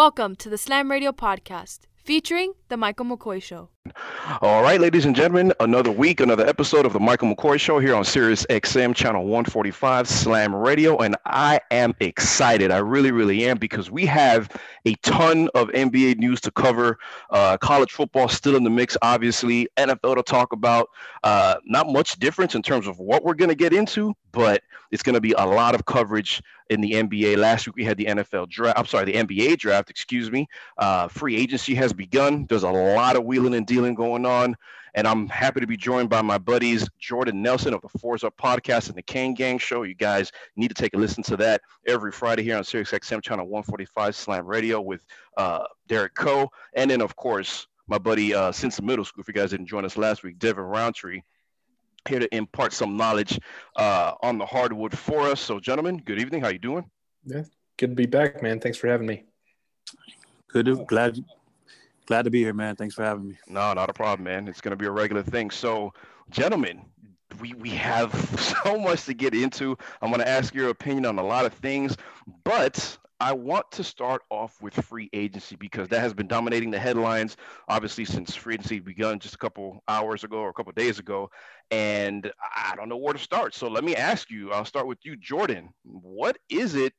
Welcome to the Slam Radio Podcast, featuring The Michael McCoy Show. All right, ladies and gentlemen, another week, another episode of The Michael McCoy Show here on Sirius XM, channel 145, Slam Radio. And I am excited. I really, really am because we have a ton of NBA news to cover. Uh, college football still in the mix, obviously. NFL to talk about. Uh, not much difference in terms of what we're going to get into, but it's going to be a lot of coverage in the NBA. Last week we had the NFL draft. I'm sorry, the NBA draft. Excuse me. Uh, free agency has begun. There's a lot of wheeling and dealing going on, and I'm happy to be joined by my buddies Jordan Nelson of the Fours Up Podcast and the Kane Gang Show. You guys need to take a listen to that every Friday here on Sirius XM channel 145 Slam Radio with uh, Derek Coe, and then of course my buddy uh, since middle school. If you guys didn't join us last week, Devin Roundtree here to impart some knowledge uh, on the hardwood for us. So, gentlemen, good evening. How you doing? Yeah, good to be back, man. Thanks for having me. Good, to, glad, glad to be here, man. Thanks for having me. No, not a problem, man. It's gonna be a regular thing. So, gentlemen, we we have so much to get into. I'm gonna ask your opinion on a lot of things, but I want to start off with free agency because that has been dominating the headlines, obviously, since free agency begun just a couple hours ago or a couple days ago. And I don't know where to start. So let me ask you I'll start with you, Jordan. What is it?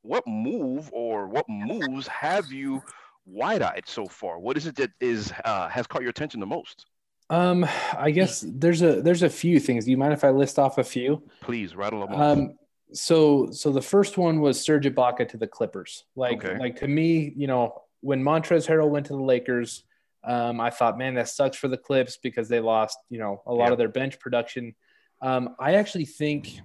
What move or what moves have you wide eyed so far? What is it that is uh, has caught your attention the most? Um, I guess there's a there's a few things. Do you mind if I list off a few? Please rattle them off. Um, so so the first one was Serge Ibaka to the Clippers. Like okay. like to me, you know, when Montrezl Harrell went to the Lakers, um, I thought, man, that sucks for the Clips because they lost, you know, a lot yeah. of their bench production. Um, I actually think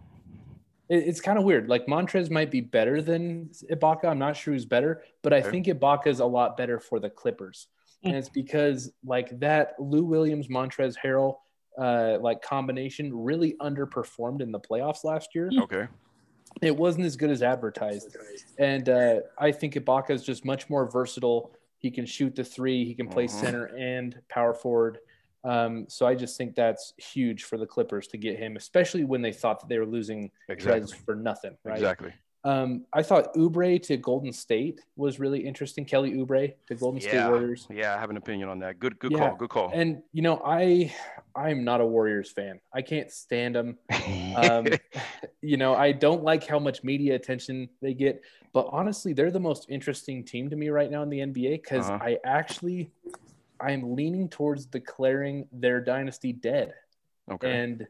it's kind of weird. Like Montrez might be better than Ibaka. I'm not sure who's better, but I okay. think Ibaka is a lot better for the Clippers. Mm. And it's because like that Lou Williams, Montrez Harrell, uh, like combination really underperformed in the playoffs last year. Okay it wasn't as good as advertised. And uh, I think Ibaka is just much more versatile. He can shoot the three, he can play mm-hmm. center and power forward. Um, so I just think that's huge for the Clippers to get him, especially when they thought that they were losing exactly. for nothing. Right? Exactly. Um, I thought Oubre to Golden State was really interesting. Kelly Oubre to Golden yeah. State Warriors. Yeah, I have an opinion on that. Good, good yeah. call. Good call. And you know, I I'm not a Warriors fan. I can't stand them. Um, you know, I don't like how much media attention they get. But honestly, they're the most interesting team to me right now in the NBA because uh-huh. I actually I'm leaning towards declaring their dynasty dead. Okay. And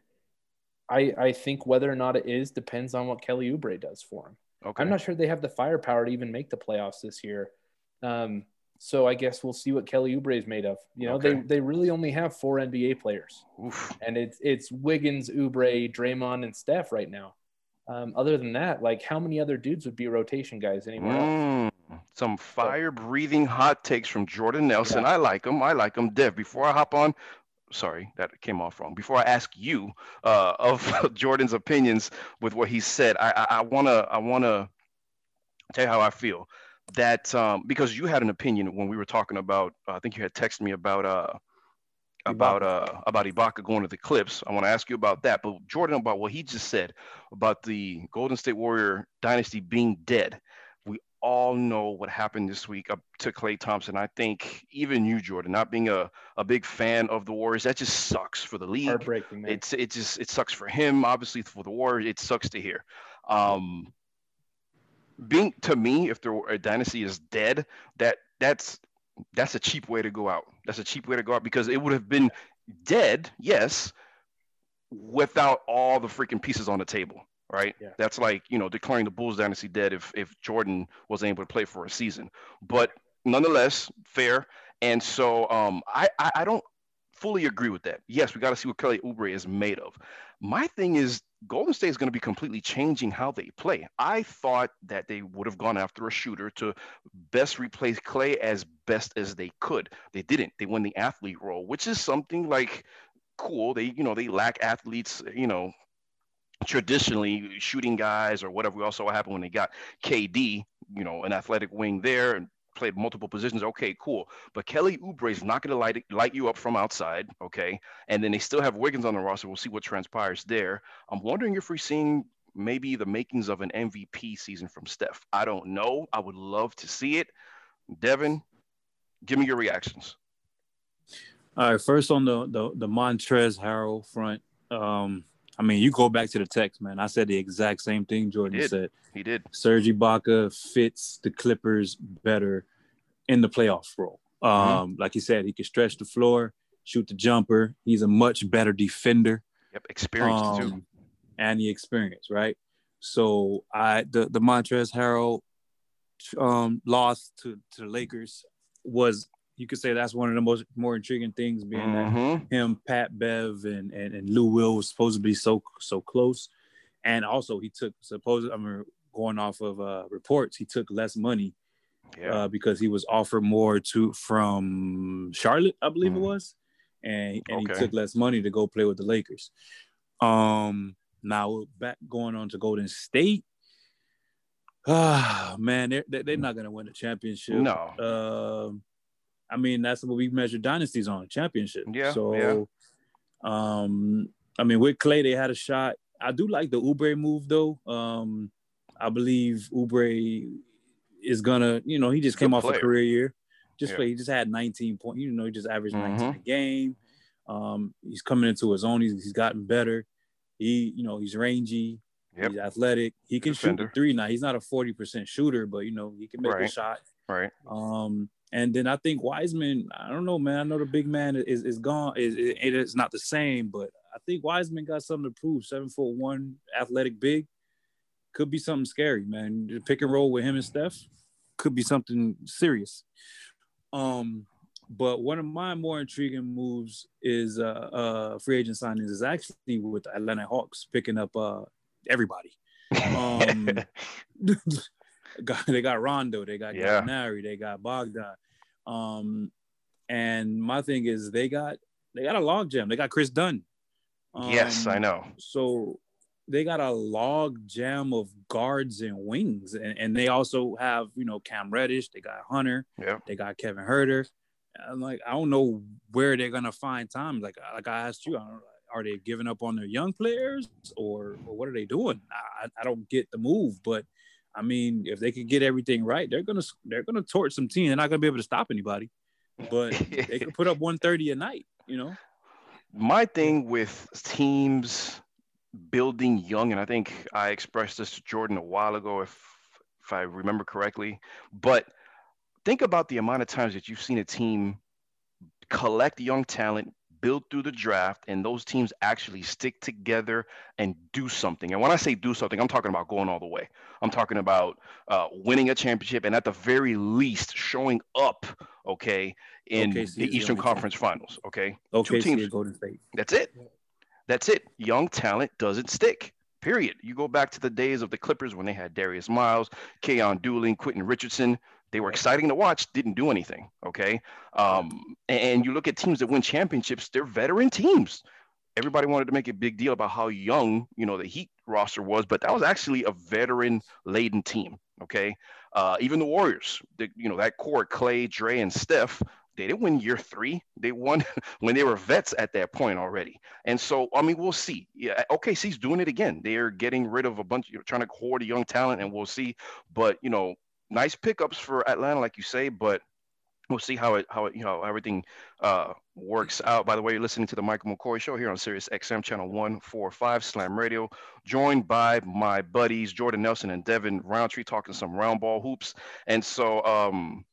I, I think whether or not it is depends on what Kelly Oubre does for him. Okay. I'm not sure they have the firepower to even make the playoffs this year. Um, so I guess we'll see what Kelly Oubre is made of. You know, okay. they, they really only have four NBA players, Oof. and it's it's Wiggins, Oubre, Draymond, and Steph right now. Um, other than that, like how many other dudes would be rotation guys anywhere mm, else? Some fire breathing hot takes from Jordan Nelson. Yeah. I like them. I like them. Dev, before I hop on, sorry, that came off wrong. Before I ask you uh, of Jordan's opinions with what he said, I, I, I wanna I wanna tell you how I feel. That um, because you had an opinion when we were talking about, uh, I think you had texted me about uh, about uh about Ibaka going to the Clips. I want to ask you about that. But Jordan, about what he just said about the Golden State Warrior dynasty being dead all know what happened this week up to Klay Thompson. I think even you, Jordan, not being a, a big fan of the Warriors, that just sucks for the league. Heartbreaking, man. It's it just it sucks for him, obviously for the Warriors. It sucks to hear. Um, being to me, if the dynasty is dead, that that's that's a cheap way to go out. That's a cheap way to go out because it would have been dead, yes, without all the freaking pieces on the table right? Yeah. That's like you know declaring the Bulls dynasty dead if if Jordan wasn't able to play for a season. But nonetheless, fair. And so um, I, I, I don't fully agree with that. Yes, we got to see what Kelly Oubre is made of. My thing is Golden State is going to be completely changing how they play. I thought that they would have gone after a shooter to best replace Klay as best as they could. They didn't. They won the athlete role, which is something like cool. They, you know, they lack athletes, you know, traditionally shooting guys or whatever. We also what happened when they got KD, you know, an athletic wing there and played multiple positions. Okay, cool. But Kelly Oubre is not going to light light you up from outside. Okay, and then they still have Wiggins on the roster. We'll see what transpires there. I'm wondering if we're seeing maybe the makings of an MVP season from Steph. I don't know. I would love to see it. Devin, give me your reactions. All right, first on the the, the Montrez Harrell front. Um, I mean, you go back to the text, man. I said the exact same thing Jordan He said. He did. Serge Ibaka fits the Clippers better in the playoff role. Um, Mm-hmm. Like you said, he can stretch the floor, shoot the jumper. He's a much better defender. Yep, experienced too. um, and the experience, right? So I the the Montrezl Harrell um, loss to to the Lakers was you could say that's one of the most more intriguing things, being that Mhm. him, Pat Bev, and, and and Lou Will was supposed to be so so close, and also he took supposed I mean going off of uh, reports he took less money Yeah. uh, because he was offered more to from Charlotte, I believe Mhm. it was, and and Okay. he took less money to go play with the Lakers. Um, now back going on to Golden State. Ah, man, they're they're not gonna win the championship. no. Um, I mean that's what we measure dynasties on championship. Yeah, So, yeah. um, I mean with Klay they had a shot. I do like the Oubre move though. Um, I believe Oubre is gonna, you know, he just Good came off a career year. Just Yeah. play, he just had 19 points, you know, he just averaged 19 Mhm. a game. Um, he's coming into his own, he's, he's gotten better. He, you know, he's rangy, Yep. he's athletic, he can shoot Defender. the three now. He's not a 40% shooter, but you know, he can make a shot. Right. Um, and then I think Wiseman, I don't know, man. I know the big man is is gone. Is it, it is not the same, but I think Wiseman got something to prove. Seven foot one, athletic, big, could be something scary, man. The pick and roll with him and Steph could be something serious. Um, but one of my more intriguing moves is uh, uh free agent signings is actually with the Atlanta Hawks picking up uh everybody. Um, got, they got Rondo, they got Yeah. Gallinari, they got Bogdan. Um, and my thing is they got they got a log jam. They got Kris Dunn. yes, I Um, know. So they got a log jam of guards and wings, and, and they also have you know Cam Reddish. They got Hunter. Yeah. They got Kevin Huerter. I'm like, I don't know where they're gonna find time. Like, like I asked you, I don't, are they giving up on their young players, or, or what are they doing? I, I don't get the move, but I mean, if they could get everything right, they're gonna they're gonna torch some team. They're not gonna be able to stop anybody, but they could put up 130 a night. You know, My thing with teams building young, and I think I expressed this to Jordan a while ago, if if I remember correctly. But think about the amount of times that you've seen a team collect young talent, build through the draft, and those teams actually stick together and do something. And when I say do something, I'm talking about going all the way. I'm talking about uh, winning a championship, and at the very least, showing up. Okay, in the Eastern only team. Conference Finals. Okay, okay, teams. Golden State. that's it. That's it. Young talent doesn't stick. Period. You go back to the days of the Clippers when they had Darius Miles, Keon Dooling, Quentin Richardson. They were exciting to watch, didn't do anything. Okay. Um, and you look at teams that win championships, they're veteran teams. Everybody wanted to make a big deal about how young, you know, the Heat roster was, but that was actually a veteran laden team. Okay. Uh, even the Warriors, the, you know, that core, Klay, Dre, and Steph, they didn't win year three. They won when they were vets at that point already. And so, I mean, we'll see. Yeah, OKC's doing it again. They're getting rid of a bunch, you know, trying to hoard young talent, and we'll see. But you know, nice pickups for Atlanta, like you say. But we'll see how it, how it, you know, everything uh, works out. By the way, you're listening to the Michael McCoy Show here on Sirius XM channel one four five Slam Radio, joined by my buddies Jordan Nelson and Devin Roundtree, talking some round ball hoops. And so, um,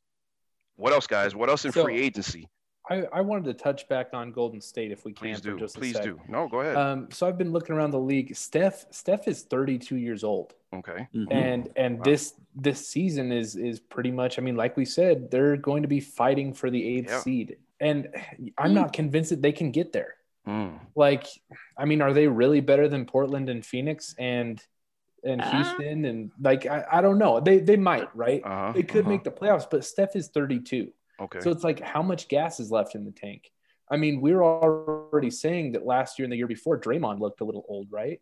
what else, guys? What else in So- free agency? I, I wanted to touch back on Golden State if we can Please do. just Please do. No, go ahead. Um, so I've been looking around the league. Steph Steph is 32 years old, okay. Mhm. and and Wow. this this season is is pretty much. I mean, like we said, they're going to be fighting for the eighth Yeah. seed, and I'm not convinced that they can get there. Mm. Like, I mean, are they really better than Portland and Phoenix and and Uh. Houston and like I, I don't know. They they might right. Uh-huh. They could uh-huh. make the playoffs, but Steph is 32. Okay. So it's like, how much gas is left in the tank? I mean, we are already saying that last year and the year before, Draymond looked a little old, right?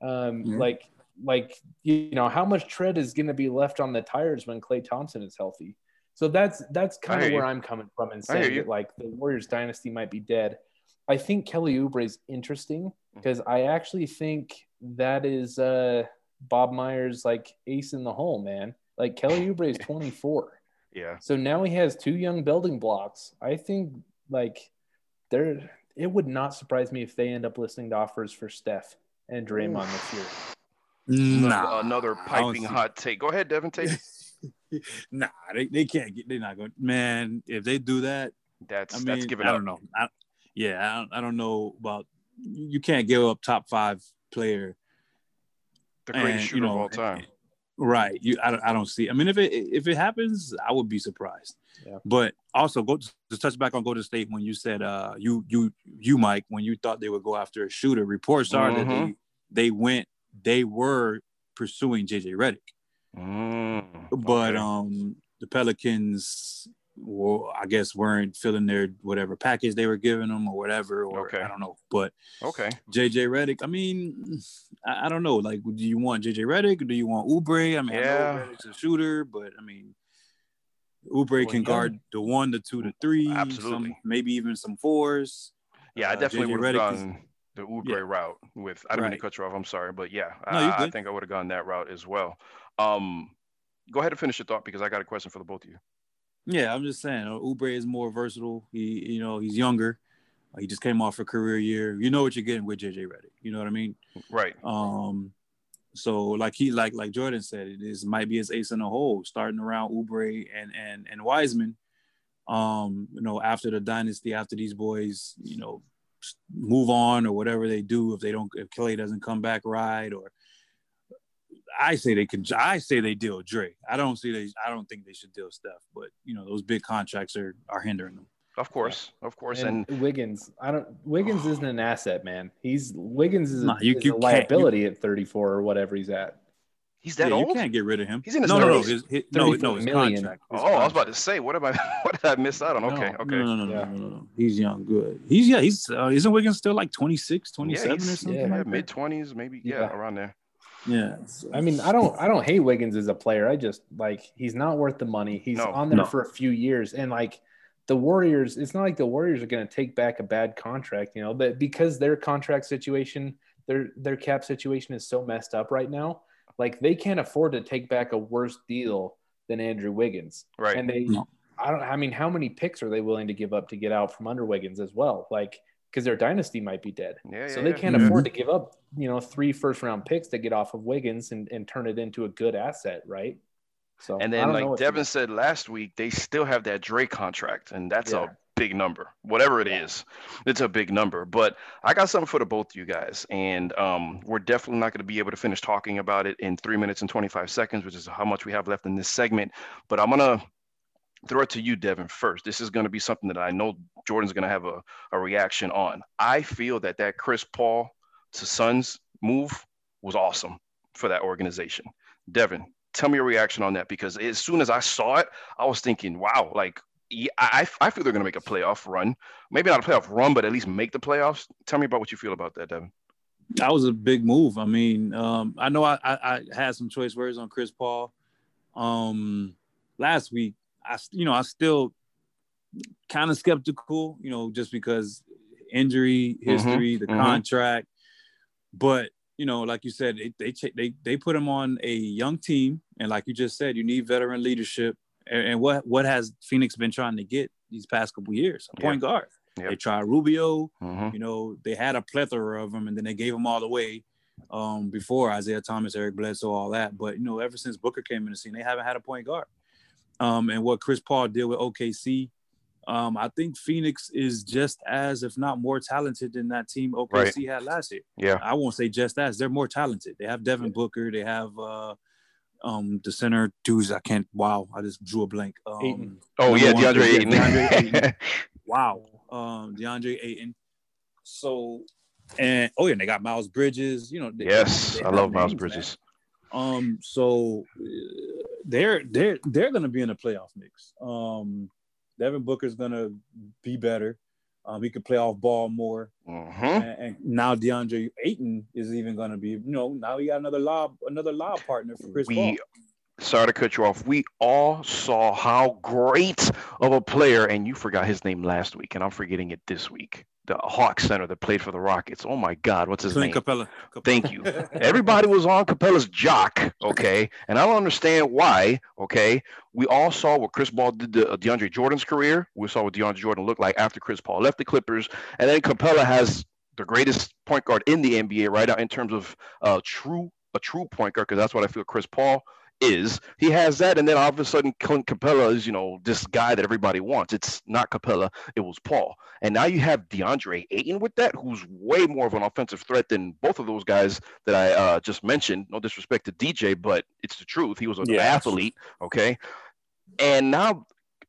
Um. Like, like you know, how much tread is going to be left on the tires when Klay Thompson is healthy? So that's that's kind of where you. I'm coming from and saying that like the Warriors dynasty might be dead. I think Kelly Oubre is interesting because I actually think that is uh, Bob Myers like ace in the hole, man. Like Kelly Oubre is 24. Yeah. So now he has two young building blocks. I think like there it would not surprise me if they end up listening to offers for Steph and Draymond this year. Nah, Another piping hot take. Go ahead, Devin. Take it. nah, they, they can't get. They're not going. Man, if they do that, That's I mean, that's giving I don't know. I, yeah, I don't, I don't know about. You can't give up top five player, The greatest and, you shooter of all time. Right? You, I, don't- I don't see. I mean, if it if it happens, I would be surprised. Yeah. But also, go to touch back on Golden State when you said uh you you you Mike when you thought they would go after a shooter. Reports are that they they went they were pursuing JJ Redick. Mm, but okay. um the pelicans well i guess weren't filling their whatever package they were giving them or whatever or Okay. i don't know but okay. jj Redick, i mean I, I don't know like do you want jj Redick or do you want oubre i mean Yeah. I know Redick's a shooter but i mean oubre Well, can guard the one the two the three Absolutely. some, maybe even some fours Yeah, I Uh, definitely JJ would have is- gone the Oubre Yeah. route with. I don't mean to cut you off. I'm sorry, but yeah, No, I, I think I would have gone that route as well. Um, go ahead and finish your thought because I got a question for the both of you. Yeah, I'm just saying, uh, Oubre is more versatile. He, you know, he's younger. He just came off a career year. You know what you're getting with JJ Redick. You know what I mean? Right. Um, so like he, like like Jordan said, it is might be his ace in the hole, starting around Oubre and and and Wiseman. Um, you know, after the dynasty, after these boys, you know, move on or whatever they do, if they don't, if Klay doesn't come back right, or I say they can. I say they deal Dre. I don't see they. I don't think they should deal Steph. But you know, those big contracts are are hindering them. Of course. Of course. And, And, Wiggins, I don't. Wiggins isn't an asset, man. He's Wiggins is, a, Nah, you- is you a can't- liability at 34 or whatever he's at. he's that yeah, old. You can't get rid of him. He's in his no, no, no, his, his, no, no, his million. contract. Oh, his I was about to say, what am I? What did I miss out on? Okay. No, okay. No, no, no, no, Yeah. no, no, no. He's young, good. He's yeah, he's uh, isn't Wiggins still like 26, 27 yeah, or something yeah, like mid twenties, maybe. Yeah, Yeah. around there. Yeah. so- I mean, I don't, I don't hate Wiggins as a player. I just like he's not worth the money. He's No. on there No. for a few years, and like the Warriors, it's not like the Warriors are going to take back a bad contract, you know, but because their contract situation, their their cap situation is so messed up right now, like they can't afford to take back a worse deal than Andrew Wiggins. Right. And they, No. I don't, I mean, how many picks are they willing to give up to get out from under Wiggins as well? Like, because their dynasty might be dead. yeah. So yeah, they can't Yeah. afford to give up, you know, three first round picks to get off of Wiggins and, and turn it into a good asset, right? So And then, like Devin said last week, they still have that Dray contract, and that's a big number. Whatever it is, Yeah. it's a big number. But I got something for the both of you guys, and um, we're definitely not going to be able to finish talking about it in three minutes and 25 seconds, which is how much we have left in this segment. But I'm gonna throw it to you, Devin, first. This is going to be something that I know Jordan's going to have a, a reaction on. I feel that that Chris Paul to Suns move was awesome for that organization. Devin, tell me your reaction on that because as soon as I saw it, I was thinking, wow, like I, I feel they're going to make a playoff run. Maybe not a playoff run, but at least make the playoffs. Tell me about what you feel about that, Devin. that was a big move. I mean, um, I know I, I, I had some choice words on Chris Paul. Um, last week, I you know I still kind of skeptical, you know, just because injury history, the mhm. contract. But you know, like you said, they they they they put him on a young team, and like you just said, you need veteran leadership. And, and what what has Phoenix been trying to get these past couple years? A point guard. Yep. They tried Rubio. Mhm. You know, they had a plethora of them, and then they gave them all away um, before Isaiah Thomas, Eric Bledsoe, all that. But you know, ever since Booker came in the scene, they haven't had a point guard. Um, and what Chris Paul did with OKC, um, I think Phoenix is just as, if not more talented than that team OKC had last year. Yeah. I won't say just as; they're more talented. They have Devin Booker. They have uh, um, the center dudes. I can't. Wow, I just drew a blank. Um, Ayton. Oh, Number yeah, one DeAndre pick, Ayton. DeAndre Ayton. wow, um, DeAndre Ayton. So, and oh yeah, and they got Miles Bridges. You know, they, yes, they I have love Miles Bridges. man. Um, so uh, they're they're they're gonna be in a playoff mix. Um, Devin Booker's gonna be better. Um, he could play off ball more, Mhm. and, and now DeAndre Ayton is even gonna be. You know, now he got another lob another lob partner for Chris Paul. Sorry to cut you off. We all saw how great of a player, and you forgot his name last week, and I'm forgetting it this week. The Hawk center that played for the Rockets. Oh my God, what's his Clint name? Capela. Capela. Thank you. Everybody was on Capela's jock, okay, and I don't understand why. Okay, we all saw what Chris Paul did to uh, DeAndre Jordan's career. We saw what DeAndre Jordan looked like after Chris Paul left the Clippers, and then Capela has the greatest point guard in the NBA right now in terms of uh, true a true point guard because that's what I feel Chris Paul is. He has that, and then all of a sudden Clint Capela is you know this guy that everybody wants. It's not Capela, it was Paul, and now you have DeAndre Ayton with that, who's way more of an offensive threat than both of those guys that I uh, just mentioned. No disrespect to DJ, but it's the truth. He was an Yeah. athlete, okay, and now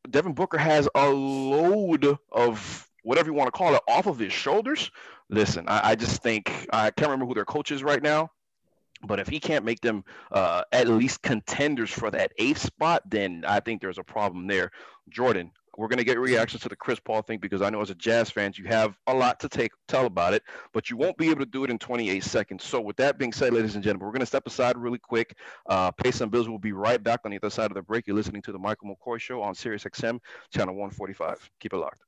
Devin Booker has a load of whatever you want to call it off of his shoulders. Listen, I, I just think I can't remember who their coach is right now, but if he can't make them uh, at least contenders for that eighth spot, then I think there's a problem there. Jordan, we're gonna get reactions to the Chris Paul thing because I know as a Jazz fans you have a lot to take tell about it, but you won't be able to do it in 28 seconds. So with that being said, ladies and gentlemen, we're gonna step aside really quick, uh, pay some bills. We'll be right back on the other side of the break. You're listening to the Michael McCoy Show on Sirius XM, channel 145. Keep it locked.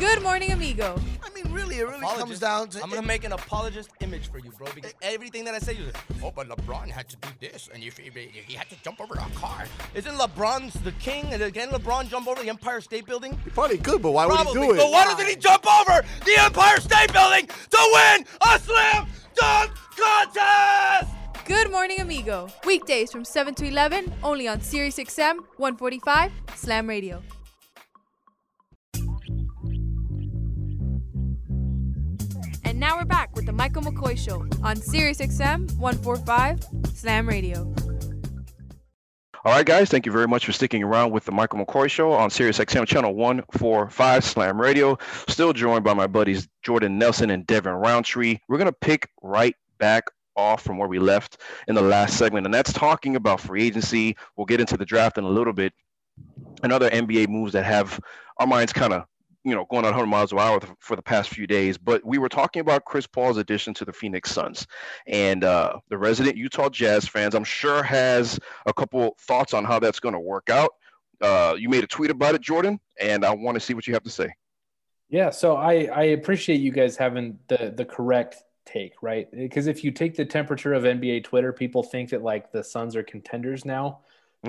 Good morning, amigo. I mean, really, it really comes down to. I'm gonna make an apologist image for you, bro, because everything that I say, you're like, oh, but LeBron had to do this, and if he, he had to jump over a car. Isn't LeBron's the king? And again, LeBron jump over the Empire State Building? He probably could, but why would he Probably. do it? But why doesn't he jump over the Empire State Building to win a slam dunk contest? Good morning, amigo. Weekdays from 7 to 11, only on Sirius XM 145 Slam Radio. Now we're back with the Michael McCoy Show on Sirius XM 145 Slam Radio. All right, guys, thank you very much for sticking around with the Michael McCoy Show on Sirius XM channel 145 Slam Radio. Still joined by my buddies Jordan Nelson and Devin Roundtree. We're going to pick right back off from where we left in the last segment, and that's talking about free agency. We'll get into the draft in a little bit and other NBA moves that have our minds kind of you know going at 100 miles an hour for the past few days but we were talking about chris paul's addition to the phoenix suns. And uh, the resident utah jazz fans i'm sure has a couple thoughts on how that's going to work out. Uh, you made a tweet about it jordan and i want to see what you have to say. Yeah, so I I appreciate you guys having the the correct take, right? Because if you take the temperature of NBA Twitter, people think that like the Suns are contenders now,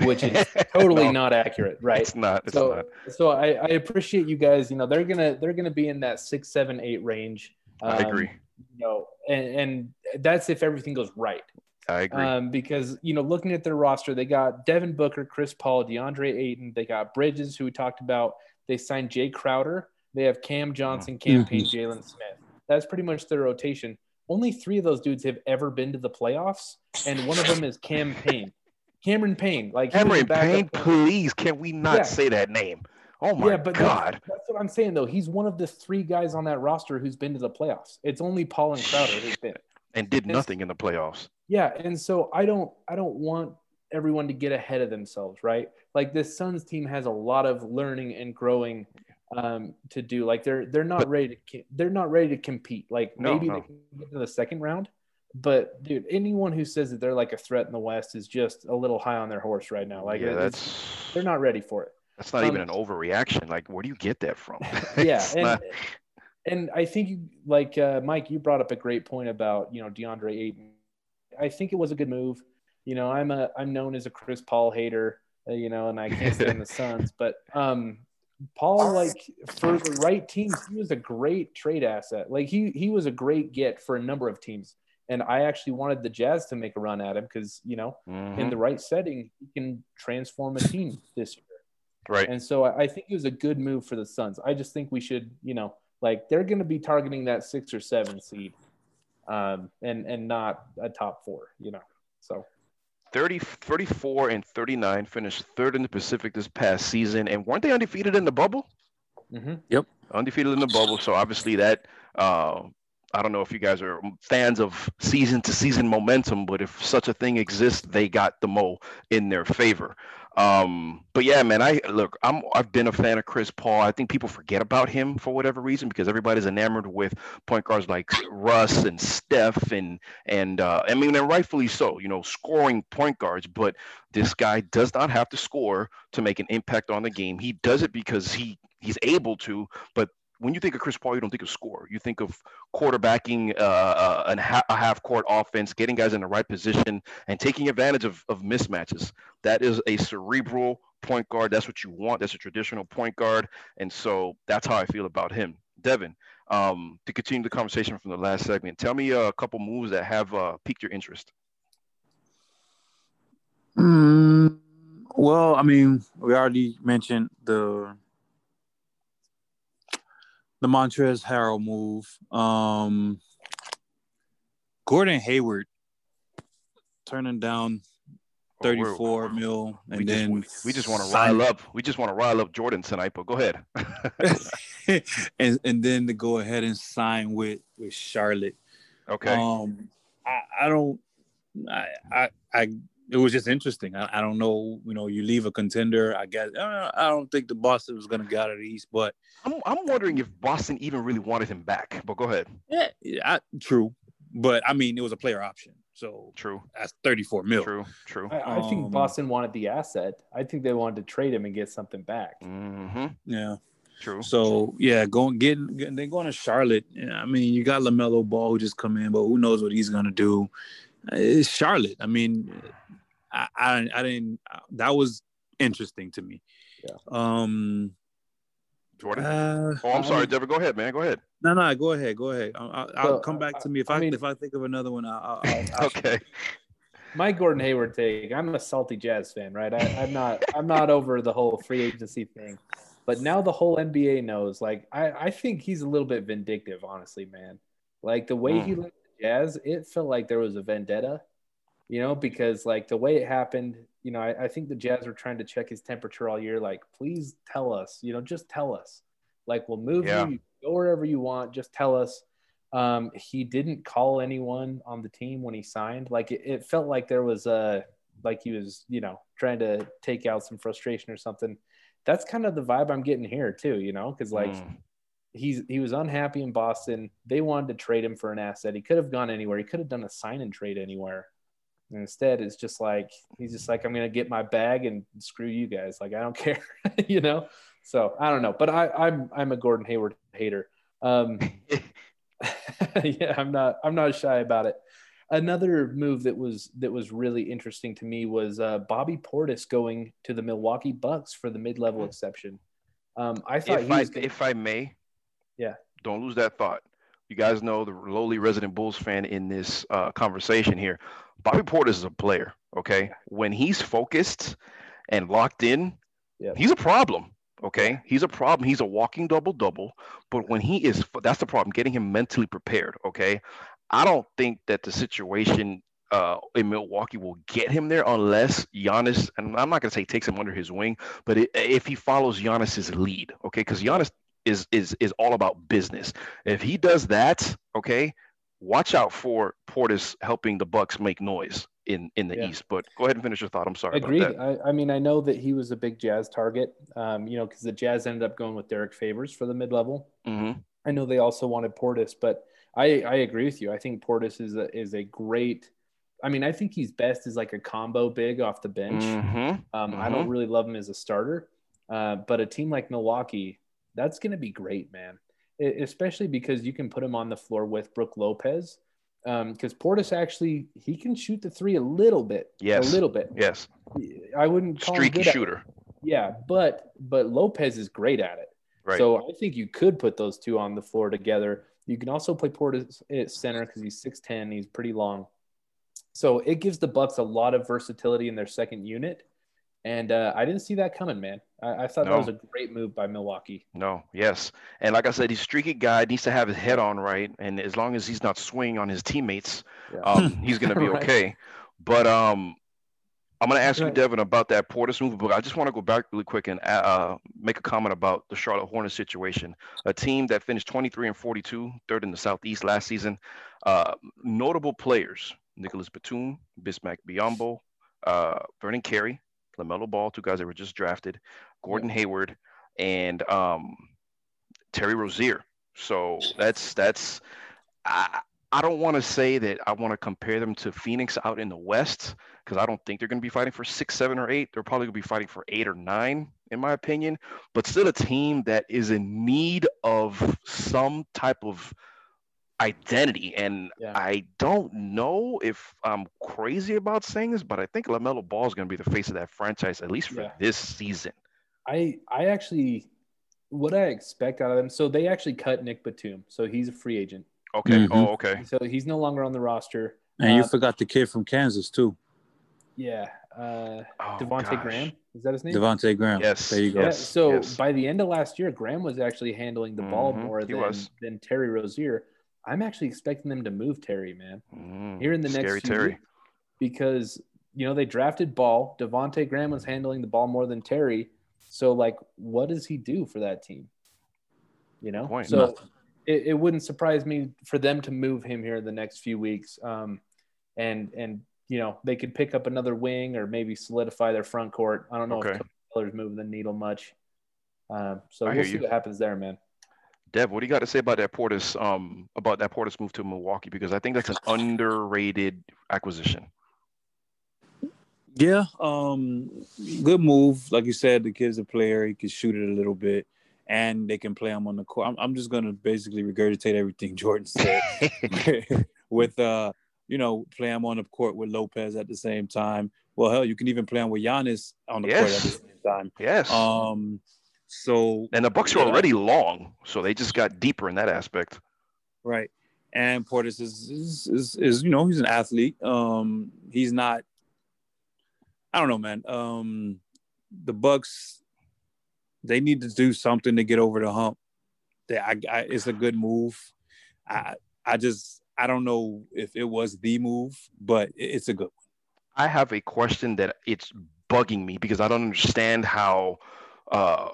which is totally No, not accurate, right? it's not it's so not so I, I appreciate you guys. You know, they're gonna they're gonna be in that six, seven, eight range. i Um, agree You know, and and that's if everything goes right. i agree Um, because you know, looking at their roster, they got Devin Booker, Chris Paul, DeAndre Ayton. They got Bridges, who we talked about. They signed Jae Crowder. They have Cam Johnson, Cam Payne, Jalen Smith. That's pretty much their rotation. Only three of those dudes have ever been to the playoffs, and one of them is Cam Payne, Cameron Payne. Like he was a Cameron Payne, please can we not Yeah. say that name oh my yeah, but god That's, that's what I'm saying though. He's one of the three guys on that roster who's been to the playoffs. It's only Paul and Crowder who's been. and did it's- nothing in the playoffs Yeah, and so I don't I don't want everyone to get ahead of themselves, right? Like this Suns team has a lot of learning and growing um, to do. Like they're they're not But- ready to they're not ready to compete. Like No, maybe no. they can get to the second round, but dude, anyone who says that they're like a threat in the West is just a little high on their horse right now. Like yeah that's they're not ready for it. that's not even um, an overreaction. Like where do you get that from? Yeah and not- and i think you like uh, mike you brought up a great point about you know deandre ayton. I think it was a good move. You know i'm a i'm known as a chris paul hater uh, you know and i can't stand the suns but um paul like for the right teams he was a great trade asset. Like he he was a great get for a number of teams and i actually wanted the jazz to make a run at him because you know Mhm. in the right setting he can transform a team this year right and so I I think it was a good move for the Suns. I just think we should, you know, like they're going to be targeting that six or seven seed, um, and and not a top four, you know. So 30, 34 and 39 finished third in the Pacific this past season. And weren't they undefeated in the bubble? mhm. Yep. Undefeated in the bubble. So obviously that, uh, I don't know if you guys are fans of season to season momentum, but if such a thing exists, they got the mo in their favor. Um, but yeah, man, I look, I'm I've been a fan of Chris Paul. I think people forget about him for whatever reason because everybody's enamored with point guards like Russ and Steph and and uh, I mean, and rightfully so, you know, scoring point guards. But this guy does not have to score to make an impact on the game. He does it because he he's able to. But when you think of Chris Paul, you don't think of score. You think of quarterbacking uh, uh, a half court offense, getting guys in the right position, and taking advantage of, of mismatches. That is a cerebral point guard. That's what you want. That's a traditional point guard, and so that's how I feel about him. Devin, um, to continue the conversation from the last segment, tell me a couple moves that have uh, piqued your interest. Mm, well, I mean, we already mentioned the the Montrezl Harrell move. Um, Gordon Hayward turning down Oh, we're- 34 mil and we then just, we just want to rile up. We just want to rile up Jordan tonight. But go ahead. and and then to go ahead and sign with with Charlotte. okay. Um, I, I don't. I, I I it was just interesting. I, I don't know. You know, you leave a contender. I guess I I don't think the Boston was going to get out of the East, but I'm, I'm wondering if Boston even really wanted him back. But go ahead. yeah, I, true. But I mean, it was a player option, so True. that's 34 mil. True. True. I, I think Um, Boston wanted the asset. I think they wanted to trade him and get something back. Mm-hmm. Yeah. True. So yeah, going getting, getting they're going to Charlotte. I mean, you got Lamelo Ball who just come in, but who knows what he's going to do? It's Charlotte. I mean, I, I I didn't. That was interesting to me. Yeah. Um. Jordan. Uh, oh, I'm sorry, mean- Devin. Go ahead, man. Go ahead. no, no. Go ahead. Go ahead. I'll, I'll, I'll So, come back to me if I I, mean- if I think of another one. I'll, I'll, I'll Okay. My Gordon Hayward take. I'm a salty Jazz fan, right? I, I'm not. I'm not over the whole free agency thing, but now the whole NBA knows. Like, I, I think he's a little bit vindictive, honestly, man. Like the way he left the Jazz, it felt like there was a vendetta, you know, because like the way it happened, you know, I, I think the Jazz were trying to check his temperature all year. Like, please tell us, you know, just tell us. Like, we'll move Yeah. you, go wherever you want. Just tell us. Um, he didn't call anyone on the team when he signed. Like it, it felt like there was a like he was, you know, trying to take out some frustration or something. That's kind of the vibe I'm getting here too, you know, because like Mm. he's he was unhappy in Boston. They wanted to trade him for an asset. He could have gone anywhere. He could have done a sign and trade anywhere. And instead, it's just like he's just like I'm gonna get my bag and screw you guys. Like I don't care, you know. So I don't know, but I, I'm I'm a Gordon Hayward hater. Um, yeah, I'm not I'm not shy about it. Another move that was that was really interesting to me was uh, Bobby Portis going to the Milwaukee Bucks for the mid-level exception. Um, I thought if he I gonna, if I may, Yeah. don't lose that thought. You guys know the lowly resident Bulls fan in this uh, conversation here. Bobby Portis is a player. Okay, when he's focused and locked in, Yep. he's a problem. Okay, he's a problem. He's a walking double double. But when he is, that's the problem. Getting him mentally prepared. Okay, I don't think that the situation uh, in Milwaukee will get him there unless Giannis, and I'm not going to say takes him under his wing, but it, if he follows Giannis's lead, okay, because Giannis is is is all about business. If he does that, okay, watch out for Portis helping the Bucks make noise in in the Yeah. East. But go ahead and finish your thought. I'm sorry. Agreed. About that. I, I mean, I know that he was a big Jazz target, um, you know, because the Jazz ended up going with Derrick Favors for the mid-level. hmm I know they also wanted Portis, but I, I agree with you. I think Portis is a, is a great. I mean, I think he's best as like a combo big off the bench. hmm Um, I don't really love him as a starter, uh, but a team like Milwaukee, that's going to be great, man. Especially because you can put him on the floor with Brook Lopez. Um, because Portis actually he can shoot the three a little bit, Yes. a little bit. Yes. I wouldn't call him Streaky shooter. Yeah, but but Lopez is great at it. Right. So I think you could put those two on the floor together. You can also play Portis at center because he's 6'10, he's pretty long. So it gives the Bucks a lot of versatility in their second unit. And uh, I didn't see that coming, man. I, I thought No. that was a great move by Milwaukee. No, yes. And like I said, he's a streaky guy, needs to have his head on right. And as long as he's not swinging on his teammates, Yeah. um, he's going to be Right. okay. But um, I'm going to ask you, Devin, about that Portis move. But I just want to go back really quick and uh, make a comment about the Charlotte Hornets situation. A team that finished 23 and 42, third in the Southeast last season. Uh, notable players Nicolas Batum, Bismack Biyombo, uh, Vernon Carey, LaMelo Ball, two guys that were just drafted, Gordon Hayward, and um, Terry Rozier. So that's that's I I don't want to say that I want to compare them to Phoenix out in the West because I don't think they're going to be fighting for six, seven, or eight. They're probably going to be fighting for eight or nine in my opinion, but still a team that is in need of some type of identity. And Yeah. I don't know if I'm crazy about saying this, but I think LaMelo Ball is going to be the face of that franchise, at least for Yeah. this season. I I actually what I expect out of them. So they actually cut Nick Batum, so he's a free agent. Okay. Mhm. Oh, okay. So he's no longer on the roster. And you Uh, forgot the kid from Kansas too, Yeah, uh, Oh, Devonte gosh. Graham is that his name? Devontae Graham. Yes, there you go. Yeah. So yes. by the end of last year, Graham was actually handling the ball Mhm, more he than was. than Terry Rozier. I'm actually expecting them to move Terry, man, Mm, here in the next few Terry. weeks because you know they drafted Ball. Devonte Graham was handling the ball more than Terry. So like, what does he do for that team? You know, point. so it, it wouldn't surprise me for them to move him here in the next few weeks. Um, and and you know they could pick up another wing or maybe solidify their front court. I don't know Okay. if Miller's moving the needle much. Um, so I we'll see you. what happens there, man. Dev, what do you got to say about that Portis? Um, about that Portis move to Milwaukee because I think that's an underrated acquisition. Yeah, um, good move. Like you said, the kid's a player. He can shoot it a little bit, and they can play him on the court. I'm, I'm just gonna basically regurgitate everything Jordan said with uh, you know, play him on the court with Lopez at the same time. Well, hell, you can even play him with Giannis on the court at the same time. yes. Um, so and the Bucks are already long, so they just got deeper in that aspect. Right. And Portis is, is is is, you know he's an athlete. Um, he's not. I don't know, man. Um, the Bucks, they need to do something to get over the hump. They, I, I, it's a good move. I, I just, I don't know if it was the move, but it's a good. one. I have a question that it's bugging me because I don't understand how uh,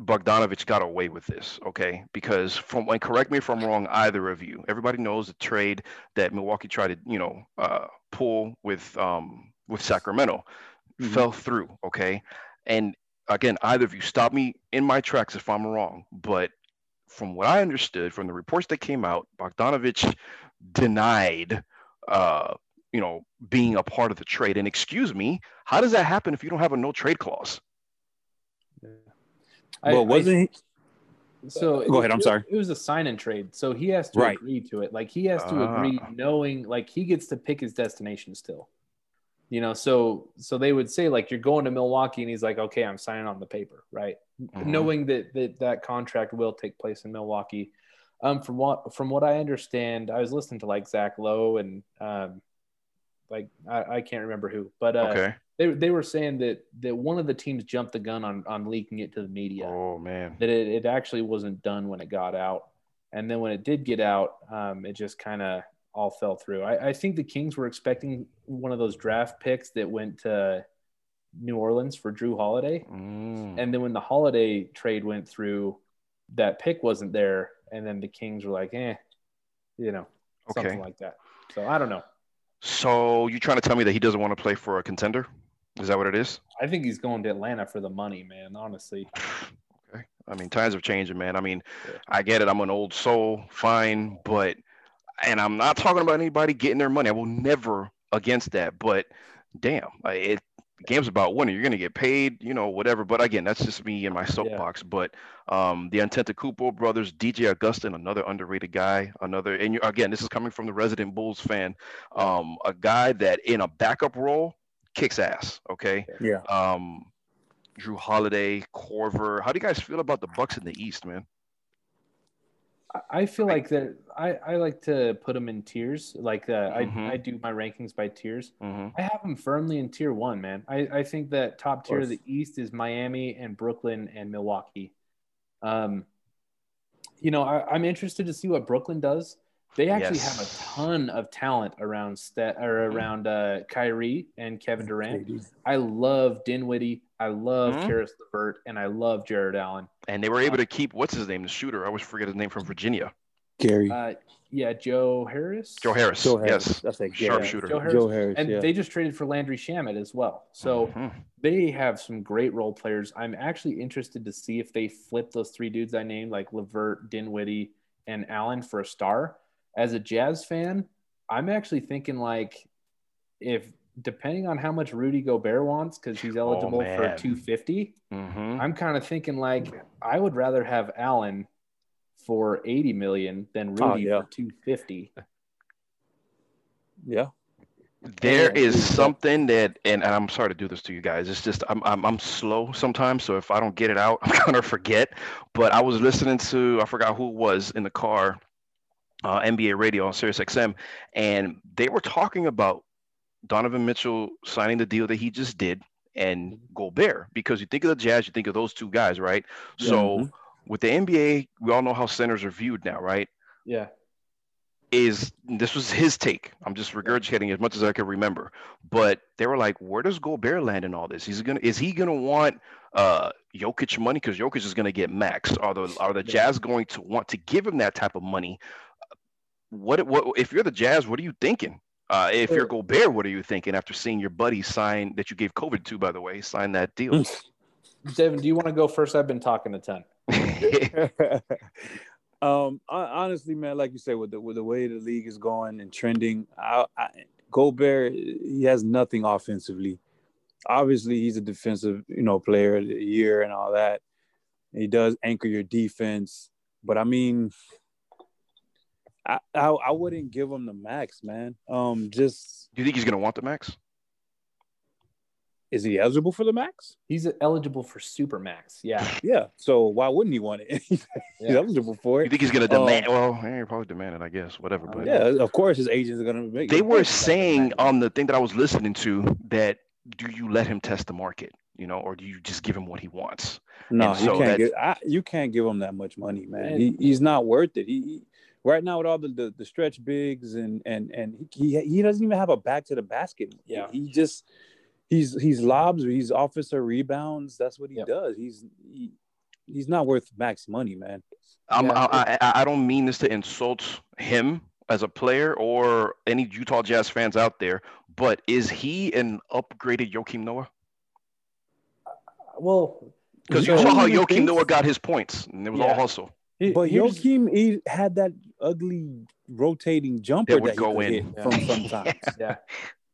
Bogdanovich got away with this. Okay, because from and correct me if I'm wrong, either of you. Everybody knows the trade that Milwaukee tried to you know uh, pull with um, with Sacramento Mhm. fell through. Okay, and again, either of you stop me in my tracks if I'm wrong, but from what I understood from the reports that came out, Bogdanovich denied, uh, you know, being a part of the trade. And excuse me, how does that happen if you don't have a no trade clause? I- well, I- wasn't he? So Go ahead, I'm sorry. It was a sign and trade, so he has to Right. agree to it. Like he has to agree, Ah. knowing like he gets to pick his destination still. You know, so so they would say like you're going to Milwaukee, and he's like, okay, I'm signing on the paper, right? Mhm. Knowing that that that contract will take place in Milwaukee. Um, from what from what I understand, I was listening to like Zach Lowe and um, like I, I can't remember who, but uh, Okay. They they were saying that that one of the teams jumped the gun on on leaking it to the media Oh man. that it, it actually wasn't done when it got out. And then when it did get out, um, it just kind of all fell through. I, I think the Kings were expecting one of those draft picks that went to New Orleans for Jrue Holiday. Mm. And then when the Holiday trade went through, that pick wasn't there. And then the Kings were like, eh, you know, something like that. So I don't know. So you trying to tell me that he doesn't want to play for a contender? Is that what it is? I think he's going to Atlanta for the money, man, honestly. Okay. I mean, times are changing, man. I mean, Yeah. I get it. I'm an old soul, fine, but and I'm not talking about anybody getting their money. I will never against that. But damn, it game's about winning. You're gonna get paid, you know, whatever. But again, that's just me in my soapbox. But um, the Antetokounmpo brothers, DJ Augustin, another underrated guy, another, and you, again, this is coming from the resident Bulls fan, um, a guy that in a backup role kicks ass. Okay. Yeah. Um, Jrue Holiday, Korver. How do you guys feel about the Bucks in the East, man? I- feel like that. I, I like to put them in tiers. Like uh, Mhm. I, I do my rankings by tiers. Mm-hmm. I have them firmly in tier one, man. I, I think that top tier of the. East is Miami and Brooklyn and Milwaukee. Um, you know, I, I'm interested to see what Brooklyn does. They actually have a ton of talent around Stet or Mhm. around uh, Kyrie and Kevin Durant. I love Dinwiddie. I love Mhm. Caris LeVert, and I love Jarrett Allen. And they were able to keep what's his name, the shooter. I always forget his name from Virginia. Gary. Uh, yeah, Joe Harris. Joe Harris. Joe Harris. Yes. That's a Sharpshooter. Joe Harris. Joe Harris. and yeah. they just traded for Landry Shamet as well. So Mhm. they have some great role players. I'm actually interested to see if they flip those three dudes I named, like Levert, Dinwiddie, and Allen, for a star. As a Jazz fan, I'm actually thinking like if depending on how much Rudy Gobert wants, because he's eligible for man. 250, hmm I'm kind of thinking like I would rather have Allen for 80 million than Oh, Rudy yeah. for 250. Yeah. There Yeah. is something that, and, and I'm sorry to do this to you guys. It's just I'm, I'm I'm slow sometimes, so if I don't get it out, I'm gonna forget. But I was listening to I forgot who it was in the car, uh, NBA radio on Sirius XM, and they were talking about Donovan Mitchell signing the deal that he just did and Gobert because you think of the Jazz, you think of those two guys, right? Yeah. So with the NBA, we all know how centers are viewed now, right? Yeah. is this was his take. I'm just regurgitating as much as I can remember. But they were like, where does Gobert land in all this? He's gonna is he gonna want uh Jokic money? Because Jokic is gonna get maxed. Are the are the Jazz going to want to give him that type of money? What what if you're the Jazz, what are you thinking? Uh, if you're Gobert, what are you thinking after seeing your buddy sign that you gave COVID to, by the way, sign that deal? Devin, do you want to go first? I've been talking a ton. um, hon- honestly, man, like you said, with the with the way the league is going and trending, I, I, Gobert he has nothing offensively. Obviously, he's a defensive, you know, player of the year and all that. He does anchor your defense, but I mean, I I, I wouldn't give him the max, man. Um, just Do you think he's gonna want the max? is he eligible for the max? He's eligible for super max. Yeah. Yeah. So why wouldn't he want it? he's Yeah. eligible for it. You think he's gonna Um, demand? well, yeah, he'll probably demand it, I guess. Whatever. But Yeah, of course his agents are gonna make. they were course he's not gonna saying demand on the thing that I was listening to that do you let him test the market, you know, or do you just give him what he wants? No, And you can't that- give. I, you can't give him that much money, man. And- He, he's not worth it. He, he- right now with all the, the, the stretch bigs and and and he he doesn't even have a back to the basket. Yeah. he just he's he's lobs. He's officer rebounds. That's what he Yep. does. He's he, he's not worth max money, man. I'm, Yeah. I, I I don't mean this to insult him as a player or any Utah Jazz fans out there, but is he an upgraded Joakim Noah? Well, Because so- you saw how Joakim Noah got his points, and it was all hustle. But here's- Joakim he had that ugly rotating jumper That that, would he go could in. hit Yeah. from sometimes. yeah.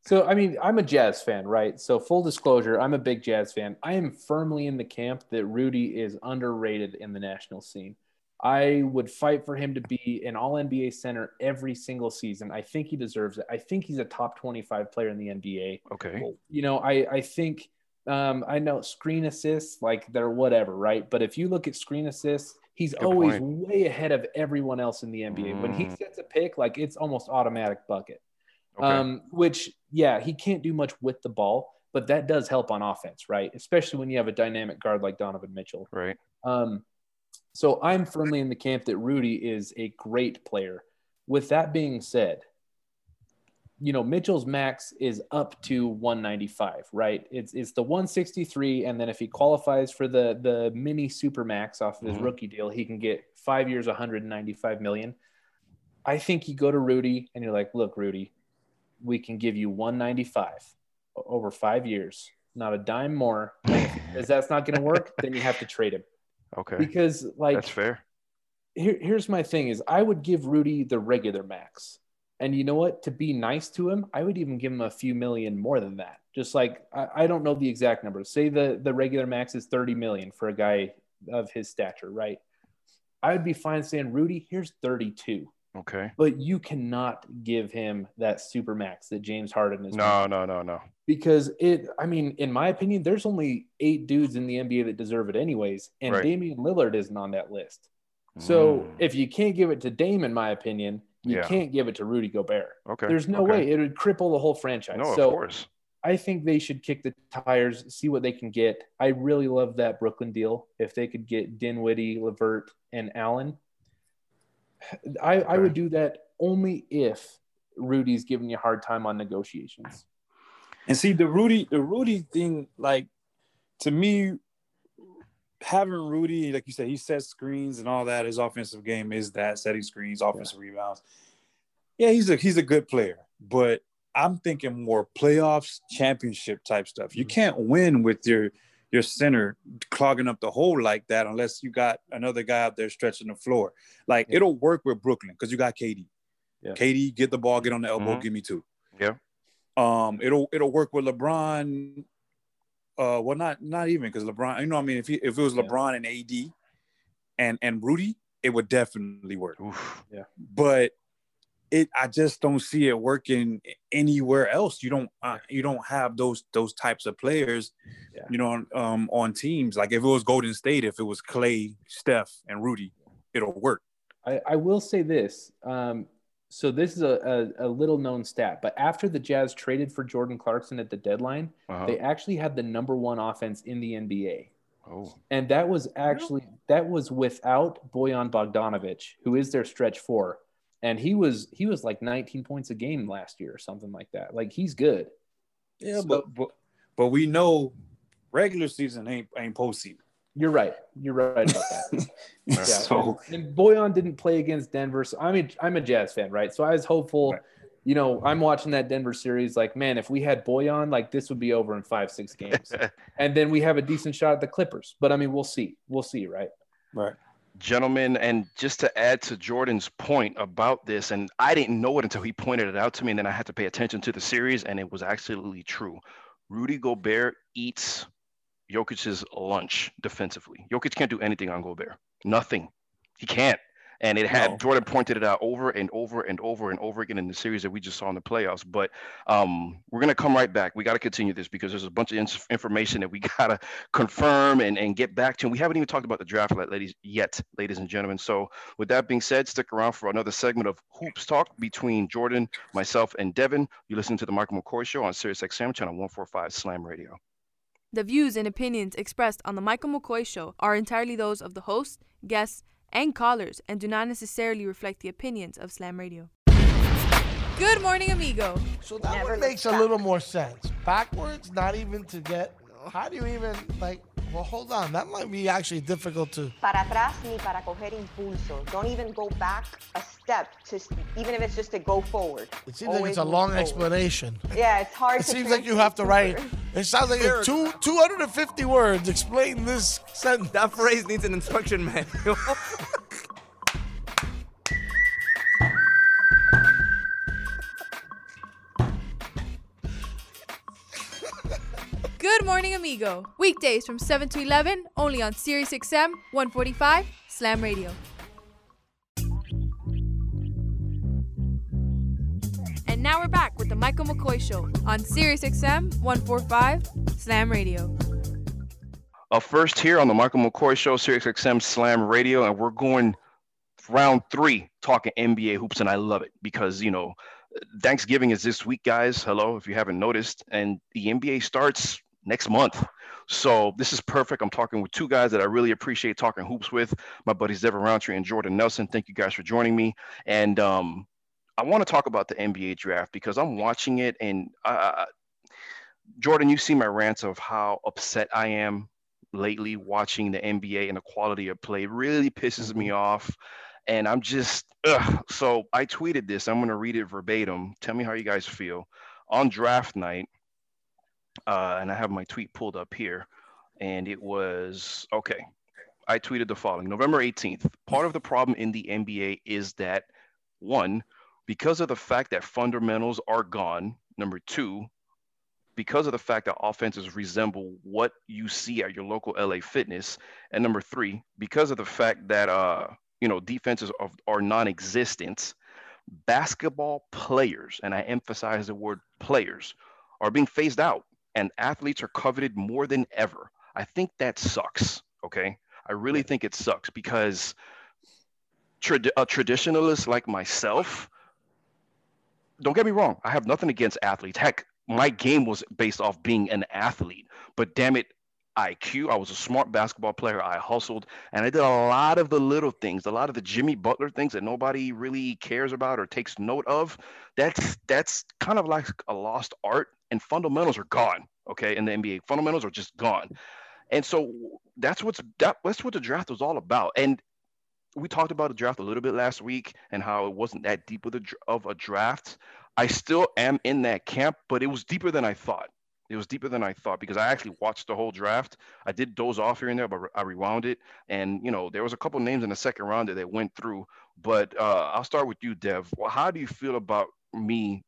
So I mean, I'm a Jazz fan, right? So full disclosure, I'm a big Jazz fan. I am firmly in the camp that Rudy is underrated in the national scene. I would fight for him to be an all NBA center every single season. I think he deserves it. I think he's a top 25 player in the NBA. Okay. You know, I I think um, I know screen assists like they're whatever, right? But if you look at screen assists, he's Good always point. way ahead of everyone else in the NBA. When he Mm. sets a pick, like it's almost automatic bucket. Okay. Um, which, yeah, he can't do much with the ball, but that does help on offense, right? Especially when you have a dynamic guard like Donovan Mitchell. right. Um, so I'm firmly in the camp that Rudy is a great player. With that being said, you know, Mitchell's max is up to 195, right? It's it's the 163, and then if he qualifies for the the mini super max off of his Mhm. rookie deal, he can get five years, 195 million. I think you go to Rudy and you're like, look, Rudy, we can give you 195 over five years, not a dime more. If that's not going to work, then you have to trade him Okay. because like That's fair. here, here's my thing is I would give Rudy the regular max. And you know what? To be nice to him, I would even give him a few million more than that. Just like I, I don't know the exact number. Say the the regular max is 30 million for a guy of his stature, right? I would be fine saying, Rudy, here's 32. Okay. But you cannot give him that super max that James Harden is No, no, no, no. because it i mean in my opinion there's only eight dudes in the nba that deserve it anyways and Right. damian lillard isn't on that list so Mm. if you can't give it to dame in my opinion you Yeah. can't give it to rudy gobert okay. there's no okay. way it would cripple the whole franchise No, so of course. i think they should kick the tires see what they can get i really love that brooklyn deal if they could get dinwiddie levert and allen i, I would do that only if rudy's giving you a hard time on negotiations And see the Rudy, the Rudy thing, like to me, having Rudy, like you said, he sets screens and all that. His offensive game is that setting screens, offensive rebounds. Yeah, he's a he's a good player, but I'm thinking more playoffs, championship type stuff. You can't win with your your center clogging up the hole like that unless you got another guy out there stretching the floor. Like Yeah. it'll work with Brooklyn because you got KD. Yeah. KD, get the ball, get on the elbow, Mhm. give me two. Yeah. Um, it'll it'll work with LeBron. Uh, well, not not even because LeBron. You know, what I mean, if he, if it was Yeah. LeBron and AD, and and Rudy, it would definitely work. Oof. But it, I just don't see it working anywhere else. You don't uh, you don't have those those types of players. Yeah. You know, um, on teams like if it was Golden State, if it was Klay, Steph, and Rudy, it'll work. I, I will say this. Um, so this is a, a, a little known stat, but after the Jazz traded for Jordan Clarkson at the deadline, Uh-huh. they actually had the number one offense in the NBA. Oh. And that was actually that was without Bojan Bogdanovic, who is their stretch four. And he was he was like 19 points a game last year or something like that. Like he's good. Yeah, So- but, but but we know regular season ain't ain't postseason. You're right. You're right about that. Yeah. So and Bojan didn't play against Denver. So I mean, I'm a Jazz fan, right? So I was hopeful. Right. You know, I'm watching that Denver series. Like, man, if we had Bojan, like this would be over in five, six games, and then we have a decent shot at the Clippers. But I mean, we'll see. We'll see, right? right. gentlemen and just to add to jordan's point about this and i didn't know it until he pointed it out to me and then i had to pay attention to the series and it was absolutely true rudy gobert eats jokic's lunch defensively jokic can't do anything on gobert nothing he can't and it had No. jordan pointed it out over and over and over and over again in the series that we just saw in the playoffs but um, we're going to come right back we got to continue this because there's a bunch of ins- information that we got to confirm and, and get back to. And we haven't even talked about the draft yet, ladies, yet, ladies and gentlemen. So, with that being said, stick around for another segment of Hoops Talk between Jordan, myself, and Devin. You're listening to the Michael McCoy Show on SiriusXM channel 145 Slam Radio. The views and opinions expressed on The Michael McCoy Show are entirely those of the host, guests, and callers and do not necessarily reflect the opinions of Slam Radio. Good morning, amigo. So that one makes a little more sense. Backwards, not even to get. How do you even like? Well, hold on. That might be actually difficult to. para atrás ni para coger impulso. Don't even go back a step, to, even if it's just to go forward. It seems like it's a long forward. explanation. Yeah, it's hard to explain. It to seems like you have to write. It sounds like a two 250 words. Explain this sentence. That phrase needs an instruction manual. Good morning, amigo. Weekdays from 7 to 11, only on Sirius XM 145 Slam Radio. And now we're back with the Michael McCoy Show on Sirius XM 145 Slam Radio. Up first here on the Michael McCoy Show, Sirius XM Slam Radio, and we're going round three talking NBA hoops, and I love it because you know Thanksgiving is this week, guys. Hello, if you haven't noticed, and the NBA starts next month. So this is perfect. I'm talking with two guys that I really appreciate talking hoops with. My buddies Devin Roundtree and Jordan Nelson. Thank you guys for joining me. And um, I want to talk about the NBA draft because I'm watching it, and uh, Jordan, you see my rants of how upset I am lately watching the NBA and the quality of play. Really pisses me off. And I'm just, ugh. so I tweeted this. I'm going to read it verbatim. Tell me how you guys feel. On draft night, uh, and I have my tweet pulled up here, and it was okay. I tweeted the following November 18th. Part of the problem in the NBA is that one, because of the fact that fundamentals are gone, number two, because of the fact that offenses resemble what you see at your local LA Fitness, and number three, because of the fact that uh, you know defenses are, are non-existent, basketball players, and I emphasize the word players, are being phased out, and athletes are coveted more than ever. I think that sucks. Okay, I really think it sucks because trad- a traditionalist like myself. Don't get me wrong. I have nothing against athletes. Heck, my game was based off being an athlete. But damn it, IQ. I was a smart basketball player. I hustled and I did a lot of the little things, a lot of the Jimmy Butler things that nobody really cares about or takes note of. That's that's kind of like a lost art and fundamentals are gone. Okay, in the NBA, fundamentals are just gone. And so that's what's that, that's what the draft was all about. And we talked about the draft a little bit last week and how it wasn't that deep of, the, of a draft. I still am in that camp, but it was deeper than I thought. It was deeper than I thought because I actually watched the whole draft. I did doze off here and there, but I rewound it. And, you know, there was a couple names in the second round that went through. But uh, I'll start with you, Dev. Well, how do you feel about me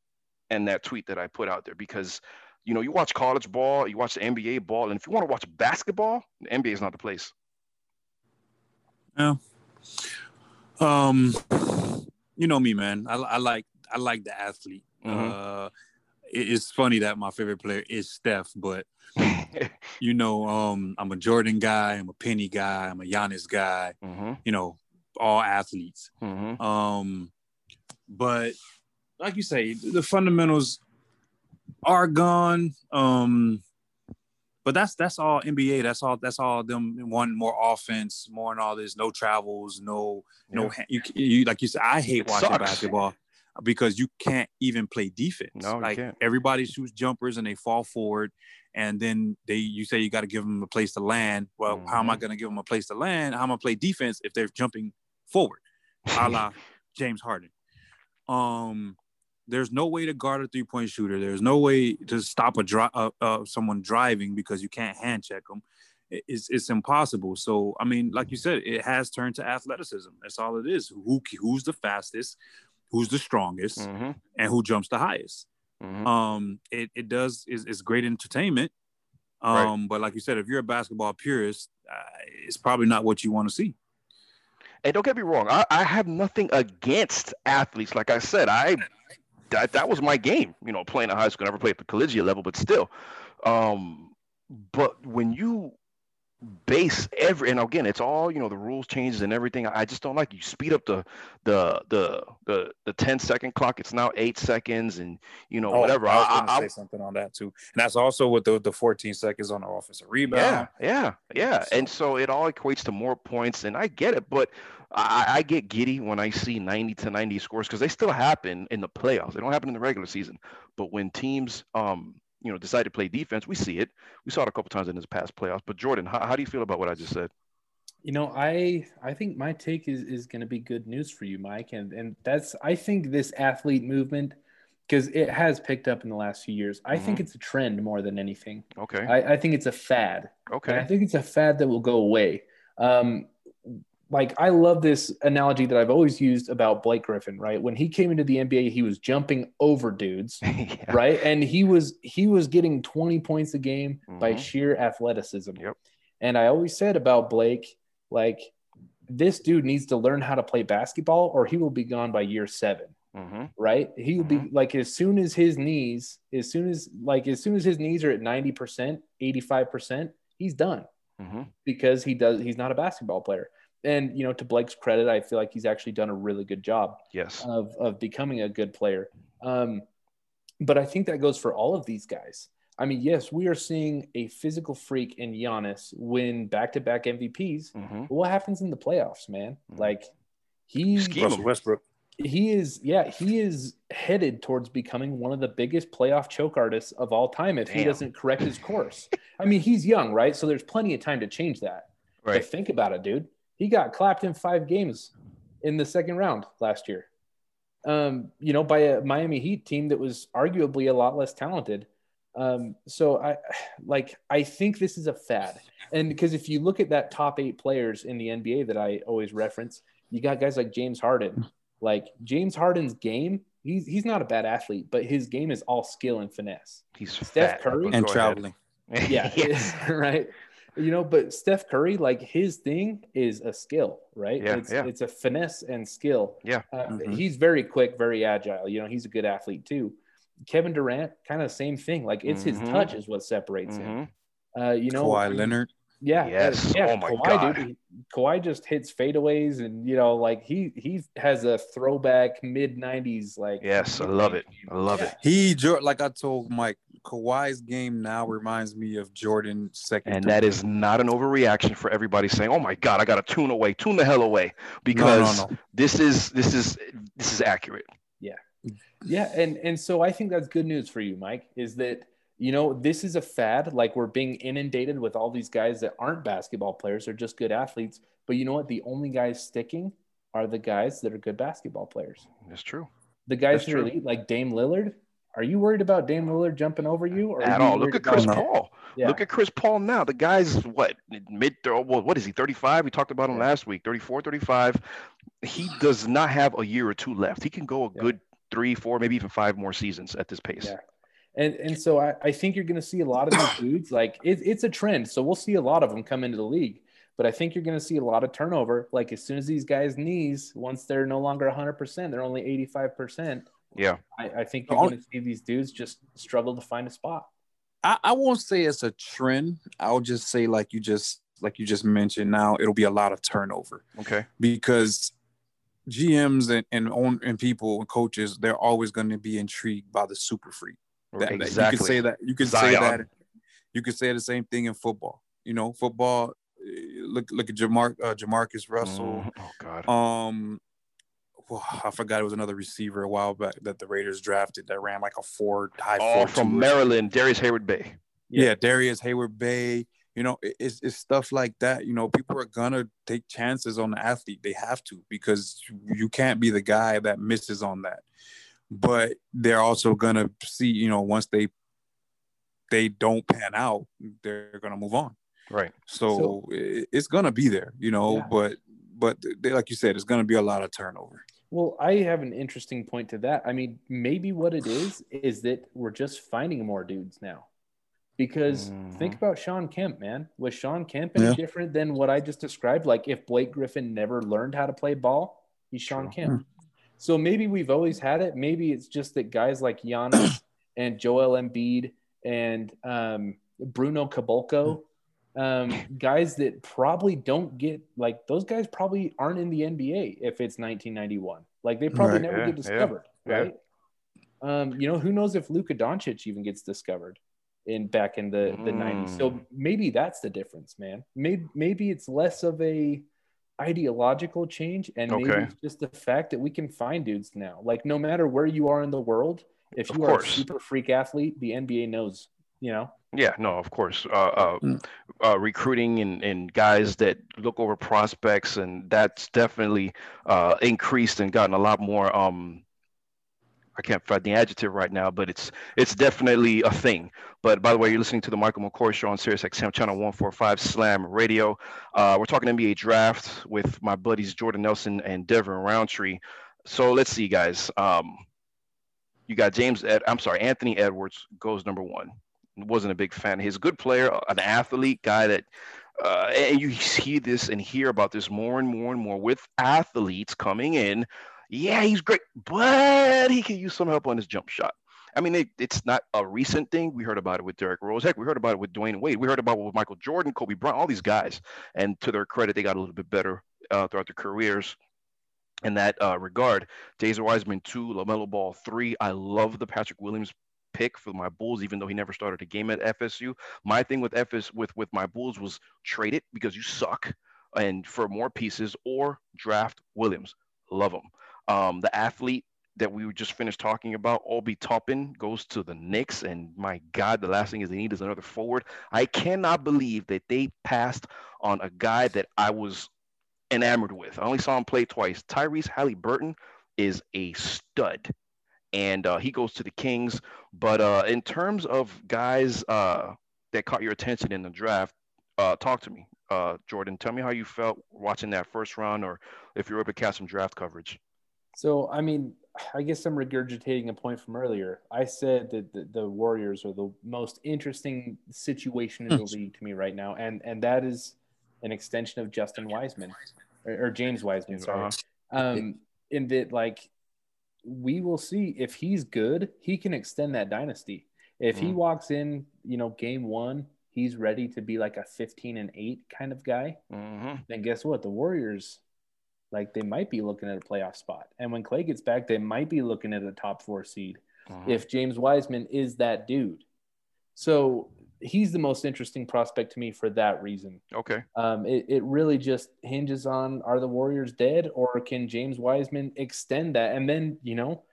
and that tweet that I put out there because you know you watch college ball, you watch the NBA ball, and if you want to watch basketball, the NBA is not the place. Yeah. Um, you know me, man. I, I like I like the athlete. Mhm. Uh, it- it's funny that my favorite player is Steph, but you know, um, I'm a Jordan guy, I'm a Penny guy, I'm a Giannis guy. hmm You know, all athletes. hmm Um, but like you say, the fundamentals are gone. Um, but that's that's all NBA. That's all. That's all them wanting more offense, more and all this. No travels, no no. You, you like you said. I hate It watching sucks. basketball because you can't even play defense. No, you like can't. everybody shoots jumpers and they fall forward, and then they you say you got to give them a place to land. Well, how am I Mhm. going to give them a place to land? How am I play defense if they're jumping forward, a la James Harden? Um, there's no way to guard a three point shooter. There's no way to stop a dri- uh, uh, someone driving because you can't hand check them. It's it's impossible. So I mean, like you said, it has turned to athleticism. That's all it is. Who who's the fastest, who's the strongest, hmm and who jumps the highest. hmm Um, it it does is is great entertainment. Right. Um, but like you said, if you're a basketball purist, uh, it's probably not what you want to see. And don't get me wrong, I, I have nothing against athletes. Like I said, I that that was my game. You know, playing at high school, I never played at the collegiate level, but still. Um, but when you base every and again, it's all you know, the rules changes and everything. I just don't like you speed up the the the the the 10 second clock. It's now eight seconds, and you know whatever. Oh, I was I- going to I- say something on that too, and that's also with the the 14 seconds on the offensive rebound. Yeah, yeah, yeah. And so it all equates to more points, and I get it, but I, I get giddy when I see 90 to 90 scores because they still happen in the playoffs. They don't happen in the regular season. But when teams, um, you know, decide to play defense, we see it. We saw it a couple times in this past playoffs. But Jordan, how, how do you feel about what I just said? You know, I I think my take is is going to be good news for you, Mike, and and that's I think this athlete movement because it has picked up in the last few years. I think it's a trend more than anything. Okay, I, I think it's a fad. And I think it's a fad that will go away. Um, like I love this analogy that I've always used about Blake Griffin. Right when he came into the NBA, he was jumping over dudes, Yeah. right? And he was he was getting 20 points a game by Mhm. sheer athleticism. Yep. And I always said about Blake, like this dude needs to learn how to play basketball, or he will be gone by year seven hmm right? He will be like as soon as his knees, as soon as like as soon as his knees are at 90%, 85%, he's done hmm because he does he's not a basketball player. And you know, to Blake's credit, I feel like he's actually done a really good job Yes. of of becoming a good player. Um, but I think that goes for all of these guys. I mean, yes, we are seeing a physical freak in Giannis win back-to-back MVPs. hmm But what happens in the playoffs, man? Mhm. Like he Scheme 'em. Russell Westbrook. he is yeah he is headed towards becoming one of the biggest playoff choke artists of all time if he doesn't correct his course i mean he's young right so there's plenty of time to change that Right. but think about it dude he got clapped in five games in the second round last year um, you know by a miami heat team that was arguably a lot less talented um, so i like i think this is a fad and because if you look at that top eight players in the nba that i always reference you got guys like james harden like James Harden's game, he's he's not a bad athlete, but his game is all skill and finesse. He's Steph fat, Curry? and go ahead. traveling. Yeah, yes. right. You know, but Steph Curry, like his thing is a skill, right? Yeah, it's yeah. it's a finesse and skill. Yeah. Uh, Mhm. He's very quick, very agile. You know, he's a good athlete too. Kevin Durant, kind of same thing. Like it's Mhm. his touch is what separates him. Mhm. Uh, you know, Kawhi Leonard. Yeah, Yes. yeah. Oh my Kawhi, God. dude. Kawhi just hits fadeaways, and you know, like he he has a throwback mid '90s like. Yes, I love it. I love it. He like I told Mike, Kawhi's game now reminds me of Jordan's second. And three. that is not an overreaction for everybody saying, "Oh my God, I got to tune away, tune the hell away," because no, no. this is this is this is accurate. Yeah. Yeah, and and so I think that's good news for you, Mike. Is that you know this is a fad. Like we're being inundated with all these guys that aren't basketball players; they're just good athletes. But you know what? The only guys sticking are the guys that are good basketball players. That's true. The guys That's that are true. elite, like Dame Lillard. Are you worried about Dame Lillard jumping over you? Or At you all. Look at Chris. Paul. Yeah. Look at Chris Paul now. The guy's what mid what is he 35? We talked about him last week. 34, 35. He does not have a year or two left. He can go a Yeah. good three, four, maybe even five more seasons at this pace. Yeah. And and so I, I think you're going to see a lot of these dudes like it, it's a trend. So we'll see a lot of them come into the league. But I think you're going to see a lot of turnover. Like as soon as these guys' knees, once they're no longer 100%, they're only 85%. Yeah. I, I think you're going to see these dudes just struggle to find a spot. I, I won't say it's a trend. I'll just say like you just like you just mentioned. Now it'll be a lot of turnover. Okay. Because GMs and and, own, and people and coaches they're always going to be intrigued by the super freak. That, that- exactly. you can say that. You can Zion. say that. You can say the same thing in football. You know, football. eh, Look, look at Jamar, uh, JaMarcus Russell. Mm, oh God. Um, well, I forgot it was another receiver a while back that the Raiders drafted that ran like a four high. Oh, four from two or Maryland, Darius Hayward Bay. yeah, Darrius Heyward-Bey. You know, it- it's, it's stuff like that. You know, people are gonna take chances on the athlete. They have to because you can't be the guy that misses on that. But they're also gonna see, you know, once they they don't pan out, they're gonna move on. Right. So, it- it's gonna be there, you know. Yeah. But but they, like you said, it's gonna be a lot of turnover. Well, I have an interesting point to that. I mean, maybe what it is is that we're just finding more dudes now. Because mm-hmm. think about Shawn Kemp, man. Was Shawn Kemp any Yeah. different than what I just described? Like if Blake Griffin never learned how to play ball, he's Shawn Kemp. Hmm. So maybe we've always had it. Maybe it's just that guys like Giannis and Joel Embiid and um, Bruno Caboclo, um, guys that probably don't get like those guys probably aren't in the NBA if it's 1991. Like they probably Right, never yeah, get discovered, yeah. right? Um, you know, who knows if Luka Doncic even gets discovered in back in the, the 90s. So Mm. maybe that's the difference, man. Maybe maybe it's less of a ideological change and maybe Okay. it's just the fact that we can find dudes now. Like no matter where you are in the world, if you are a super freak athlete, the NBA knows, you know. Yeah, no, of course. Uh, uh, Mm. uh, recruiting and, and guys that look over prospects, and that's definitely uh, increased and gotten a lot more. Um, I can't find the adjective right now, but it's it's definitely a thing. But by the way, you're listening to the Michael McCoy Show on Sirius XM Channel 145 Slam Radio. Uh, we're talking NBA draft with my buddies Jordan Nelson and Devin Roundtree. So let's see, guys. Um, you got James. Ed, I'm sorry, Anthony Edwards goes number one wasn't a big fan. He's a good player, an athlete, guy that, uh, and you see this and hear about this more and more and more with athletes coming in. Yeah, he's great, but he can use some help on his jump shot. I mean, it, it's not a recent thing. We heard about it with Derrick Rose. Heck, we heard about it with Dwyane Wade. We heard about it with Michael Jordan, Kobe Bryant, all these guys. And to their credit, they got a little bit better uh, throughout their careers in that uh, regard. Jason Wiseman two, LaMelo Ball three. I love the Patrick Williams pick for my Bulls, even though he never started a game at FSU. My thing with FS with with my Bulls was trade it because you suck, and for more pieces or draft Williams. Love him. Um, the athlete that we were just finished talking about, Obi Toppin, goes to the Knicks, and my God, the last thing is they need is another forward. I cannot believe that they passed on a guy that I was enamored with. I only saw him play twice. Tyrese Halliburton is a stud, and uh, he goes to the Kings. But uh, in terms of guys uh, that caught your attention in the draft, uh, talk to me, uh, Jordan. Tell me how you felt watching that first round, or if you to catch some draft coverage. So, I mean, I guess I'm regurgitating a point from earlier. I said that the, the Warriors are the most interesting situation in the league to me right now, and and that is an extension of Justin Wiseman or, or James Wiseman. Sorry, um, in that like we will see if he's good, he can extend that dynasty. If he Mhm. walks in, you know, game one, he's ready to be like a 15 and eight kind of guy. Mm-hmm. Then guess what? The Warriors like they might be looking at a playoff spot. And when Klay gets back, they might be looking at a top four seed Mhm. if James Wiseman is that dude. So he's the most interesting prospect to me for that reason. Okay. Um, it, it really just hinges on are the Warriors dead or can James Wiseman extend that? And then, you know,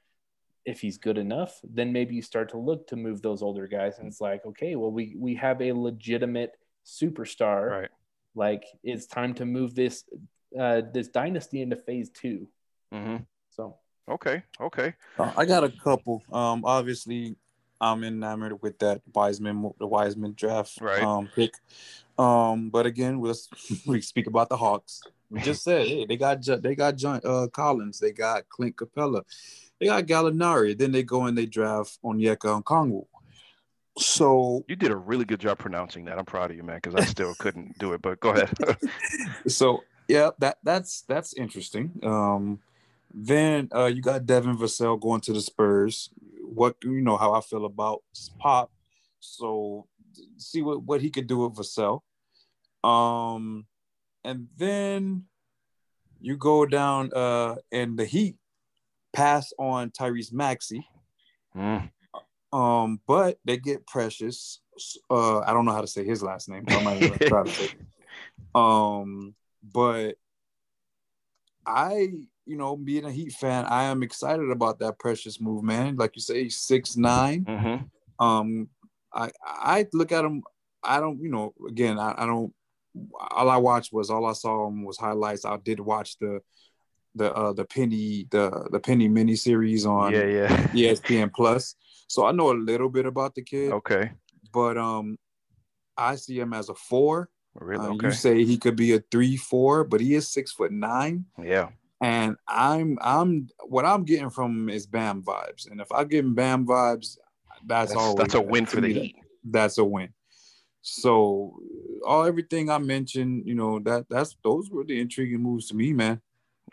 if he's good enough, then maybe you start to look to move those older guys. And it's like, okay, well, we, we have a legitimate superstar. Right. Like it's time to move this uh, this dynasty into phase two. Mm-hmm. So Okay. Okay. Uh, I got a couple. Um, obviously, I'm enamored with that Wiseman, the Wiseman draft Right. um, pick. Um, but again, let's we speak about the Hawks. We just said, hey, they got they got John uh, Collins, they got Clint Capela, they got Gallinari. Then they go and they draft Onyeka Okongwu. So You did a really good job pronouncing that. I'm proud of you, man, because I still couldn't do it. But go ahead. so yeah, that that's that's interesting. Um, then uh, you got Devin Vassell going to the Spurs. What you know how I feel about Pop. So see what what he could do with Vassell. Um, and then you go down uh, and the Heat pass on Tyrese Maxey. Mm. Um, but they get Precious. Uh, I don't know how to say his last name. so I'm not even gonna try to say. it. Um, but I, you know, being a Heat fan, I am excited about that Precious move, man. Like you say, six nine. hmm Um, I I look at him. I don't, you know, again, I, I don't. All I watched was all I saw him was highlights. I did watch the the uh the penny the the penny mini series on Yeah, yeah. ESPN Plus. So I know a little bit about the kid, Okay. but um, I see him as a four. Really? Uh, okay. You say he could be a three four, but he is six foot nine. yeah. And I'm I'm what I'm getting from him is Bam vibes. And if I give him Bam vibes, that's That's, all. that's a win for the Heat. That's a win. So all everything I mentioned, you know, that that's those were the intriguing moves to me, man.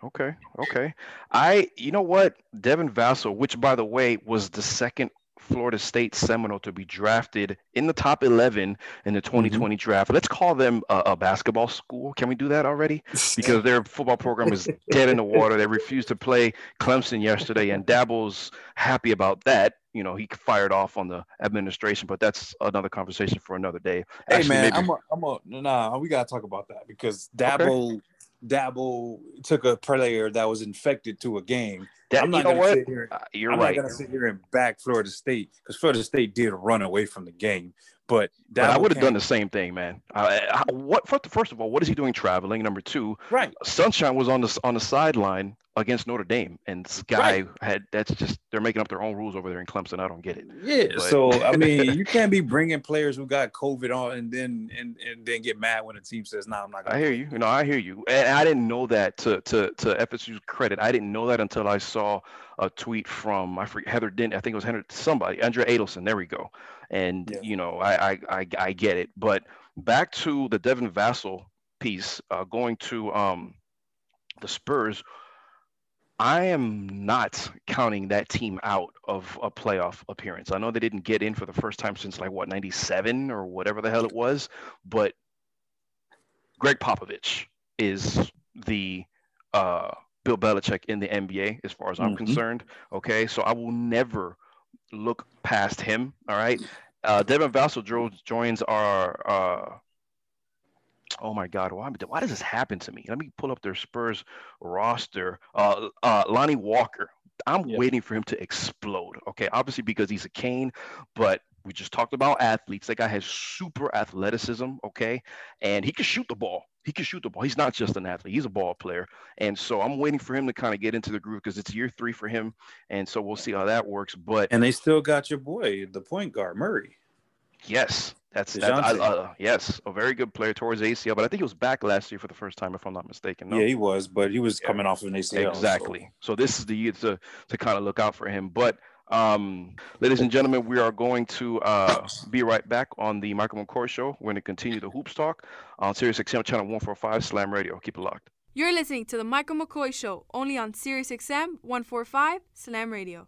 Okay. Okay. I, you know what? Devin Vassell, which by the way was the second Florida State Seminole to be drafted in the top 11 in the mm-hmm. 2020 draft. Let's call them a, a basketball school. Can we do that already? Because their football program is dead in the water. They refused to play Clemson yesterday, and Dabo's happy about that. You know, he fired off on the administration, but that's another conversation for another day. Hey Actually, man, maybe- I'm a, I'm a nah. We gotta talk about that because Dabo Dabo took a player that was infected to a game. That- I'm you not know gonna what? sit here. Uh, you're right. I'm right. not gonna sit here and back Florida State because Florida State did run away from the game, but But I would have done the same thing, man. Uh, what first, first of all, what is he doing traveling? Number two, right. Sunshine was on the on the sideline against Notre Dame, and this guy had that's just they're making up their own rules over there in Clemson. I don't get it. Yeah, But- so I mean, you can't be bringing players who got COVID on and then and, and then get mad when the team says, "Nah, I'm not gonna." I hear you. You know, I hear you. And I didn't know that. To to to FSU's credit, I didn't know that until I saw a tweet from I forget Heather Dent. I think it was Heather somebody, Andrea Adelson. There we go. And Yeah. you know, I, I I I get it. But back to the Devin Vassell piece, uh, going to um the Spurs. I am not counting that team out of a playoff appearance. I know they didn't get in for the first time since like what 97 or whatever the hell it was, but Gregg Popovich is the uh, Bill Belichick in the NBA as far as I'm Mhm. concerned. Okay, so I will never look past him. All right, uh, Devin Vassell jo- joins our. Uh, oh my God, why, why does this happen to me? Let me pull up their Spurs roster. Uh, uh, Lonnie Walker. I'm Yeah. waiting for him to explode. Okay, obviously because he's a Cane, but we just talked about athletes. That guy has super athleticism. Okay, and he can shoot the ball. He can shoot the ball. He's not just an athlete. He's a ball player. And so I'm waiting for him to kind of get into the groove because it's year three for him. And so we'll see how that works. But And they still got your boy, the point guard Murray. yes, that's, that's I, DeJounte. uh, yes, a very good player towards ACL. But I think he was back last year for the first time, if I'm not mistaken. No? Yeah, he was, but he was Yeah. coming off of an ACL. Exactly. So. this is the year to to kind of look out for him. But um, ladies and gentlemen, we are going to uh, be right back on the Michael McCoy Show. We're going to continue the hoops talk on Sirius XM channel 145 Slam Radio. Keep it locked. You're listening to the Michael McCoy Show, only on SiriusXM 145 Slam Radio.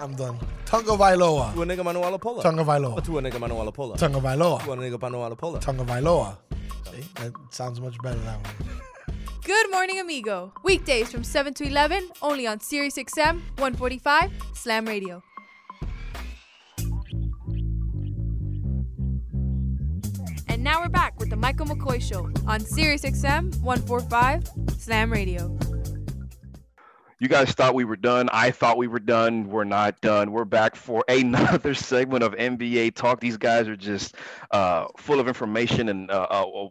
I'm done. Tunga Vailoa. Tua Nigga Lapola. Tunga Vailoa. Tua Nigga Lapola. Tunga Vailoa. Tua Nigga Lapola. Tunga Vailoa. See? That sounds much better that way. Good morning, amigo. Weekdays from 7 to 11, only on SiriusXM 145 Slam Radio. And now we're back with the Michael McCoy Show on SiriusXM 145 Slam Radio. You guys thought we were done. I thought we were done. We're not done. We're back for another segment of NBA talk. These guys are just uh, full of information and uh, uh,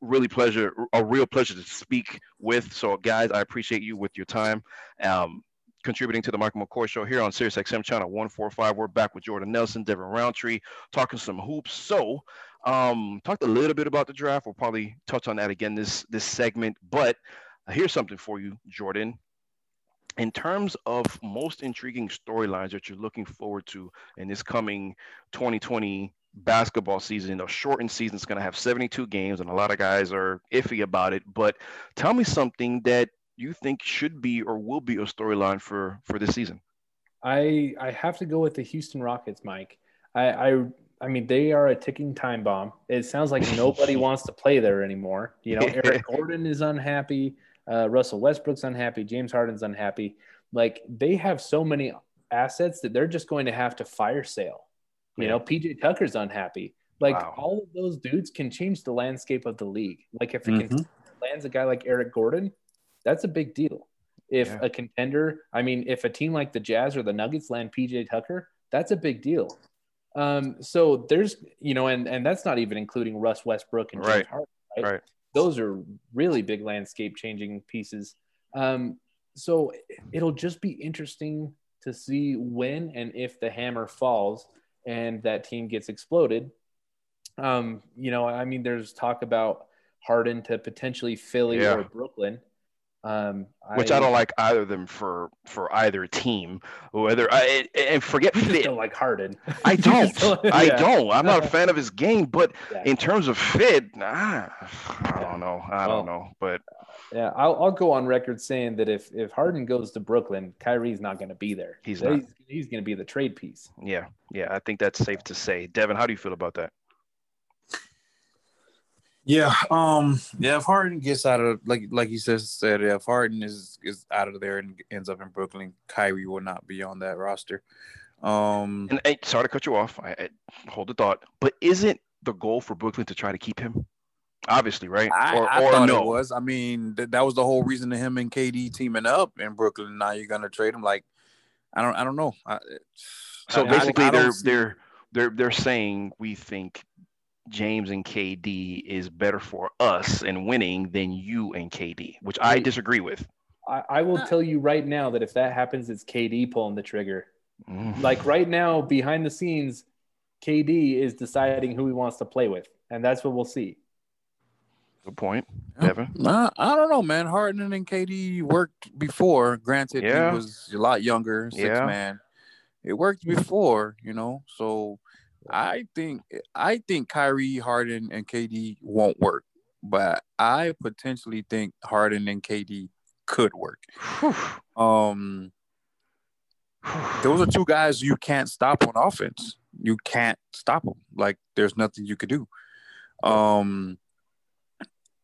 really pleasure, a real pleasure to speak with. So, guys, I appreciate you with your time. Um, contributing to the Michael McCoy Show here on Sirius XM channel 145. We're back with Jordan Nelson, Devin Roundtree, talking some hoops. So, um, talked a little bit about the draft. We'll probably touch on that again this this segment. But here's something for you, Jordan in terms of most intriguing storylines that you're looking forward to in this coming 2020 basketball season, a shortened season is going to have 72 games, and a lot of guys are iffy about it. But tell me something that you think should be or will be a storyline for for this season. I I have to go with the Houston Rockets, Mike. I I, I mean they are a ticking time bomb. It sounds like nobody wants to play there anymore. You know, Eric Gordon is unhappy. Uh, Russell Westbrook's unhappy. James Harden's unhappy. Like they have so many assets that they're just going to have to fire sale. You yeah. know, PJ Tucker's unhappy. Like wow. all of those dudes can change the landscape of the league. Like if it mm-hmm. can lands a guy like Eric Gordon, that's a big deal. If yeah. a contender, I mean, if a team like the Jazz or the Nuggets land PJ Tucker, that's a big deal. Um, so there's, you know, and and that's not even including Russ Westbrook and James right. Harden, right? right? Those are really big landscape changing pieces. Um, so it'll just be interesting to see when and if the hammer falls and that team gets exploded. Um, you know, I mean, there's talk about Harden to potentially Philly yeah. or Brooklyn. Um, Which I, I, don't like either of them for for either team. Whether I and forget fit. Don't like Harden. I don't. yeah. I don't. I'm not a fan of his game, but yeah. in terms of fit, nah, I don't know. I well, don't know. But yeah, I'll, I'll go on record saying that if if Harden goes to Brooklyn, Kyrie's not going to be there. He's not. He's, he's going to be the trade piece. Yeah, yeah. I think that's safe to say. Devin, how do you feel about that? Yeah, um, yeah. If Harden gets out of like like you said, said if Harden is is out of there and ends up in Brooklyn, Kyrie will not be on that roster. Um, and hey, sorry to cut you off. I, I hold the thought, but isn't the goal for Brooklyn to try to keep him? Obviously, right? I, or, I or thought no? it was. I mean, th- that was the whole reason to him and KD teaming up in Brooklyn. Now you're gonna trade him? Like, I don't, I don't know. I, so basically, they're they're they're they're saying we think James and KD is better for us in winning than you and KD, which I disagree with. I, I will tell you right now that if that happens, it's KD pulling the trigger. Mm. Like right now, behind the scenes, KD is deciding who he wants to play with, and that's what we'll see. Good point, Devin. I, I don't know, man. Harden and KD worked before. Granted, yeah. he was a lot younger, six yeah. man. It worked before, you know. So I think I think Kyrie, Harden, and KD won't work, but I potentially think Harden and KD could work. um, those are two guys you can't stop on offense. You can't stop them. Like there's nothing you could do. Um,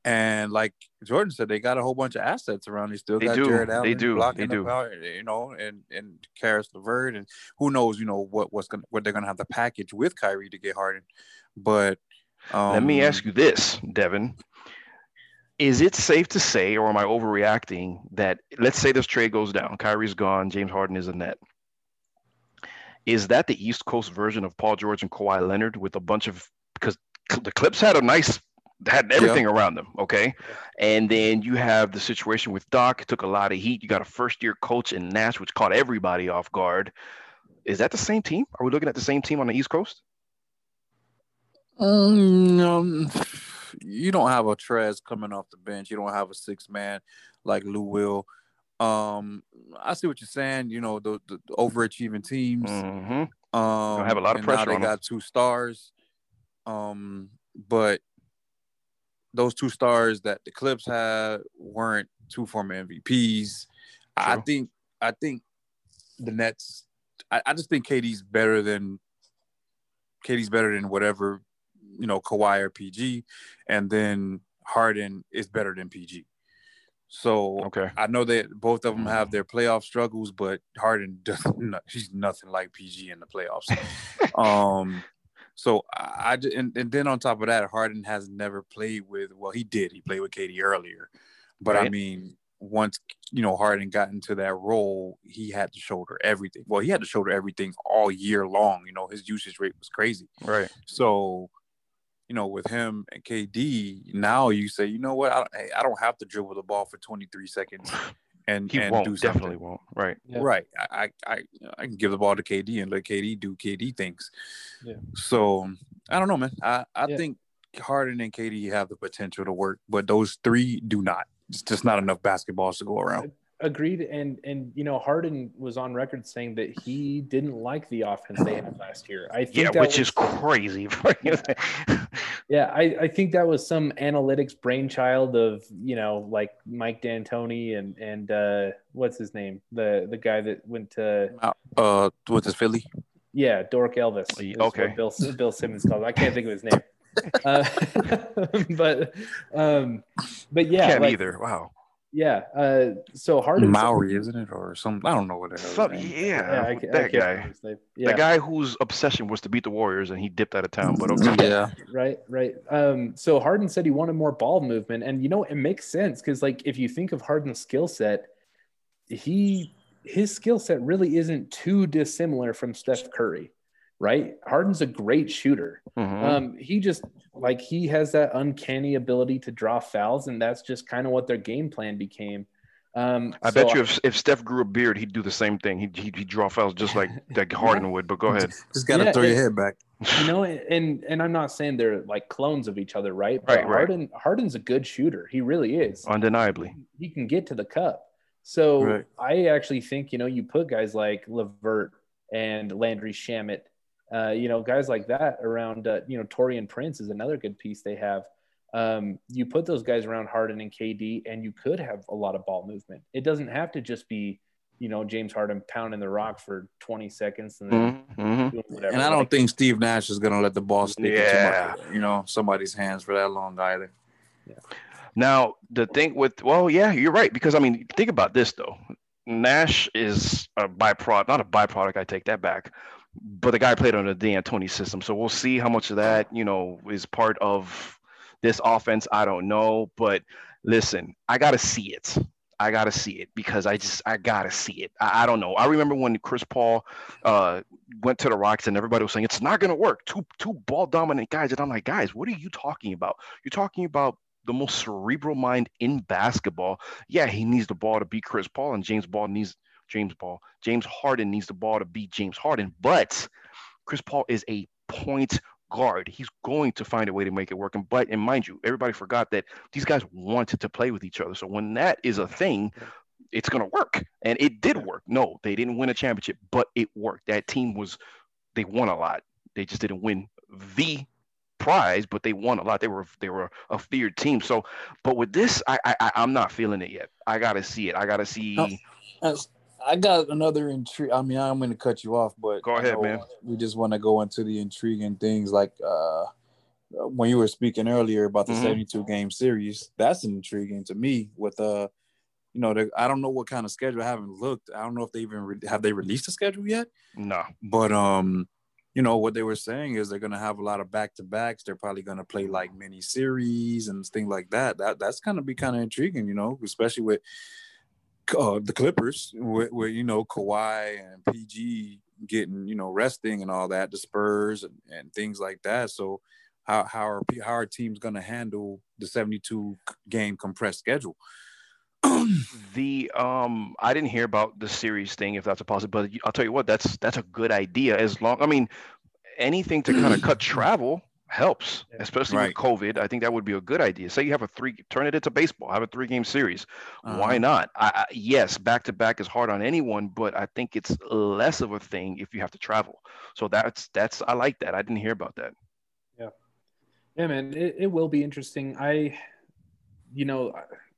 and like Jordan said, they got a whole bunch of assets around. They still they got do. Jarrett Allen they do. blocking they do. Out, you know, and and Caris LeVert, and who knows, you know, what what's gonna what they're gonna have to package with Kyrie to get Harden. But um, let me ask you this, Devin. Is it safe to say, or am I overreacting, that let's say this trade goes down, Kyrie's gone, James Harden is a net. Is that the East Coast version of Paul George and Kawhi Leonard with a bunch of because the Clips had a nice had everything around them. Okay. And then you have the situation with Doc, took a lot of heat. You got a first year coach in Nash, which caught everybody off guard. Is that the same team? Are we looking at the same team on the East Coast? Um, um you don't have a Trez coming off the bench. You don't have a six man like Lou Will. Um, I see what you're saying. You know, the, the overachieving teams. Mm-hmm. Um, have a lot of pressure. Now they got two stars. Um, but those two stars that the Clips had weren't two former MVPs. True. I think I think the Nets. I, I, just think KD's better than KD's better than whatever you know Kawhi or PG, and then Harden is better than PG. So okay. I know that both of them have their playoff struggles, but Harden doesn't. He's nothing like PG in the playoffs. um, so I, and, and then on top of that, Harden has never played with. Well, he did. He played with KD earlier, but right. I mean, once you know Harden got into that role, he had to shoulder everything. Well, he had to shoulder everything all year long. You know, his usage rate was crazy. Right. So, you know, with him and KD, now you say, you know what, I, hey, I don't have to dribble the ball for 23 seconds and He and won't. do something. Definitely won't. Right. Yeah. Right. I, I I I can give the ball to KD and let KD do KD things. Yeah. So I don't know, man. I, I Yeah. think Harden and KD have the potential to work, but those three do not. It's just not enough basketballs to go around. Agreed. And and you know, Harden was on record saying that he didn't like the offense they had last year. I think Yeah, that which was- is crazy. Yeah, I, I think that was some analytics brainchild of you know like Mike D'Antoni and and uh, what's his name the the guy that went to Uh, what's his Philly? yeah Dork Elvis. Yeah, is what okay. Bill Bill Simmons called. I can't think of his name. Uh, but um, but yeah, Can't like, either. Wow. Yeah. Uh, so Harden. Morey, isn't it, or some? I don't know what it is. Some, yeah, Yeah, I, ca- I that can't guy. remember his name. Yeah. The guy whose obsession was to beat the Warriors and he dipped out of town. But okay. Yeah, Right, right. Um, so Harden said he wanted more ball movement, and you know it makes sense because, like, if you think of Harden's skill set, he his skill set really isn't too dissimilar from Steph Curry, right? Harden's a great shooter. Mhm. Um, he just like he has that uncanny ability to draw fouls, and that's just kind of what their game plan became. Um, I so bet you if, if Steph grew a beard, he'd do the same thing. He'd, he'd, he'd draw fouls just like that Harden would. But go ahead. just gotta Yeah, throw your head back. you know and and i'm not saying they're like clones of each other right but Right, right. harden harden's a good shooter he really is Undeniably. he can get to the cup so Right. i actually think you know you put guys like levert and landry shamet uh, you know guys like that around uh, you know taurean prince is another good piece they have um, you put those guys around harden and kd and you could have a lot of ball movement it doesn't have to just be you know james harden pounding the rock for 20 seconds and then Mhm. whatever And I don't Like, think Steve Nash is gonna let the ball stick Yeah. into my, you know somebody's hands for that long either. Now the thing with well, yeah, you're right because I mean, think about this though. Nash is a byproduct, not a byproduct. I take that back. But the guy played on the D'Antoni system, so we'll see how much of that you know is part of this offense. I don't know, but listen, I gotta see it. I gotta see it because I just I gotta see it. I, I don't know. I remember when Chris Paul uh, went to the Rocks and everybody was saying it's not gonna work. Two two ball dominant guys, and I'm like, guys, what are you talking about? You're talking about the most cerebral mind in basketball. Yeah, he needs the ball to beat Chris Paul, and James Ball needs James Ball. James Harden needs the ball to beat James Harden, but Chris Paul is a point guard. He's going to find a way to make it work. And but and mind you, everybody forgot that these guys wanted to play with each other. So when that is a thing, it's gonna work. And it did work. No, they didn't win a championship, but it worked. That team was they won a lot. They just didn't win the prize, but they won a lot. They were they were a feared team. So, but with this, I I I'm not feeling it yet. I gotta see it. I gotta see. I got another intrigue. I mean, I'm going to cut you off, but Go ahead, know man. We just want to go into the intriguing things like uh, when you were speaking earlier about the Mhm. 72 game series. That's intriguing to me. With uh, you know, the, I don't know what kind of schedule. I haven't looked. I don't know if they even re- have they released a schedule yet. No. But um, you know what they were saying is they're gonna have a lot of back to backs. They're probably gonna play like mini series and things like that. That that's gonna be kind of intriguing, you know, especially with uh, the Clippers, where, with you know Kawhi and PG getting you know resting and all that, the Spurs and, and things like that. So how how are how are teams gonna handle the seventy two game compressed schedule? the um I didn't hear about the series thing if that's a possibility. I'll tell you what, that's that's a good idea. As long I mean, anything to kind of cut travel helps, especially Right. with COVID. I think that would be a good idea. Say you have a three, turn it into baseball, have a three game series. Why Uh-huh. not? I, I, yes, back to back is hard on anyone, but I think it's less of a thing if you have to travel. So that's that's I like that. I didn't hear about that. Yeah, Yeah, man, it, it will be interesting. I, you know,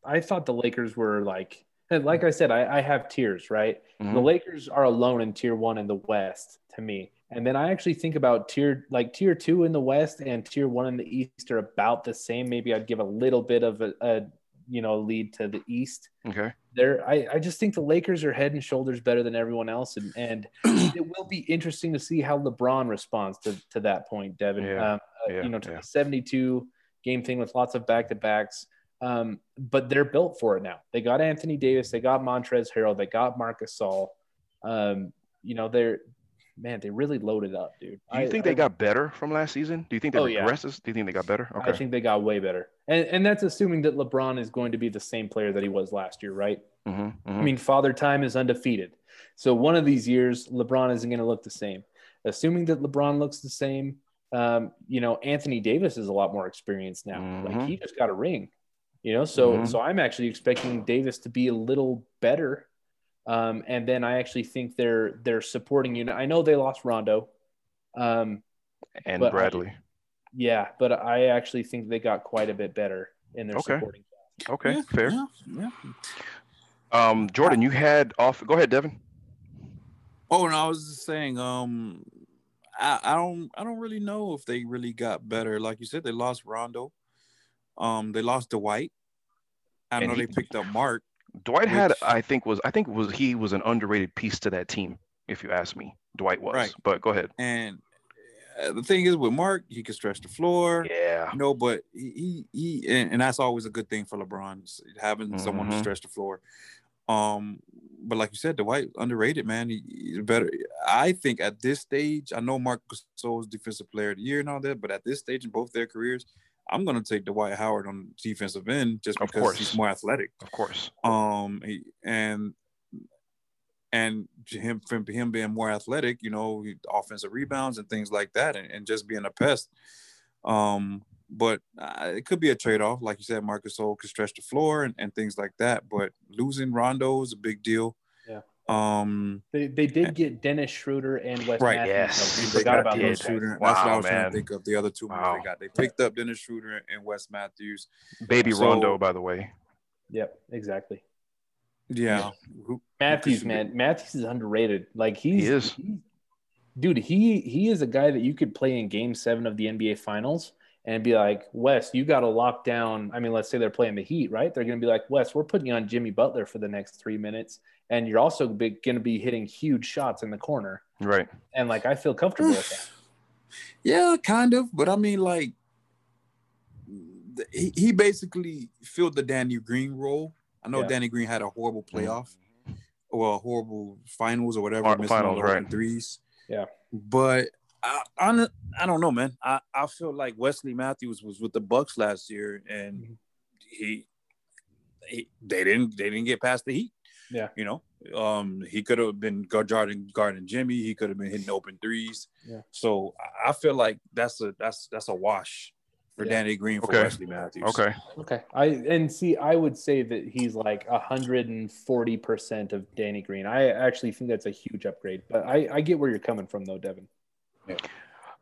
I, I thought the Lakers were like, and like I said, I, I have tiers, right? The Mhm. Lakers are alone in tier one in the West to me. And then I actually think about tier like tier two in the West and tier one in the East are about the same. Maybe I'd give a little bit of a, a you know lead to the East. Okay. There, I, I just think the Lakers are head and shoulders better than everyone else, and and it will be interesting to see how LeBron responds to, to that point, Devin. Yeah, Um, uh, yeah, you know, to yeah. the 72 game thing with lots of back to backs. Um, but they're built for it now. They got Anthony Davis, they got Montrezl Harrell, they got Marc Gasol. Um, you know, they're man, they really loaded up, dude. Do you I- think they I- got better from last season? Do you think they Oh, yeah. Do you think they got better? I think they got way better, and and that's assuming that LeBron is going to be the same player that he was last year, right? hmm I mean, Father Time is undefeated. So one of these years, LeBron isn't going to look the same. Assuming that LeBron looks the same, um, you know, Anthony Davis is a lot more experienced now. Mhm. Like he just got a ring, you know. So Mhm. so I'm actually expecting Davis to be a little better. Um, and then I actually think they're they're supporting you. I know they lost Rondo. Um, and but I- Bradley. yeah, but I actually think they got quite a bit better in their Okay. supporting. okay, Yeah, fair. Yeah, yeah. Um, Jordan, you had off. Go ahead, Devin. Oh, no, I was just saying, um, I, I don't, I don't really know if they really got better. Like you said, they lost Rondo. Um, they lost Dwight. I know he- they picked up Mark. Dwight had, I think, was I think was he was an underrated piece to that team. If you ask me, Dwight was. Right. But go ahead. And uh, the thing is with Mark, he could stretch the floor. Yeah. You know, but he he and, and that's always a good thing for LeBron having someone to Mhm. stretch the floor. Um, but like you said, Dwight underrated, man. He, he's better. I think at this stage, I know Mark Gasol's defensive player of the year and all that, but at this stage in both their careers, I'm gonna take Dwight Howard on defensive end just because he's more athletic. Of course. Um, he, and and him from him being more athletic, you know, offensive rebounds and things like that, and, and just being a pest. Um, but uh, it could be a trade off, like you said. Marc Gasol could stretch the floor and, and things like that. But losing Rondo is a big deal. Yeah. Um, They, they did get Dennis Schroeder and Wes Right, Matthews. yes. We They forgot got about Dennis those guys. Schroeder. That's what I Wow, was trying to think of. The other two Wow. they got. They picked up Dennis Schroeder and Wes Matthews. Baby So- Rondo, by the way. Yep, exactly. Yeah. Who- Matthews, who- man, Matthews is underrated. Like he's, He is. he- dude. He he is a guy that you could play in Game Seven of the NBA Finals and be like, Wes, you got to lock down. I mean, let's say they're playing the Heat, right? They're going to be like, Wes, we're putting you on Jimmy Butler for the next three minutes, and you're also going to be hitting huge shots in the corner. Right. And like, I feel comfortable with that. Yeah, kind of. But I mean, like, he, he basically filled the Danny Green role. I know Yeah. Danny Green had a horrible mm-hmm. playoff or a horrible finals or whatever, Fin- missing all finals, open right. threes. Yeah. But I, I, don't- I don't know, man. I, I feel like Wesley Matthews was with the Bucks last year, and Mhm. he, he they didn't they didn't get past the Heat. Yeah. You know, um, he could have been guard- guarding guarding Jimmy. He could have been hitting open threes. Yeah. So I- I feel like that's a that's that's a wash for Yeah. Danny Green for Okay. Wesley Matthews. Okay. Okay. I and see, I would say that he's like hundred and forty percent of Danny Green. I actually think that's a huge upgrade. But I, I get where you're coming from, though, Devin.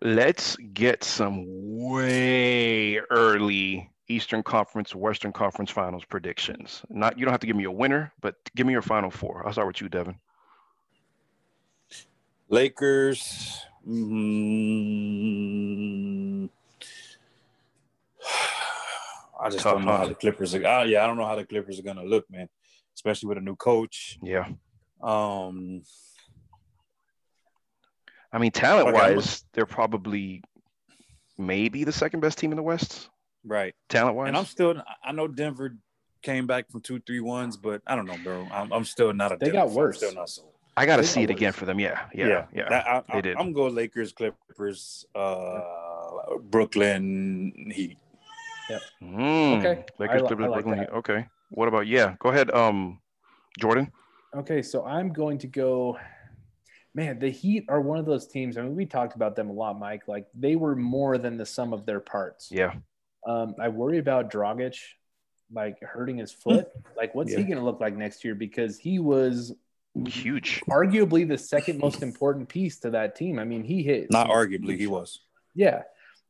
Let's get some way early Eastern Conference, Western Conference Finals predictions. Not you don't have to give me a winner, but give me your final four. I'll start with you, Devin. Lakers. mm, I just Tough, don't know huh? how the Clippers are. Uh, yeah, I don't know how the Clippers are gonna look, man. Especially with a new coach. Yeah. Um, I mean, talent wise, they're probably maybe the second best team in the West. right. Talent wise. And I'm still. I know Denver came back from two, three ones, but I don't know, bro. I'm, I'm still not a. They Denver got fan. worse. Still not sold. I got to see it got again for them. Yeah. Yeah. Yeah. That- I, they I, did. I'm going Lakers, Clippers, uh, Brooklyn Heat. Mm, Okay. Lakers, I Clippers, I like Brooklyn. that. Heat. Okay. What about yeah? Go ahead. Um, Jordan. Okay, so I'm going to go. Man, the Heat are one of those teams. I mean, we talked about them a lot, Mike. Like they were more than the sum of their parts. Yeah. Um, I worry about Dragic, like hurting his foot. like, what's he going to look like next year? Because he was Huge. arguably the second most important piece to that team. I mean, he hit Not arguably, he was. Yeah,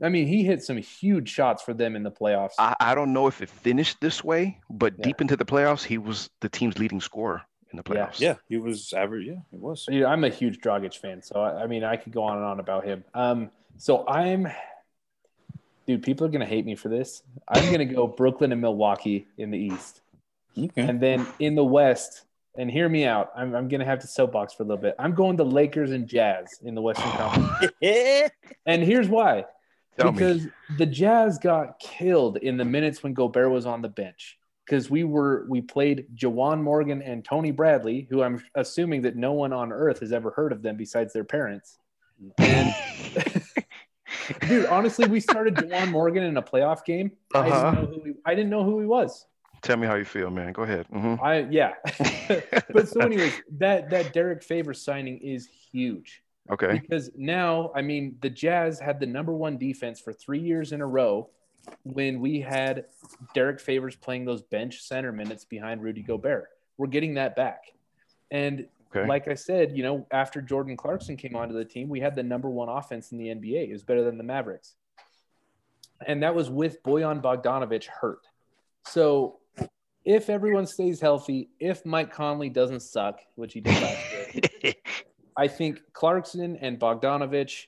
I mean, he hit some huge shots for them in the playoffs. I, I don't know if it finished this way, but Yeah. deep into the playoffs, he was the team's leading scorer in the Yeah. playoffs. Yeah, he was average. Yeah, it was. Yeah, I'm a huge Dragic fan, so I, I mean, I could go on and on about him. Um, so I'm, dude. People are gonna hate me for this. I'm gonna go Brooklyn and Milwaukee in the East, Okay. and then in the West. And hear me out. I'm, I'm gonna have to soapbox for a little bit. I'm going to Lakers and Jazz in the Western Conference, and here's why: Tell because me. the Jazz got killed in the minutes when Gobert was on the bench. Because we were we played Juwan Morgan and Tony Bradley, who I'm assuming that no one on earth has ever heard of them besides their parents. And dude, honestly, we started Juwan Morgan in a playoff game. I, Uh-huh. didn't know who he, I didn't know who he was. Tell me how you feel, man. Go ahead. Mhm. I yeah. but so anyways, that that Derrick Favors signing is huge. Okay. Because now, I mean, the Jazz had the number one defense for three years in a row when we had Derrick Favors playing those bench center minutes behind Rudy Gobert. We're getting that back. And Okay. like I said, you know, after Jordan Clarkson came onto the team, we had the number one offense in the NBA. It was better than the Mavericks. And that was with Bojan Bogdanovic hurt. So if everyone stays healthy, if Mike Conley doesn't suck, which he did last year, I think Clarkson and Bogdanovic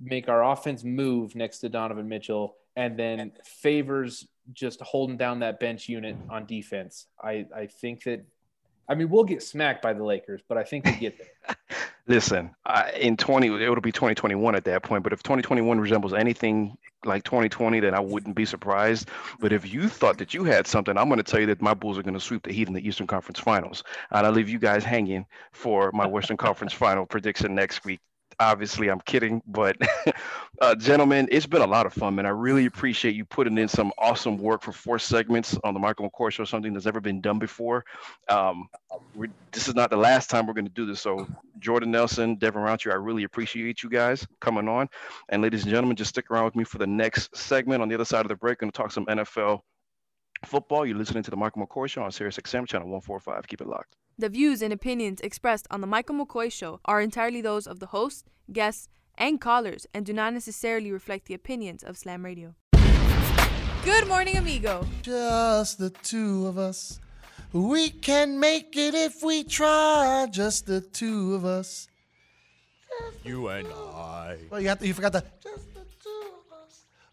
make our offense move next to Donovan Mitchell, and then favors just holding down that bench unit on defense. I, I think that, I mean, we'll get smacked by the Lakers, but I think we get there. Listen, I, in 20, it'll be 2021 at that point. But if 2021 resembles anything like 2020, then I wouldn't be surprised. But if you thought that you had something, I'm going to tell you that my Bulls are going to sweep the Heat in the Eastern Conference Finals. And I'll leave you guys hanging for my Western Conference Final prediction next week. Obviously, I'm kidding, but uh, gentlemen, it's been a lot of fun, man. I really appreciate you putting in some awesome work for four segments on the Michael McCoy Show, something that's never been done before. Um, this is not the last time we're going to do this. So, Jordan Nelson, Devin Rountree, I really appreciate you guys coming on. And, ladies and gentlemen, just stick around with me for the next segment. On the other side of the break, going to talk some NFL football. You're listening to the Michael McCoy Show on Sirius XM, channel 145. Keep it locked. The views and opinions expressed on the Michael McCoy Show are entirely those of the host, guests, and callers and do not necessarily reflect the opinions of Slam Radio. Good morning, amigo. Just the two of us. We can make it if we try. Just the two of us. You and I. Oh, you have to, you forgot that. Just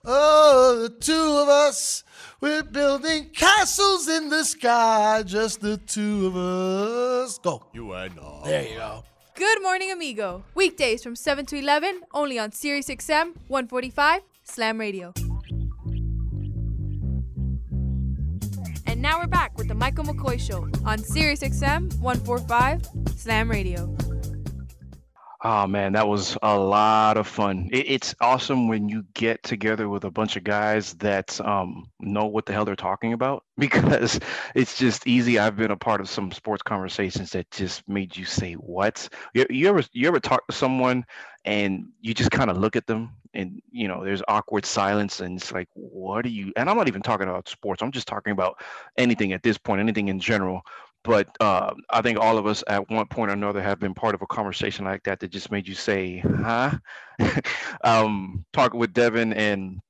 Oh, the two of us. We're building castles in the sky. Just the two of us. Go. You and I. There you go. Good morning, amigo. Weekdays from 7 to 11, only on Sirius XM 145 Slam Radio. And now we're back with the Michael McCoy Show on Sirius XM 145 Slam Radio. Oh man, that was a lot of fun. It, it's awesome when you get together with a bunch of guys that um, know what the hell they're talking about because it's just easy. I've been a part of some sports conversations that just made you say, "What?" You, you ever you ever talk to someone and you just kind of look at them and you know there's awkward silence and it's like, "What are you?" And I'm not even talking about sports. I'm just talking about anything at this point, anything in general but uh, I think all of us at one point or another have been part of a conversation like that that just made you say, "Huh?" um, talking with Devin and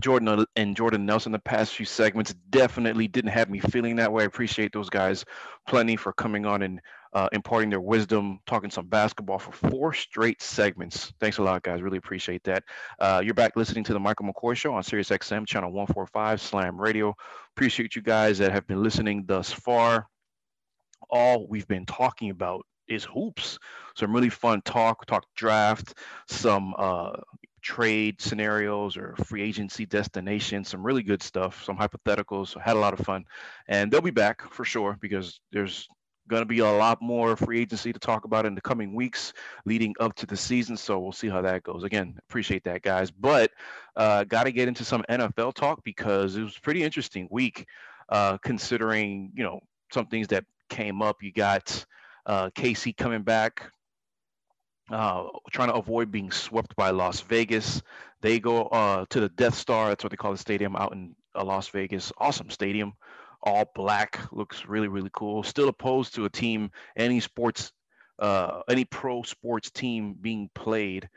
Jordan and Jordan Nelson the past few segments definitely didn't have me feeling that way. I appreciate those guys plenty for coming on and uh, imparting their wisdom, talking some basketball for four straight segments. Thanks a lot, guys. Really appreciate that. Uh, you're back listening to the Michael McCoy Show on Sirius XM channel 145 Slam Radio. Appreciate you guys that have been listening thus far all we've been talking about is hoops. Some really fun talk, talk draft, some uh, trade scenarios or free agency destinations, some really good stuff, some hypotheticals. Had a lot of fun, and they'll be back for sure because there's going to be a lot more free agency to talk about in the coming weeks leading up to the season. So we'll see how that goes. Again, appreciate that, guys. But uh, got to get into some NFL talk because it was pretty interesting week, uh, considering you know some things that came up. You got uh, coming back, uh, trying to avoid being swept by Las Vegas. They go uh, to the Death Star. That's what they call the stadium out in uh, Las Vegas. Awesome stadium, all black. Looks really really cool. Still opposed to a team, any sports, uh, any pro sports team being played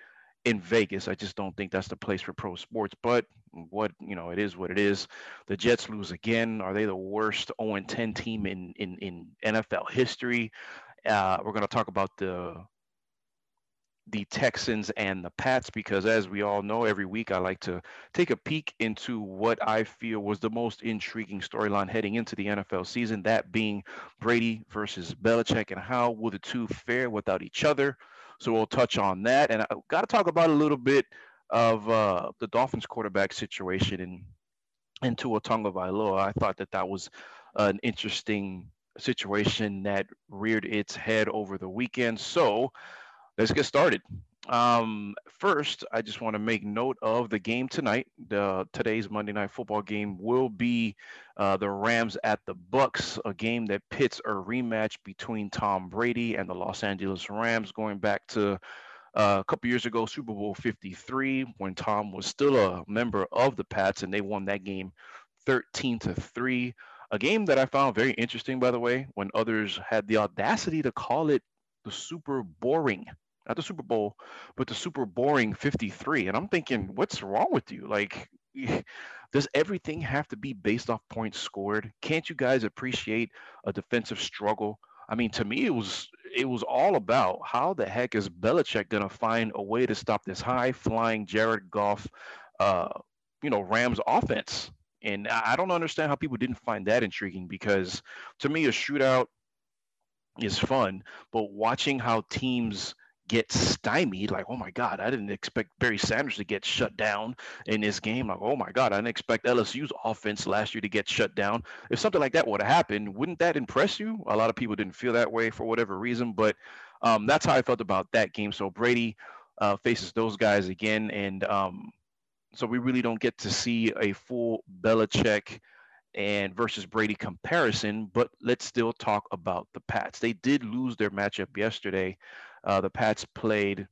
in Vegas. I just don't think that's the place for pro sports. But what you know, it is what it is. The Jets lose again. Are they the worst 0-10 team in in in NFL history? Uh, we're going to talk about the the Texans and the Pats because, as we all know, every week I like to take a peek into what I feel was the most intriguing storyline heading into the NFL season. That being Brady versus Belichick, and how will the two fare without each other? So we'll touch on that, and I got to talk about a little bit of uh, the Dolphins quarterback situation in in Tua Tagovailoa. I thought that that was an interesting situation that reared its head over the weekend. So let's get started. Um, first, I just want to make note of the game tonight. The today's Monday Night Football game will be uh, the Rams at the Bucs, a game that pits a rematch between Tom Brady and the Los Angeles Rams, going back to a couple years ago, Super Bowl 53, when Tom was still a member of the Pats, and they won that game 13 to three. A game that I found very interesting, by the way, when others had the audacity to call it the super boring not the Super Bowl, but the super boring 53. And I'm thinking, what's wrong with you? Like, does everything have to be based off points scored? Can't you guys appreciate a defensive struggle? I mean, to me, it was it was all about how the heck is Belichick gonna find a way to stop this high flying Jared Goff, uh, you know, Rams offense. And I don't understand how people didn't find that intriguing because to me, a shootout is fun, but watching how teams get stymied. Like, oh my God, I didn't expect Barry Sanders to get shut down in this game. Like, oh my God, I didn't expect LSU's offense last year to get shut down. If something like that would have happened, wouldn't that impress you? A lot of people didn't feel that way for whatever reason, but um, that's how I felt about that game. So Brady uh, faces those guys again, and um, so we really don't get to see a full Belichick and versus Brady comparison, but let's still talk about the Pats. They did lose their matchup yesterday uh, the Pats played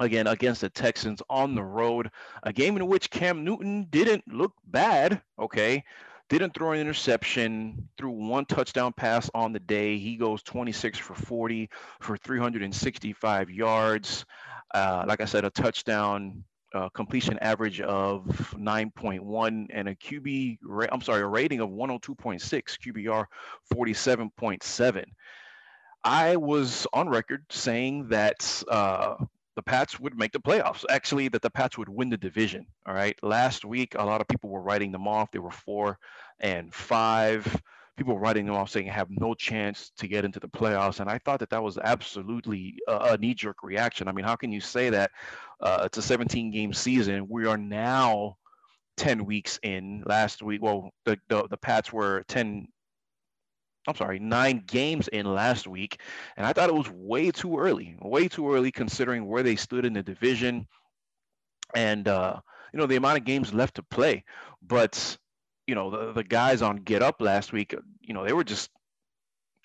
again against the Texans on the road, a game in which Cam Newton didn't look bad. Okay. Didn't throw an interception, threw one touchdown pass on the day. He goes 26 for 40 for 365 yards. Uh, like I said, a touchdown uh, completion average of 9.1 and a QB, ra- I'm sorry, a rating of 102.6, QBR 47.7. I was on record saying that uh, the Pats would make the playoffs. Actually, that the Pats would win the division. All right. Last week, a lot of people were writing them off. They were four and five. People were writing them off saying have no chance to get into the playoffs. And I thought that that was absolutely a, a knee jerk reaction. I mean, how can you say that? Uh, it's a 17 game season. We are now 10 weeks in. Last week, well, the, the, the Pats were 10 I'm sorry, nine games in last week. And I thought it was way too early, way too early considering where they stood in the division and, uh, you know, the amount of games left to play. But, you know, the, the guys on Get Up last week, you know, they were just,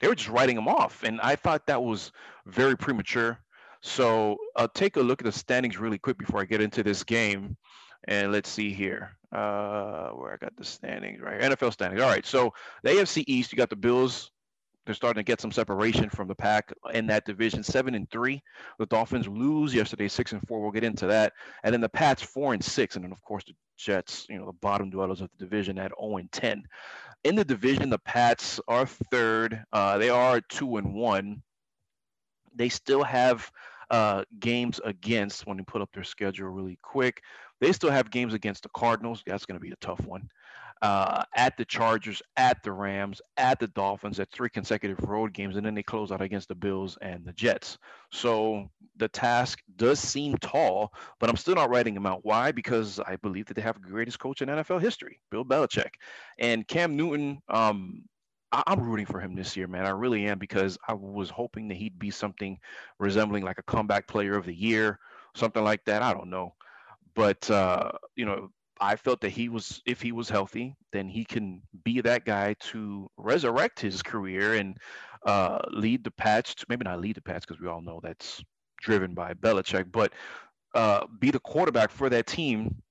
they were just writing them off. And I thought that was very premature. So I'll take a look at the standings really quick before I get into this game. And let's see here. Uh, where I got the standings right. NFL standings. All right. So the AFC East, you got the Bills. They're starting to get some separation from the pack in that division. Seven and three. The Dolphins lose yesterday, six and four. We'll get into that. And then the Pats four and six. And then of course the Jets, you know, the bottom dwellers of the division at 0 and 10. In the division, the Pats are third. Uh, they are two and one. They still have uh, games against when they put up their schedule really quick. They still have games against the Cardinals. That's going to be a tough one. Uh, at the Chargers, at the Rams, at the Dolphins, at three consecutive road games, and then they close out against the Bills and the Jets. So the task does seem tall, but I'm still not writing them out. Why? Because I believe that they have the greatest coach in NFL history, Bill Belichick, and Cam Newton. Um, I'm rooting for him this year, man. I really am because I was hoping that he'd be something resembling like a comeback player of the year, something like that. I don't know but uh, you know, I felt that he was, if he was healthy, then he can be that guy to resurrect his career and uh, lead the Pats. To, maybe not lead the Pats because we all know that's driven by Belichick, but uh, be the quarterback for that team.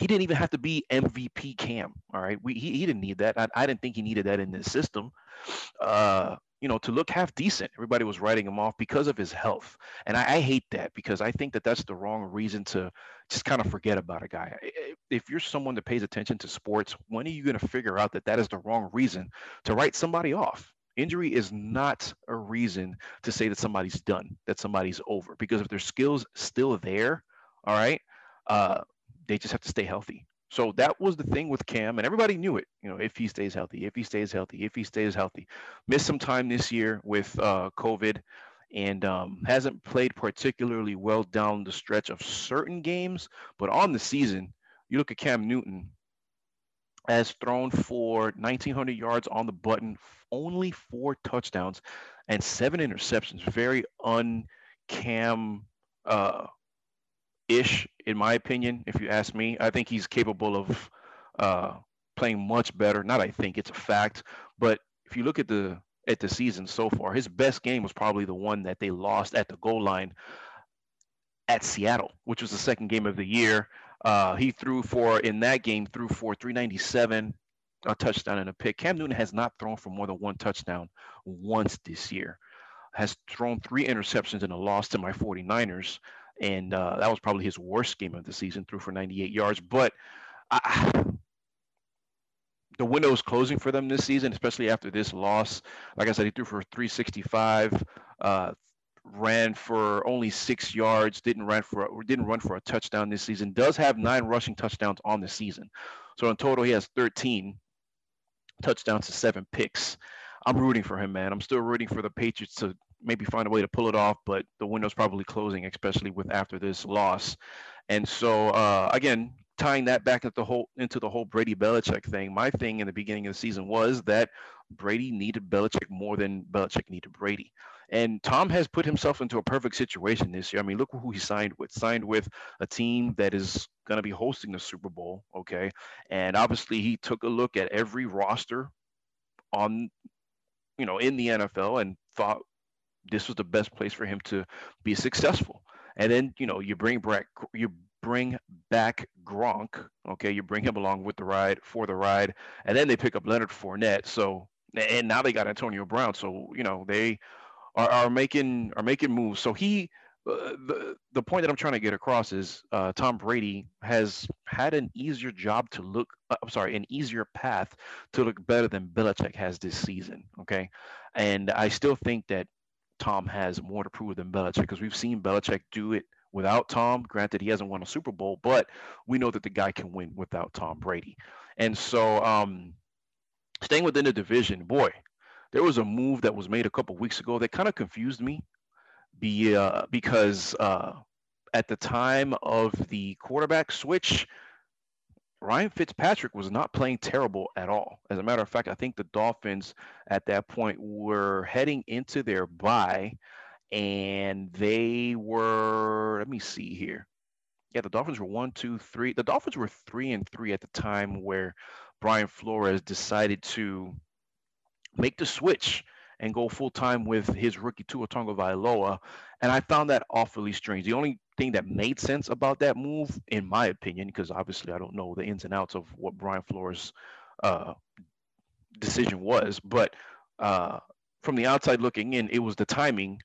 He didn't even have to be MVP Cam. All right, we, he, he didn't need that. I, I didn't think he needed that in this system. Uh, you know, to look half decent. Everybody was writing him off because of his health. And I, I, hate that because I think that that's the wrong reason to just kind of forget about a guy. If you're someone that pays attention to sports, when are you going to figure out that that is the wrong reason to write somebody off? Injury is not a reason to say that somebody's done, that somebody's over, because if their skills still there, all right, uh, they just have to stay healthy. So that was the thing with Cam, and everybody knew it. You know, if he stays healthy, if he stays healthy, if he stays healthy, missed some time this year with uh, COVID, and um, hasn't played particularly well down the stretch of certain games. But on the season, you look at Cam Newton, has thrown for 1,900 yards on the button, only four touchdowns and seven interceptions. Very uncam uh, ish, in my opinion, if you ask me. I think he's capable of uh, playing much better. Not I think it's a fact, but if you look at the at the season so far, his best game was probably the one that they lost at the goal line at Seattle, which was the second game of the year. Uh, he threw for in that game threw for 397, a touchdown and a pick. Cam Newton has not thrown for more than one touchdown once this year. Has thrown three interceptions in a loss to my 49ers, and uh, that was probably his worst game of the season. Threw for 98 yards, but I, the window is closing for them this season, especially after this loss. Like I said, he threw for 365, uh, ran for only six yards, didn't run for didn't run for a touchdown this season. Does have nine rushing touchdowns on the season, so in total he has 13 touchdowns to seven picks. I'm rooting for him, man. I'm still rooting for the Patriots to maybe find a way to pull it off, but the window's probably closing, especially with after this loss. And so uh, again, tying that back into the whole into the whole Brady Belichick thing. My thing in the beginning of the season was that Brady needed Belichick more than Belichick needed Brady. And Tom has put himself into a perfect situation this year. I mean, look who he signed with. Signed with a team that is going to be hosting the Super Bowl, okay? And obviously he took a look at every roster on you know, in the NFL and thought this was the best place for him to be successful. And then, you know, you bring back you bring back Gronk, okay? You bring him along with the ride for the ride, and then they pick up Leonard Fournette. So and now they got Antonio Brown. So, you know, they are, are making are making moves. So he uh, the the point that I'm trying to get across is uh, Tom Brady has had an easier job to look. Uh, I'm sorry, an easier path to look better than Belichick has this season. Okay, and I still think that Tom has more to prove than Belichick because we've seen Belichick do it without Tom. Granted, he hasn't won a Super Bowl, but we know that the guy can win without Tom Brady. And so, um, staying within the division, boy, there was a move that was made a couple weeks ago that kind of confused me be, uh, because uh, at the time of the quarterback switch, Ryan Fitzpatrick was not playing terrible at all. As a matter of fact, I think the Dolphins at that point were heading into their bye and they were, let me see here. Yeah, the Dolphins were one, two, three. The Dolphins were three and three at the time where Brian Flores decided to make the switch and go full time with his rookie Tua Tagovailoa, and I found that awfully strange. The only thing that made sense about that move, in my opinion, because obviously I don't know the ins and outs of what Brian Flores' uh, decision was, but uh, from the outside looking in, it was the timing,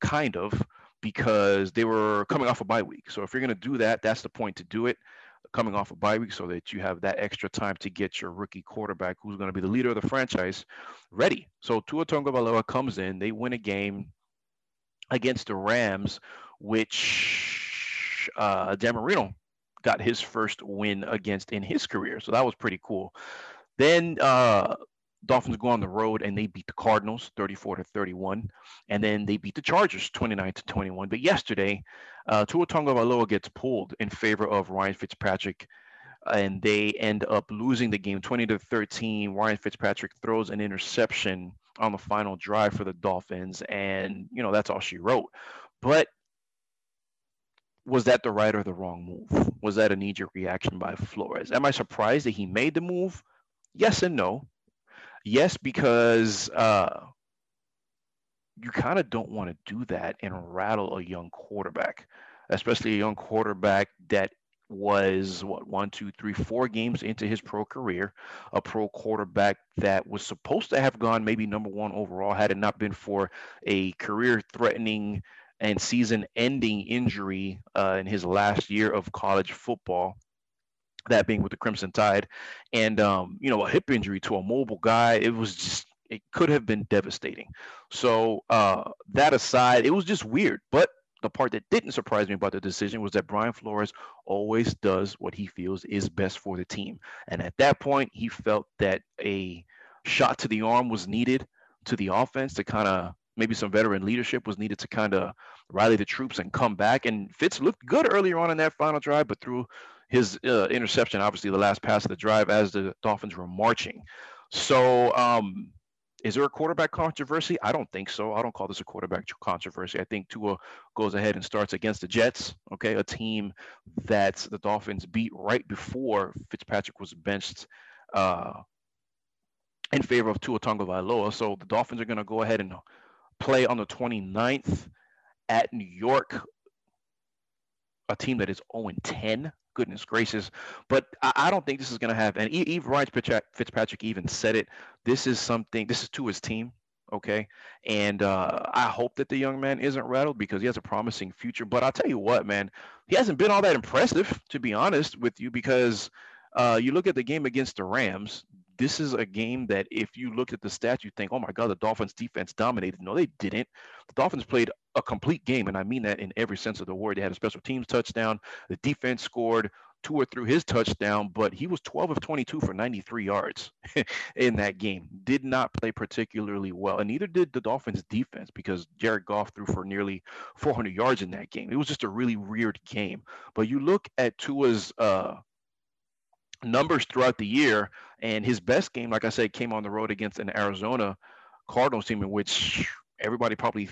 kind of, because they were coming off a bye week. So if you're going to do that, that's the point to do it coming off a bye week so that you have that extra time to get your rookie quarterback who's going to be the leader of the franchise ready. So Tua Tagovailoa comes in, they win a game against the Rams, which uh, Dan Marino got his first win against in his career. So that was pretty cool. Then uh, Dolphins go on the road and they beat the Cardinals 34 to 31, and then they beat the Chargers 29 to 21. But yesterday, uh, Tua Tagovailoa gets pulled in favor of Ryan Fitzpatrick, and they end up losing the game 20 to 13. Ryan Fitzpatrick throws an interception on the final drive for the Dolphins, and you know that's all she wrote. But was that the right or the wrong move? Was that a knee-jerk reaction by Flores? Am I surprised that he made the move? Yes and no. Yes, because uh, you kind of don't want to do that and rattle a young quarterback, especially a young quarterback that was what one, two, three, four games into his pro career, a pro quarterback that was supposed to have gone maybe number one overall had it not been for a career-threatening and season-ending injury uh, in his last year of college football that being with the Crimson Tide, and um, you know a hip injury to a mobile guy. It was just it could have been devastating. So uh, that aside, it was just weird. But the part that didn't surprise me about the decision was that Brian Flores always does what he feels is best for the team, and at that point, he felt that a shot to the arm was needed to the offense to kind of maybe some veteran leadership was needed to kind of rally the troops and come back. And Fitz looked good earlier on in that final drive, but through his uh, interception, obviously the last pass of the drive as the Dolphins were marching. So, um, is there a quarterback controversy? I don't think so. I don't call this a quarterback controversy. I think Tua goes ahead and starts against the Jets, okay, a team that the Dolphins beat right before Fitzpatrick was benched uh, in favor of Tua Tagovailoa. So the Dolphins are going to go ahead and play on the 29th at New York, a team that is 0 10. Goodness gracious. But I, I don't think this is going to have, and even Ryan Fitzpatrick even said it. This is something, this is to his team. Okay. And uh, I hope that the young man isn't rattled because he has a promising future. But I'll tell you what, man, he hasn't been all that impressive, to be honest with you, because uh, you look at the game against the Rams, this is a game that if you look at the stats, you think, oh my God, the Dolphins defense dominated. No, they didn't. The Dolphins played a complete game, and I mean that in every sense of the word. They had a special teams touchdown. The defense scored. Tua threw his touchdown, but he was 12 of 22 for 93 yards in that game. Did not play particularly well, and neither did the Dolphins defense because Jared Goff threw for nearly 400 yards in that game. It was just a really weird game. But you look at Tua's uh, numbers throughout the year. And his best game, like I said, came on the road against an Arizona Cardinals team in which everybody probably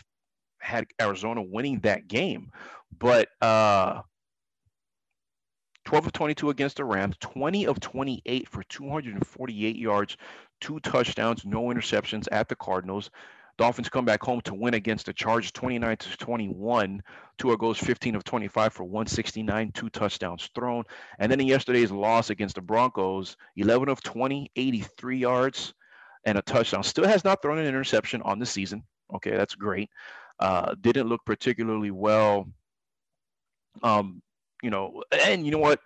had Arizona winning that game. But uh, 12 of 22 against the Rams, 20 of 28 for 248 yards, two touchdowns, no interceptions at the Cardinals. Dolphins come back home to win against the Chargers 29 to 21. Tua goes 15 of 25 for 169, two touchdowns thrown. And then in yesterday's loss against the Broncos, 11 of 20, 83 yards and a touchdown. Still has not thrown an interception on the season. Okay, that's great. Uh, didn't look particularly well. Um, you know, and you know what?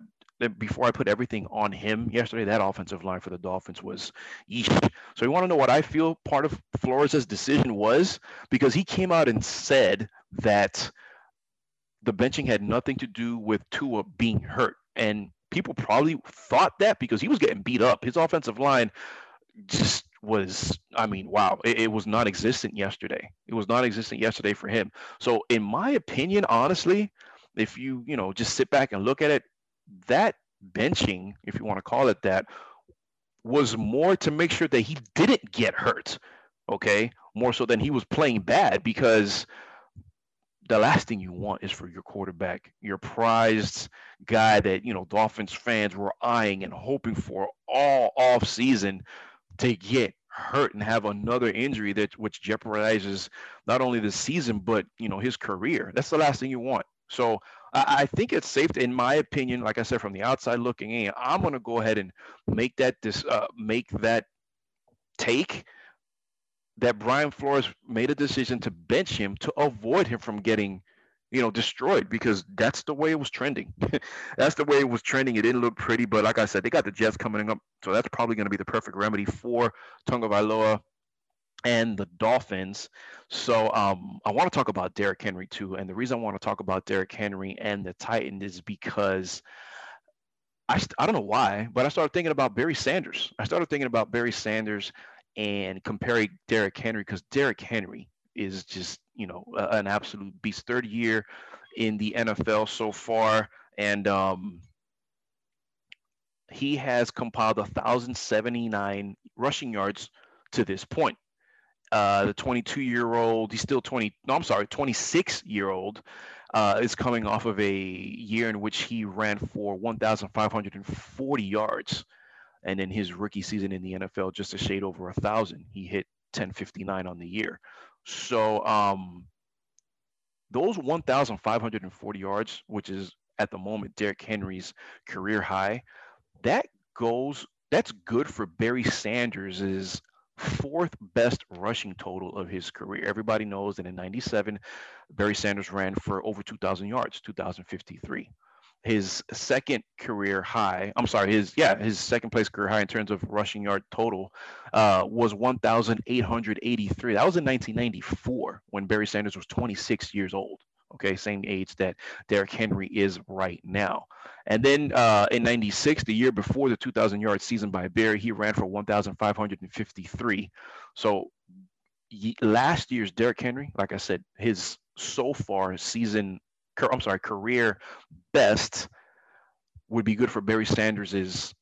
Before I put everything on him yesterday, that offensive line for the Dolphins was. So you want to know what I feel part of Flores' decision was? Because he came out and said that the benching had nothing to do with Tua being hurt. And people probably thought that because he was getting beat up. His offensive line just was, I mean, wow, it, it was non existent yesterday. It was non existent yesterday for him. So, in my opinion, honestly, if you, you know, just sit back and look at it, that benching, if you want to call it that, was more to make sure that he didn't get hurt. Okay, more so than he was playing bad because the last thing you want is for your quarterback, your prized guy that you know Dolphins fans were eyeing and hoping for all off season to get hurt and have another injury that which jeopardizes not only the season but you know his career. That's the last thing you want. So I think it's safe, to, in my opinion, like I said, from the outside looking in, I'm going to go ahead and make that this uh, make that take that Brian Flores made a decision to bench him to avoid him from getting, you know, destroyed because that's the way it was trending. that's the way it was trending. It didn't look pretty, but like I said, they got the Jets coming up, so that's probably going to be the perfect remedy for Tagovailoa and the Dolphins. So um, I want to talk about Derrick Henry too. And the reason I want to talk about Derrick Henry and the Titans is because I, I don't know why, but I started thinking about Barry Sanders. I started thinking about Barry Sanders and comparing Derrick Henry because Derrick Henry is just, you know, an absolute beast. Third year in the NFL so far. And um, he has compiled 1,079 rushing yards to this point uh, the 22 year old, he's still 20, no, I'm sorry, 26 year old, uh, is coming off of a year in which he ran for 1,540 yards. And in his rookie season in the NFL, just a shade over a thousand, he hit 1059 on the year. So um, those 1,540 yards, which is at the moment Derrick Henry's career high, that goes that's good for Barry Sanders' fourth best rushing total of his career. Everybody knows that in 97, Barry Sanders ran for over 2,000 yards, 2,053. His second career high, I'm sorry, his, yeah, his second place career high in terms of rushing yard total uh, was 1,883. That was in 1994 when Barry Sanders was 26 years old okay, same age that Derrick Henry is right now. And then uh, in 96, the year before the 2,000 yard season by Barry, he ran for 1,553. So last year's Derrick Henry, like I said, his so far season, I'm sorry, career best would be good for Barry Sanders'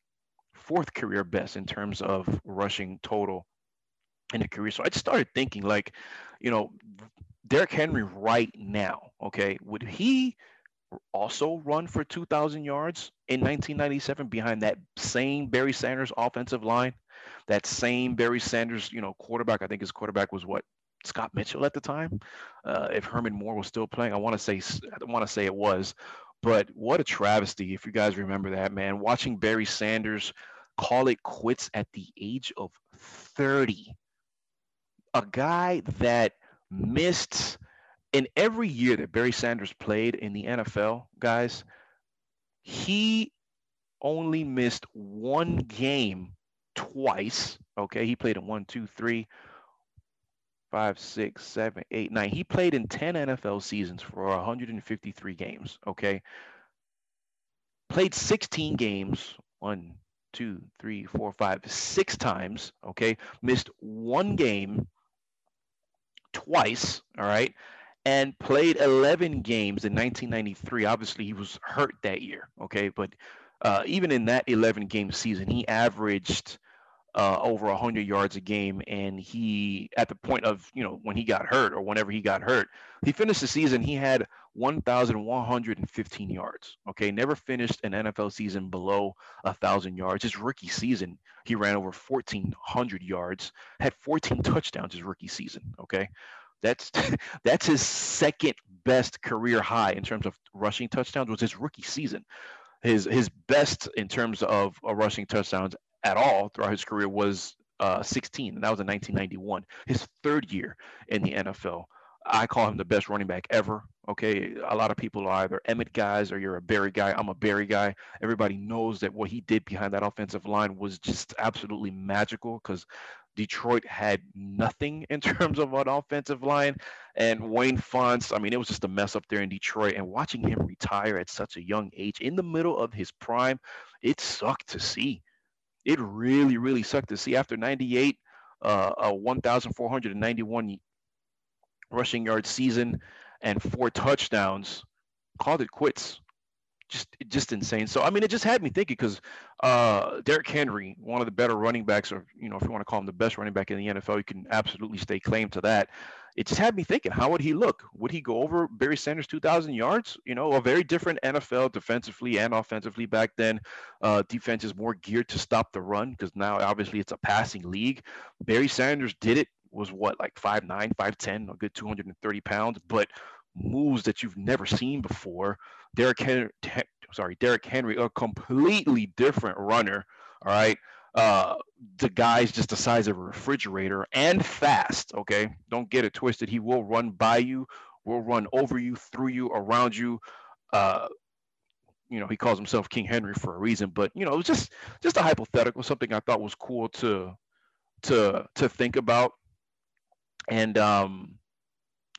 fourth career best in terms of rushing total in a career. So I just started thinking, like, you know, Derrick Henry right now, okay, would he also run for 2,000 yards in 1997 behind that same Barry Sanders offensive line? That same Barry Sanders, you know, quarterback. I think his quarterback was what Scott Mitchell at the time. Uh, if Herman Moore was still playing, I want to say I want to say it was, but what a travesty if you guys remember that man. Watching Barry Sanders call it quits at the age of 30, a guy that missed in every year that Barry Sanders played in the NFL, guys, he only missed one game twice. Okay, he played in one, two, three, five, six, seven, eight, nine. He played in 10 NFL seasons for 153 games. Okay. Played 16 games, one, two, three, four, five, six times. Okay. Missed one game twice. All right. And played 11 games in 1993. Obviously, he was hurt that year. Okay. But uh, even in that 11 game season, he averaged uh, over 100 yards a game. And he, at the point of, you know, when he got hurt or whenever he got hurt, he finished the season, he had 1,115 yards. Okay. Never finished an NFL season below a 1,000 yards. His rookie season, he ran over 1,400 yards, had 14 touchdowns his rookie season. Okay. That's that's his second best career high in terms of rushing touchdowns was his rookie season. His his best in terms of uh, rushing touchdowns at all throughout his career was uh, 16, and that was in 1991, his third year in the NFL. I call him the best running back ever. Okay, a lot of people are either Emmitt guys or you're a Barry guy. I'm a Barry guy. Everybody knows that what he did behind that offensive line was just absolutely magical because Detroit had nothing in terms of an offensive line. And Wayne Fontes, I mean, it was just a mess up there in Detroit. And watching him retire at such a young age in the middle of his prime, it sucked to see it really, really sucked to see after 98, uh, a 1,491 rushing yard season and four touchdowns, called it quits. Just, just insane. So I mean, it just had me thinking because uh, Derrick Henry, one of the better running backs, or you know, if you want to call him the best running back in the NFL, you can absolutely stake claim to that it just had me thinking, how would he look? Would he go over Barry Sanders 2,000 yards? You know, a very different NFL defensively and offensively back then. Uh, defense is more geared to stop the run because now obviously it's a passing league. Barry Sanders did it, was what, like 5'9, 5'10, a good 230 pounds, but moves that you've never seen before. Derrick Henry, sorry, Derrick Henry, a completely different runner. All right uh, the guy's just the size of a refrigerator and fast. Okay, don't get it twisted. He will run by you, will run over you, through you, around you. Uh, you know, he calls himself King Henry for a reason, but you know, it was just just a hypothetical, something I thought was cool to to to think about. And um,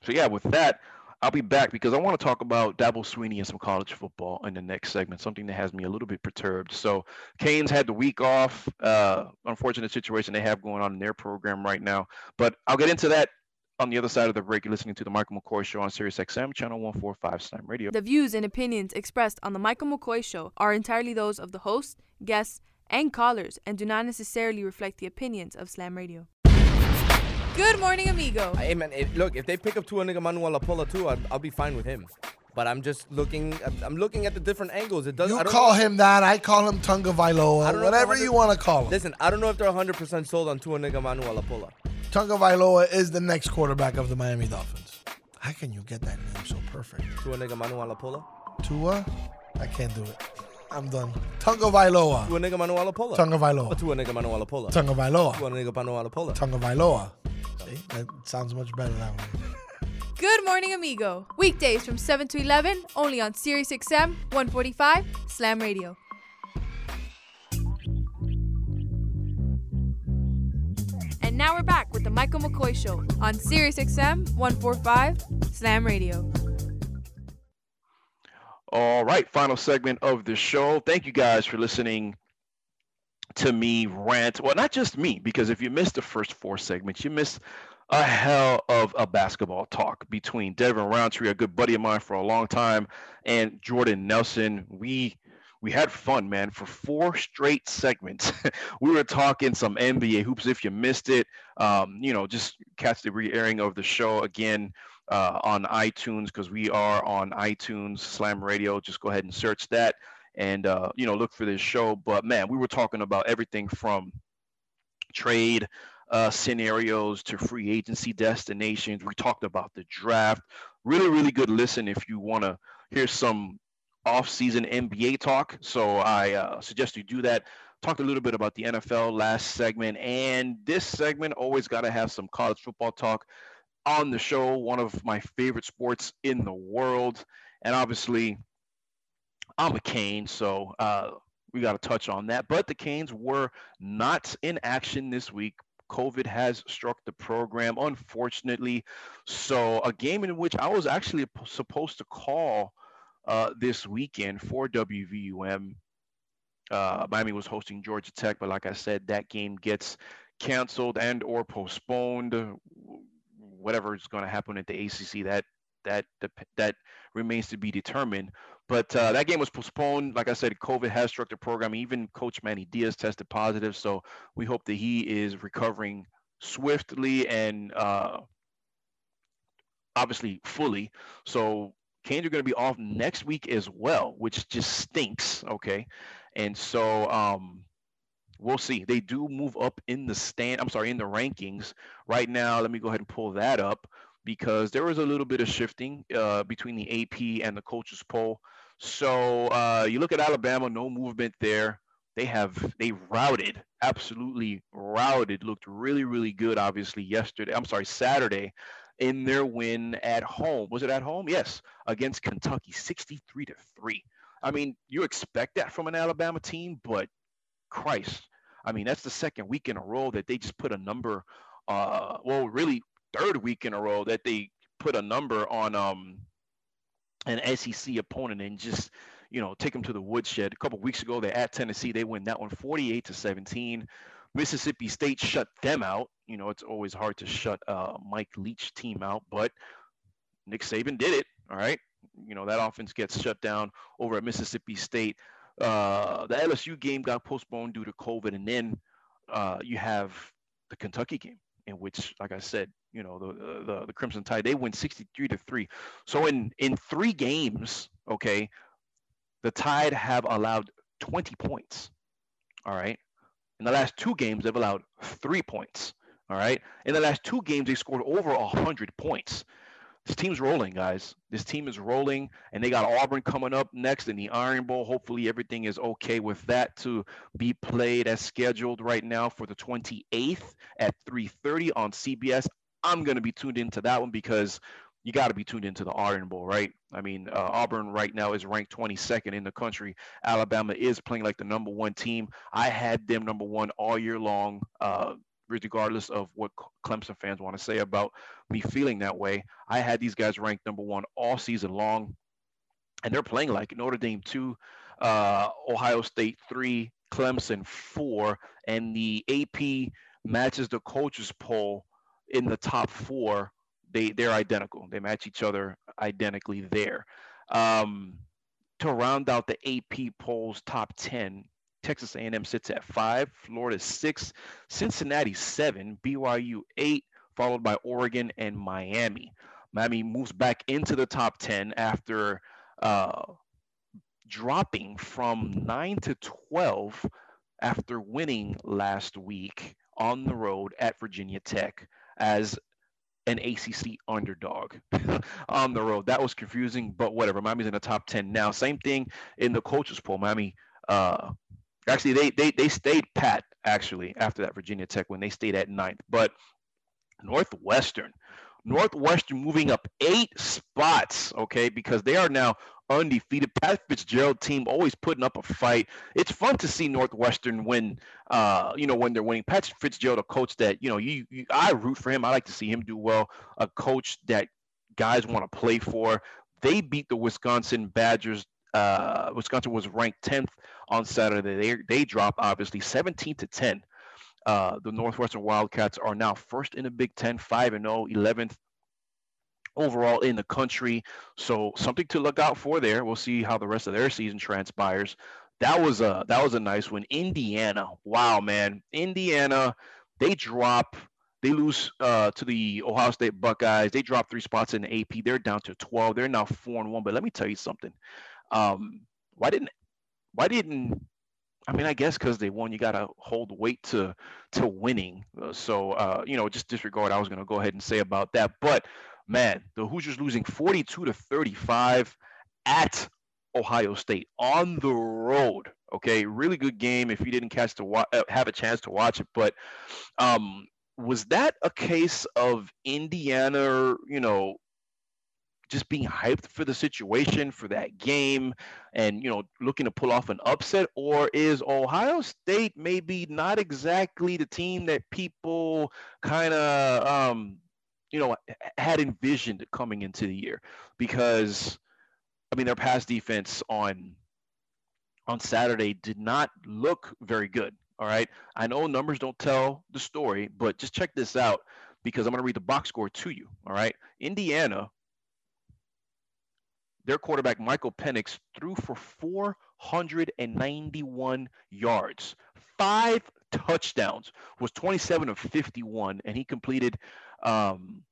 so yeah, with that, I'll be back because I want to talk about Dabo Swinney and some college football in the next segment, something that has me a little bit perturbed. So, Canes had the week off. Uh, unfortunate situation they have going on in their program right now. But I'll get into that on the other side of the break. You're listening to the Michael McCoy Show on Sirius XM, channel 145 Slam Radio. The views and opinions expressed on the Michael McCoy Show are entirely those of the host, guests, and callers and do not necessarily reflect the opinions of Slam Radio. Good morning, amigo. Hey, man, if, look, if they pick up Tua Nigga Lapola too, I'll, I'll be fine with him. But I'm just looking. I'm looking at the different angles. It doesn't. You call know. him that. I call him Tunga Vailoa. Whatever you want to call him. Listen, I don't know if they're 100 percent sold on Tua Nigga Lapola. Tunga Vailoa is the next quarterback of the Miami Dolphins. How can you get that name so perfect? Tua Nigga Lapola. Tua, I can't do it. I'm done. Tunga Vailoa. Tua Nigga Manualapola. Tunga Vailoa. Tua Nigga Manualapola. Tunga Vailoa. Tua Nigga Manualapola. Tunga Vailoa. See, that sounds much better that way. Good morning, amigo. Weekdays from 7 to 11, only on Sirius XM 145 Slam Radio. And now we're back with the Michael McCoy Show on Sirius XM 145 Slam Radio. All right, final segment of the show. Thank you guys for listening to me rant. Well, not just me, because if you missed the first four segments, you missed a hell of a basketball talk between Devin Roundtree, a good buddy of mine for a long time, and Jordan Nelson. We we had fun, man. For four straight segments, we were talking some NBA hoops. If you missed it, um, you know, just catch the re-airing of the show again uh, on iTunes because we are on iTunes Slam Radio. Just go ahead and search that, and uh, you know, look for this show. But man, we were talking about everything from trade uh, scenarios to free agency destinations. We talked about the draft. Really, really good listen if you want to hear some off-season NBA talk. So I uh, suggest you do that. Talked a little bit about the NFL last segment, and this segment always got to have some college football talk on the show. One of my favorite sports in the world, and obviously, I'm a Cane, so uh, we got to touch on that. But the Canes were not in action this week. COVID has struck the program, unfortunately. So, a game in which I was actually supposed to call uh, this weekend for WVUM. Uh, Miami was hosting Georgia Tech, but like I said, that game gets canceled and or postponed. Whatever is going to happen at the ACC, that that that remains to be determined. But uh, that game was postponed. Like I said, COVID has struck the program. Even Coach Manny Diaz tested positive, so we hope that he is recovering swiftly and uh, obviously fully. So Canes are going to be off next week as well, which just stinks. Okay, and so um, we'll see. They do move up in the stand. I'm sorry, in the rankings right now. Let me go ahead and pull that up because there was a little bit of shifting uh, between the AP and the coaches poll. So uh, you look at Alabama, no movement there. They have they routed, absolutely routed. Looked really, really good. Obviously, yesterday. I'm sorry, Saturday, in their win at home. Was it at home? Yes, against Kentucky, 63 to three. I mean, you expect that from an Alabama team, but Christ, I mean, that's the second week in a row that they just put a number. Uh, well, really, third week in a row that they put a number on um an SEC opponent and just you know take them to the woodshed. A couple weeks ago, they're at Tennessee, they win that one 48 to 17. Mississippi State shut them out. You know, it's always hard to shut uh, Mike Leach team out, but Nick Saban did it. All right, you know that offense gets shut down over at Mississippi State. Uh, the LSU game got postponed due to COVID, and then uh, you have the Kentucky game in which, like I said, you know the, the the Crimson Tide they win 63 to three. So in in three games, okay, the Tide have allowed 20 points. All right. In the last two games, they've allowed three points. All right. In the last two games, they scored over 100 points this team's rolling, guys. This team is rolling, and they got Auburn coming up next in the Iron Bowl. Hopefully, everything is okay with that to be played as scheduled right now for the 28th at 3:30 on CBS. I'm going to be tuned into that one because you got to be tuned into the Iron Bowl, right? I mean, uh, Auburn right now is ranked 22nd in the country. Alabama is playing like the number one team. I had them number one all year long. Uh, regardless of what Clemson fans want to say about me feeling that way. I had these guys ranked number one all season long, and they're playing like Notre Dame two, uh, Ohio State three, Clemson four, and the AP matches the coaches poll in the top four. They they're identical. They match each other identically there. Um, to round out the AP polls top ten, Texas A&M sits at five, Florida six, Cincinnati seven, BYU eight, followed by Oregon and Miami. Miami moves back into the top 10 after uh, dropping from 9 to 12 after winning last week on the road at Virginia Tech as an ACC underdog on the road. That was confusing, but whatever. Miami's in the top 10 now. Same thing in the coaches poll. Miami uh, Actually, they they they stayed pat actually after that Virginia Tech when they stayed at ninth. But Northwestern, Northwestern moving up eight spots, okay, because they are now undefeated. Pat Fitzgerald team always putting up a fight. It's fun to see Northwestern win. Uh, you know when they're winning. Pat Fitzgerald, a coach that you know you, you I root for him. I like to see him do well. A coach that guys want to play for. They beat the Wisconsin Badgers uh, Wisconsin was ranked 10th on Saturday. They they dropped obviously 17 to 10. Uh, the Northwestern Wildcats are now first in the Big Ten, 5 and 0, 11th overall in the country. So something to look out for there. We'll see how the rest of their season transpires. That was a that was a nice one. Indiana, wow, man, Indiana, they drop. They lose uh, to the Ohio State Buckeyes. They drop three spots in the AP. They're down to 12. They're now four and one. But let me tell you something. Um, why didn't why didn't I mean, I guess because they won, you got to hold weight to to winning. Uh, so, uh, you know, just disregard. I was going to go ahead and say about that. But man, the Hoosiers losing 42 to 35 at Ohio State on the road. Okay, really good game. If you didn't catch to wa- uh, have a chance to watch it, but um, was that a case of Indiana? You know, just being hyped for the situation for that game and you know looking to pull off an upset? Or is ohio state maybe not exactly the team that people kind of um, you know had envisioned coming into the year? Because i mean their pass defense on on saturday did not look very good all right? I know numbers don't tell the story but just check this out because i'm going to read the box score to you all right? Indiana their quarterback Michael Penix threw for 491 yards, five touchdowns, was 27 of 51, and he completed. Um,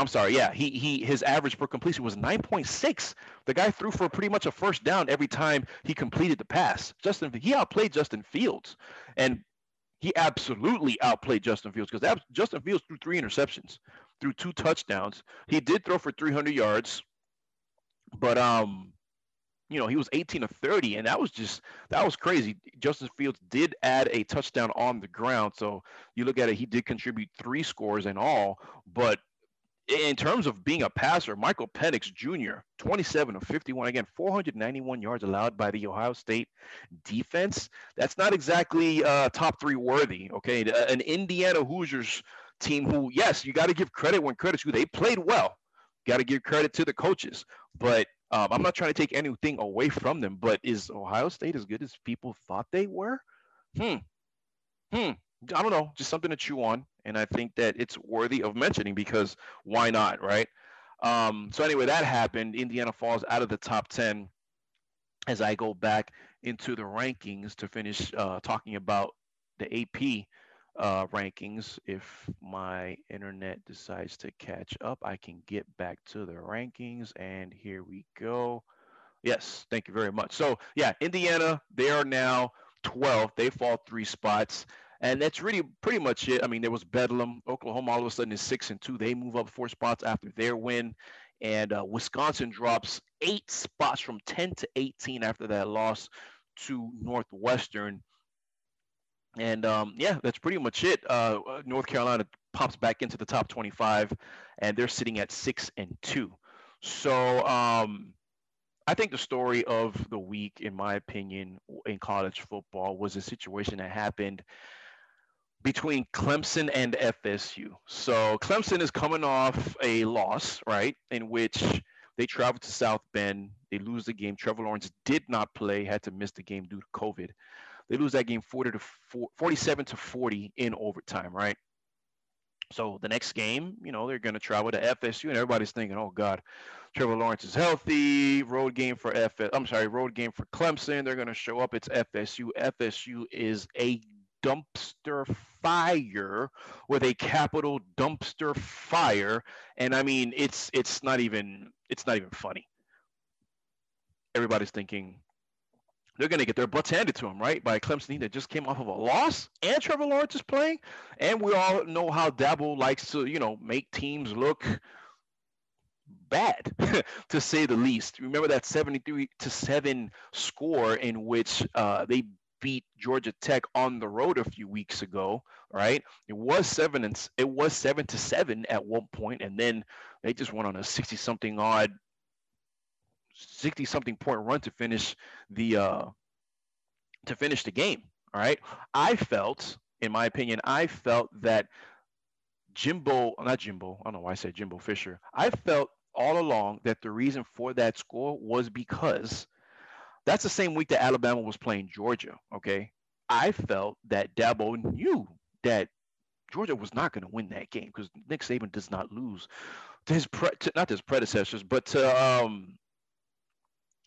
I'm sorry, yeah, he he his average per completion was 9.6. The guy threw for pretty much a first down every time he completed the pass. Justin he outplayed Justin Fields, and he absolutely outplayed Justin Fields because Justin Fields threw three interceptions, threw two touchdowns. He did throw for 300 yards, but um, you know, he was 18 of 30, and that was just that was crazy. Justin Fields did add a touchdown on the ground, so you look at it, he did contribute three scores in all. But in terms of being a passer, Michael Penix Jr., 27 of 51, again, 491 yards allowed by the Ohio State defense. That's not exactly uh, top three worthy. Okay, an Indiana Hoosiers team who, yes, you got to give credit when credit's due. They played well. Got to give credit to the coaches, but um, I'm not trying to take anything away from them. But is Ohio State as good as people thought they were? Hmm. Hmm. I don't know. Just something to chew on, and I think that it's worthy of mentioning because why not, right? Um, so anyway, that happened. Indiana falls out of the top ten. As I go back into the rankings to finish uh, talking about the AP uh, rankings. If my internet decides to catch up, I can get back to the rankings. And here we go. Yes, thank you very much. So, yeah, Indiana, they are now 12. They fall three spots. And that's really pretty much it. I mean, there was Bedlam. Oklahoma all of a sudden is six and two. They move up four spots after their win. And uh, Wisconsin drops eight spots from 10 to 18 after that loss to Northwestern. And um, yeah, that's pretty much it. Uh, North Carolina pops back into the top 25, and they're sitting at six and two. So um, I think the story of the week, in my opinion, in college football was a situation that happened between Clemson and FSU. So Clemson is coming off a loss, right, in which they traveled to South Bend. They lose the game. Trevor Lawrence did not play, had to miss the game due to COVID. They lose that game 40 to 4, 47 to 40 in overtime, right? So the next game, you know, they're going to travel to FSU, and everybody's thinking, "Oh God, Trevor Lawrence is healthy." Road game for FS. I'm sorry, road game for Clemson. They're going to show up. It's FSU. FSU is a dumpster fire with a capital dumpster fire, and I mean, it's it's not even it's not even funny. Everybody's thinking they're going to get their butts handed to them, right? By Clemson that just came off of a loss, and Trevor Lawrence is playing, and we all know how Dabo likes to, you know, make teams look bad, to say the least. Remember that 73 to seven score in which uh, they beat Georgia Tech on the road a few weeks ago, right? It was seven and it was seven to seven at one point, and then they just went on a 60 something odd 60 something point run to finish the uh to finish the game all right? I felt in my opinion i felt that jimbo not jimbo i don't know why i said jimbo fisher. I felt all along that the reason for that score was because that's the same week that alabama was playing georgia okay? I felt that Dabo knew that Georgia was not going to win that game because Nick Saban does not lose to his pre- to, not to his predecessors, but to um,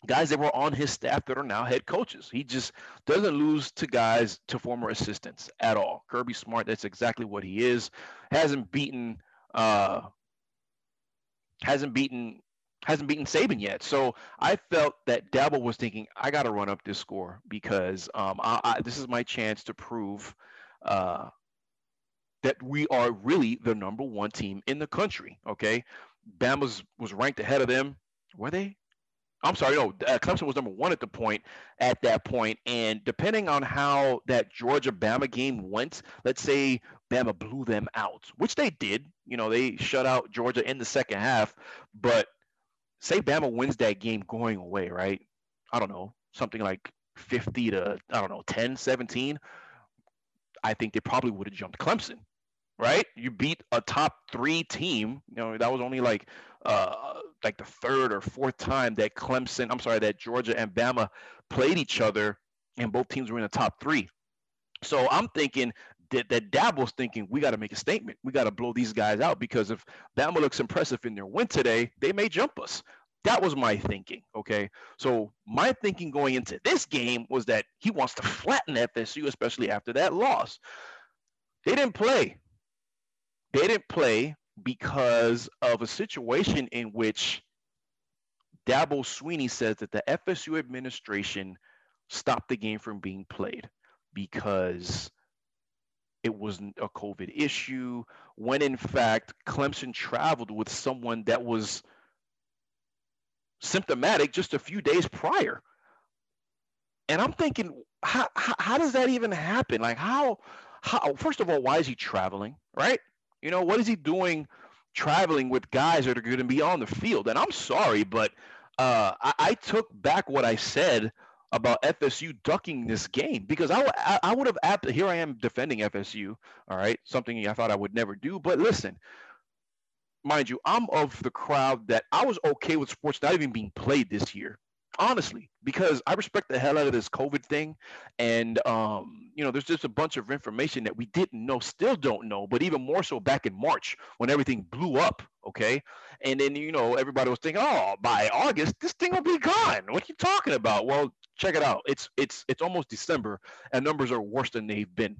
guys that were on his staff that are now head coaches. He just doesn't lose to guys to former assistants at all. Kirby Smart, that's exactly what he is. Hasn't beaten uh, hasn't beaten hasn't beaten Saban yet. So I felt that Dabo was thinking, I got to run up this score because um, I, I, this is my chance to prove uh, that we are really the number one team in the country. Okay, Bama's was ranked ahead of them. Were they? I'm sorry, no. Uh, Clemson was number one at the point at that point, and depending on how that Georgia Bama game went, let's say Bama blew them out, which they did. You know, they shut out Georgia in the second half, but say Bama wins that game going away, right? I don't know, something like 50 to I don't know 10, 17. I think they probably would have jumped Clemson right? You beat a top three team. You know, that was only like uh like the third or fourth time that Clemson, I'm sorry, that Georgia and Bama played each other and both teams were in the top three. So I'm thinking that, that Dabo's thinking we got to make a statement. We got to blow these guys out because if Bama looks impressive in their win today, they may jump us. That was my thinking. Okay. So my thinking going into this game was that he wants to flatten FSU, especially after that loss. They didn't play they didn't play because of a situation in which Dabo Swinney says that the FSU administration stopped the game from being played because it wasn't a COVID issue, when in fact Clemson traveled with someone that was symptomatic just a few days prior. And I'm thinking, how, how, how does that even happen? Like, how, how, first of all, why is he traveling, right? You know, what is he doing traveling with guys that are going to be on the field? And I'm sorry, but uh, I, I, took back what I said about FSU ducking this game because I, I, I would have, here I am defending FSU, all right, something I thought I would never do. But listen, mind you, I'm of the crowd that I was okay with sports not even being played this year honestly because i respect the hell out of this covid thing. And um, you know there's just a bunch of information that we didn't know still don't know but even more so back in march when everything blew up okay? And then you know everybody was thinking oh by august this thing will be gone. What are you talking about? Well check it out. It's it's it's almost december and numbers are worse than they've been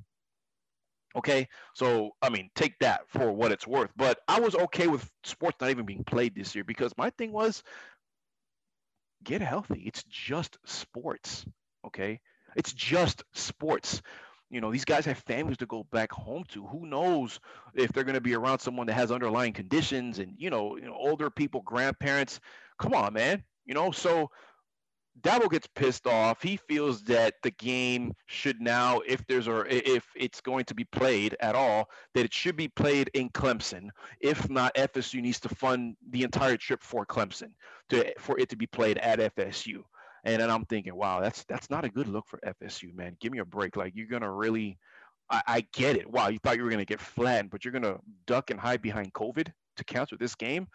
okay? So i mean take that for what it's worth. But i was okay with sports not even being played this year because my thing was get healthy. It's just sports. Okay. It's just sports. You know, these guys have families to go back home to. Who knows if they're going to be around someone that has underlying conditions and, you know, you know, older people, grandparents. Come on, man. You know, so Dabo gets pissed off. He feels that the game should now, if there's or if it's going to be played at all, that it should be played in Clemson. If not, FSU needs to fund the entire trip for Clemson to for it to be played at FSU. And then I'm thinking, wow, that's that's not a good look for FSU, man. Give me a break. Like you're gonna really, I, I get it. Wow, you thought you were gonna get flattened, but you're gonna duck and hide behind COVID to cancel this game.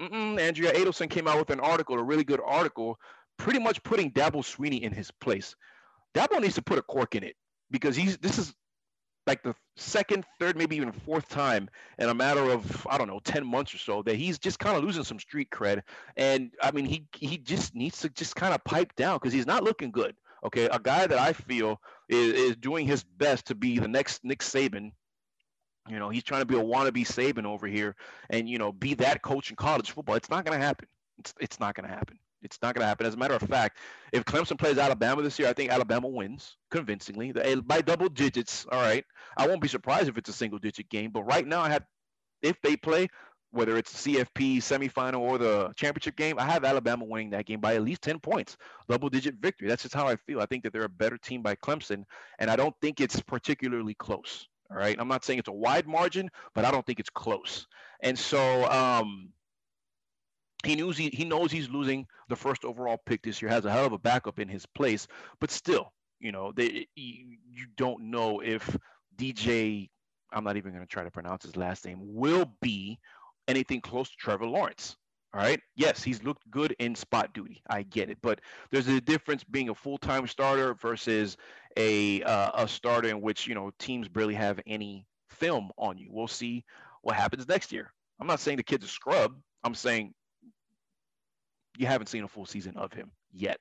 Mm-mm, Andrea Adelson came out with an article, a really good article, pretty much putting Dabo Swinney in his place. Dabo needs to put a cork in it because he's this is like the second, third, maybe even fourth time in a matter of I don't know, ten months or so that he's just kind of losing some street cred. And I mean, he he just needs to just kind of pipe down because he's not looking good. Okay, a guy that I feel is, is doing his best to be the next Nick Saban. You know, he's trying to be a wannabe Saban over here, and you know, be that coach in college football. It's not going to happen. It's it's not going to happen. It's not going to happen. As a matter of fact, if Clemson plays Alabama this year, I think Alabama wins convincingly by double digits. All right. I won't be surprised if it's a single digit game. But right now, I have, if they play, whether it's the CFP semifinal or the championship game, I have Alabama winning that game by at least 10 points, double digit victory. That's just how I feel. I think that they're a better team by Clemson, and I don't think it's particularly close. All right. I'm not saying it's a wide margin, but I don't think it's close. And so, um, he knows he, he knows he's losing the first overall pick this year. Has a hell of a backup in his place, but still, you know, they you, you don't know if DJ. I'm not even going to try to pronounce his last name. Will be anything close to Trevor Lawrence. All right. Yes, he's looked good in spot duty. I get it, but there's a difference being a full-time starter versus a uh, a starter in which you know teams barely have any film on you. We'll see what happens next year. I'm not saying the kid's a scrub. I'm saying you haven't seen a full season of him yet.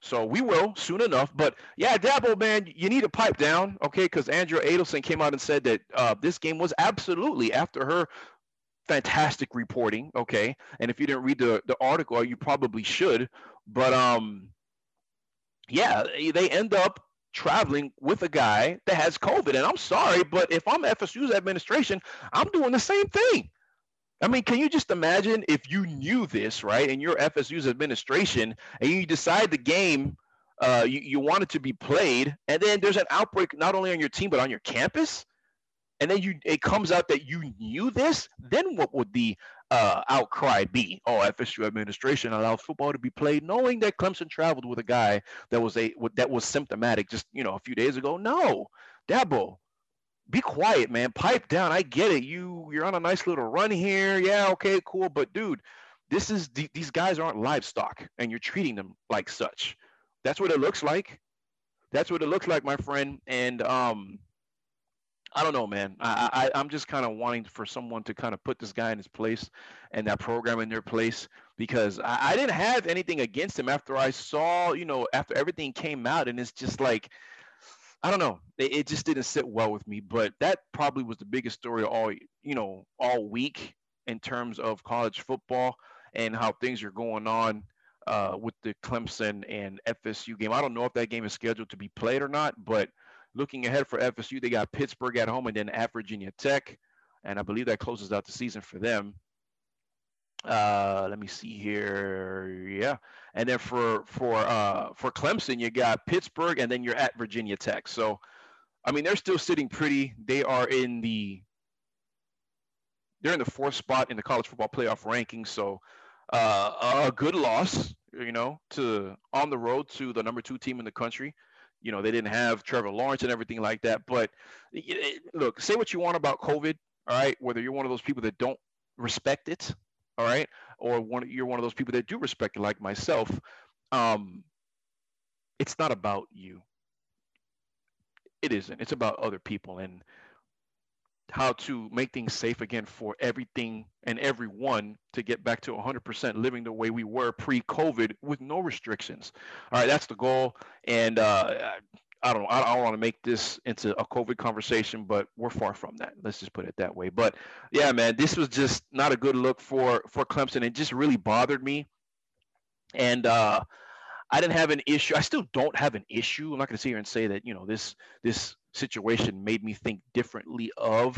So we will soon enough. But yeah, Dabo, man, you need to pipe down, okay? Because Andrea Adelson came out and said that uh, this game was absolutely after her fantastic reporting, okay? And if you didn't read the, the article, you probably should. But um, yeah, they end up traveling with a guy that has COVID. And I'm sorry, but if I'm FSU's administration, I'm doing the same thing. I mean, can you just imagine if you knew this, right, and you're FSU's administration, and you decide the game uh, you, you want it to be played, and then there's an outbreak not only on your team but on your campus, and then you it comes out that you knew this, then what would the uh, outcry be? Oh, FSU administration allows football to be played, knowing that Clemson traveled with a guy that was a that was symptomatic just you know a few days ago. No, Dabo, be quiet, man. Pipe down. I get it. You you're on a nice little run here. Yeah, okay, cool. But dude, this is these guys aren't livestock, and you're treating them like such. That's what it looks like. That's what it looks like, my friend. And um, I don't know, man. I, I I'm just kind of wanting for someone to kind of put this guy in his place and that program in their place because I, I didn't have anything against him after I saw, you know, after everything came out, and it's just like I don't know. It, just didn't sit well with me. But that probably was the biggest story all you know all week in terms of college football and how things are going on uh, with the Clemson and FSU game. I don't know if that game is scheduled to be played or not, but looking ahead for FSU, they got Pittsburgh at home and then at Virginia Tech, and I believe that closes out the season for them. Uh, let me see here. Yeah, and then for for uh, for Clemson, you got Pittsburgh, and then you're at Virginia Tech. So, I mean, they're still sitting pretty. They are in the they're in the fourth spot in the college football playoff rankings. So, uh, a good loss, you know, to on the road to the number two team in the country. You know, they didn't have Trevor Lawrence and everything like that. But look, say what you want about COVID, all right? Whether you're one of those people that don't respect it, all right, or one you're one of those people that do respect it, like myself. Um, it's not about you. It isn't. It's about other people and how to make things safe again for everything and everyone to get back to 100% living the way we were pre-COVID with no restrictions. All right, that's the goal. And uh, I don't know. I don't want to make this into a COVID conversation, but we're far from that. Let's just put it that way. But yeah, man, this was just not a good look for for Clemson. It just really bothered me. And uh, I didn't have an issue. I still don't have an issue. I'm not going to sit here and say that you know this this situation made me think differently of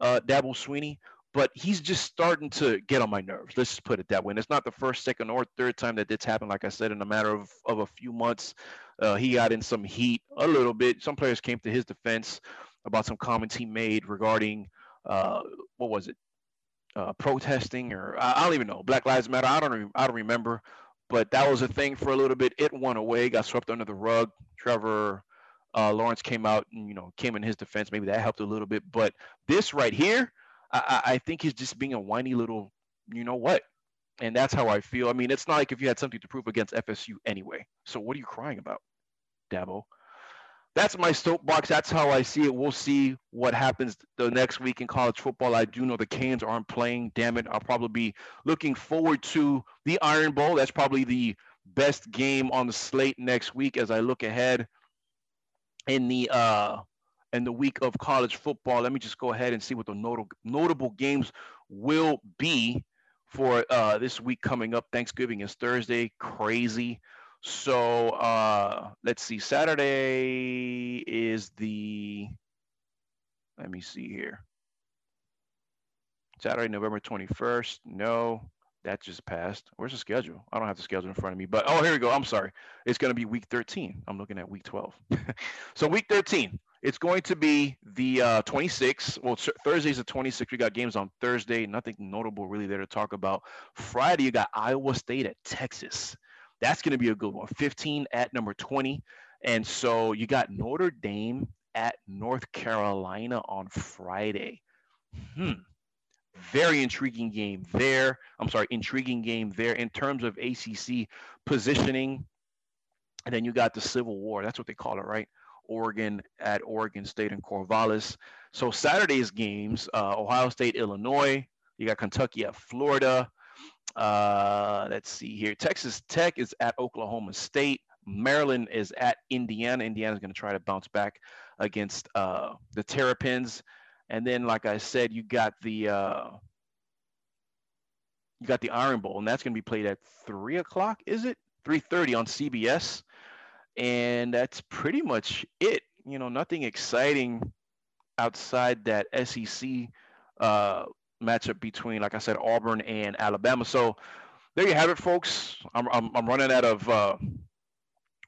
uh, Dabo Swinney but he's just starting to get on my nerves. Let's just put it that way. And it's not the first, second, or third time that this happened. Like I said, in a matter of, of a few months, uh, he got in some heat a little bit. Some players came to his defense about some comments he made regarding uh, what was it, uh, protesting or I, I, don't even know, Black Lives Matter. I don't I don't remember, but that was a thing for a little bit. It went away, got swept under the rug. Trevor uh, Lawrence came out and you know came in his defense. Maybe that helped a little bit, but this right here I, I think he's just being a whiny little, you know what? And that's how I feel. I mean, it's not like if you had something to prove against FSU anyway. So what are you crying about, Dabo? That's my soapbox. That's how I see it. We'll see what happens the next week in college football. I do know the Canes aren't playing. Damn it. I'll probably be looking forward to the Iron Bowl. That's probably the best game on the slate next week as I look ahead in the uh and the week of college football. Let me just go ahead and see what the notable notable games will be for uh, this week coming up. Thanksgiving is Thursday. Crazy. So uh, let's see. Saturday is the. Let me see here. Saturday, November 21st. No, that just passed. Where's the schedule? I don't have the schedule in front of me, but oh, here we go. I'm sorry. It's going to be week 13. I'm looking at week 12. so week 13. It's going to be the uh, 26th. Well, Thursday's the 26th. We got games on Thursday. Nothing notable really there to talk about. Friday, you got Iowa State at Texas. That's going to be a good one. 15 at number 20. And so you got Notre Dame at North Carolina on Friday. Hmm. very intriguing game there. I'm sorry, intriguing game there in terms of ACC positioning. And then you got the Civil War. That's what they call it, right? Oregon at Oregon State and Corvallis. So Saturday's games: uh, Ohio State, Illinois. You got Kentucky at Florida. Uh, let's see here. Texas Tech is at Oklahoma State. Maryland is at Indiana. Indiana is going to try to bounce back against uh, the Terrapins. And then, like I said, you got the uh, you got the Iron Bowl, and that's going to be played at three o'clock. Is it three thirty on CBS? And that's pretty much it. You know, nothing exciting outside that SEC uh, matchup between, like I said, Auburn and Alabama. So there you have it, folks. I'm I'm, I'm running out of uh,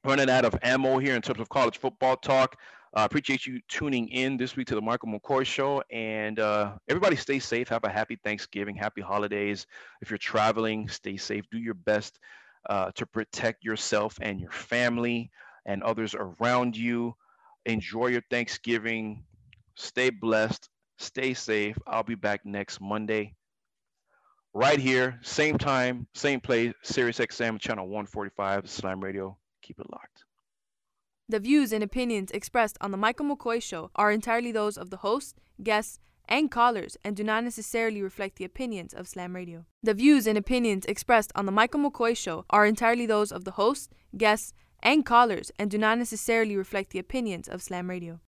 running out of ammo here in terms of college football talk. I uh, appreciate you tuning in this week to the Michael McCoy Show. And uh, everybody stay safe. Have a happy Thanksgiving, happy holidays. If you're traveling, stay safe. Do your best uh, to protect yourself and your family and others around you. Enjoy your Thanksgiving. Stay blessed. Stay safe. I'll be back next Monday. Right here, same time, same place, Sirius XM, channel 145, Slam Radio. Keep it locked. The views and opinions expressed on The Michael McCoy Show are entirely those of the host, guests, and callers and do not necessarily reflect the opinions of Slam Radio. The views and opinions expressed on The Michael McCoy Show are entirely those of the host, guests, and callers and do not necessarily reflect the opinions of Slam Radio.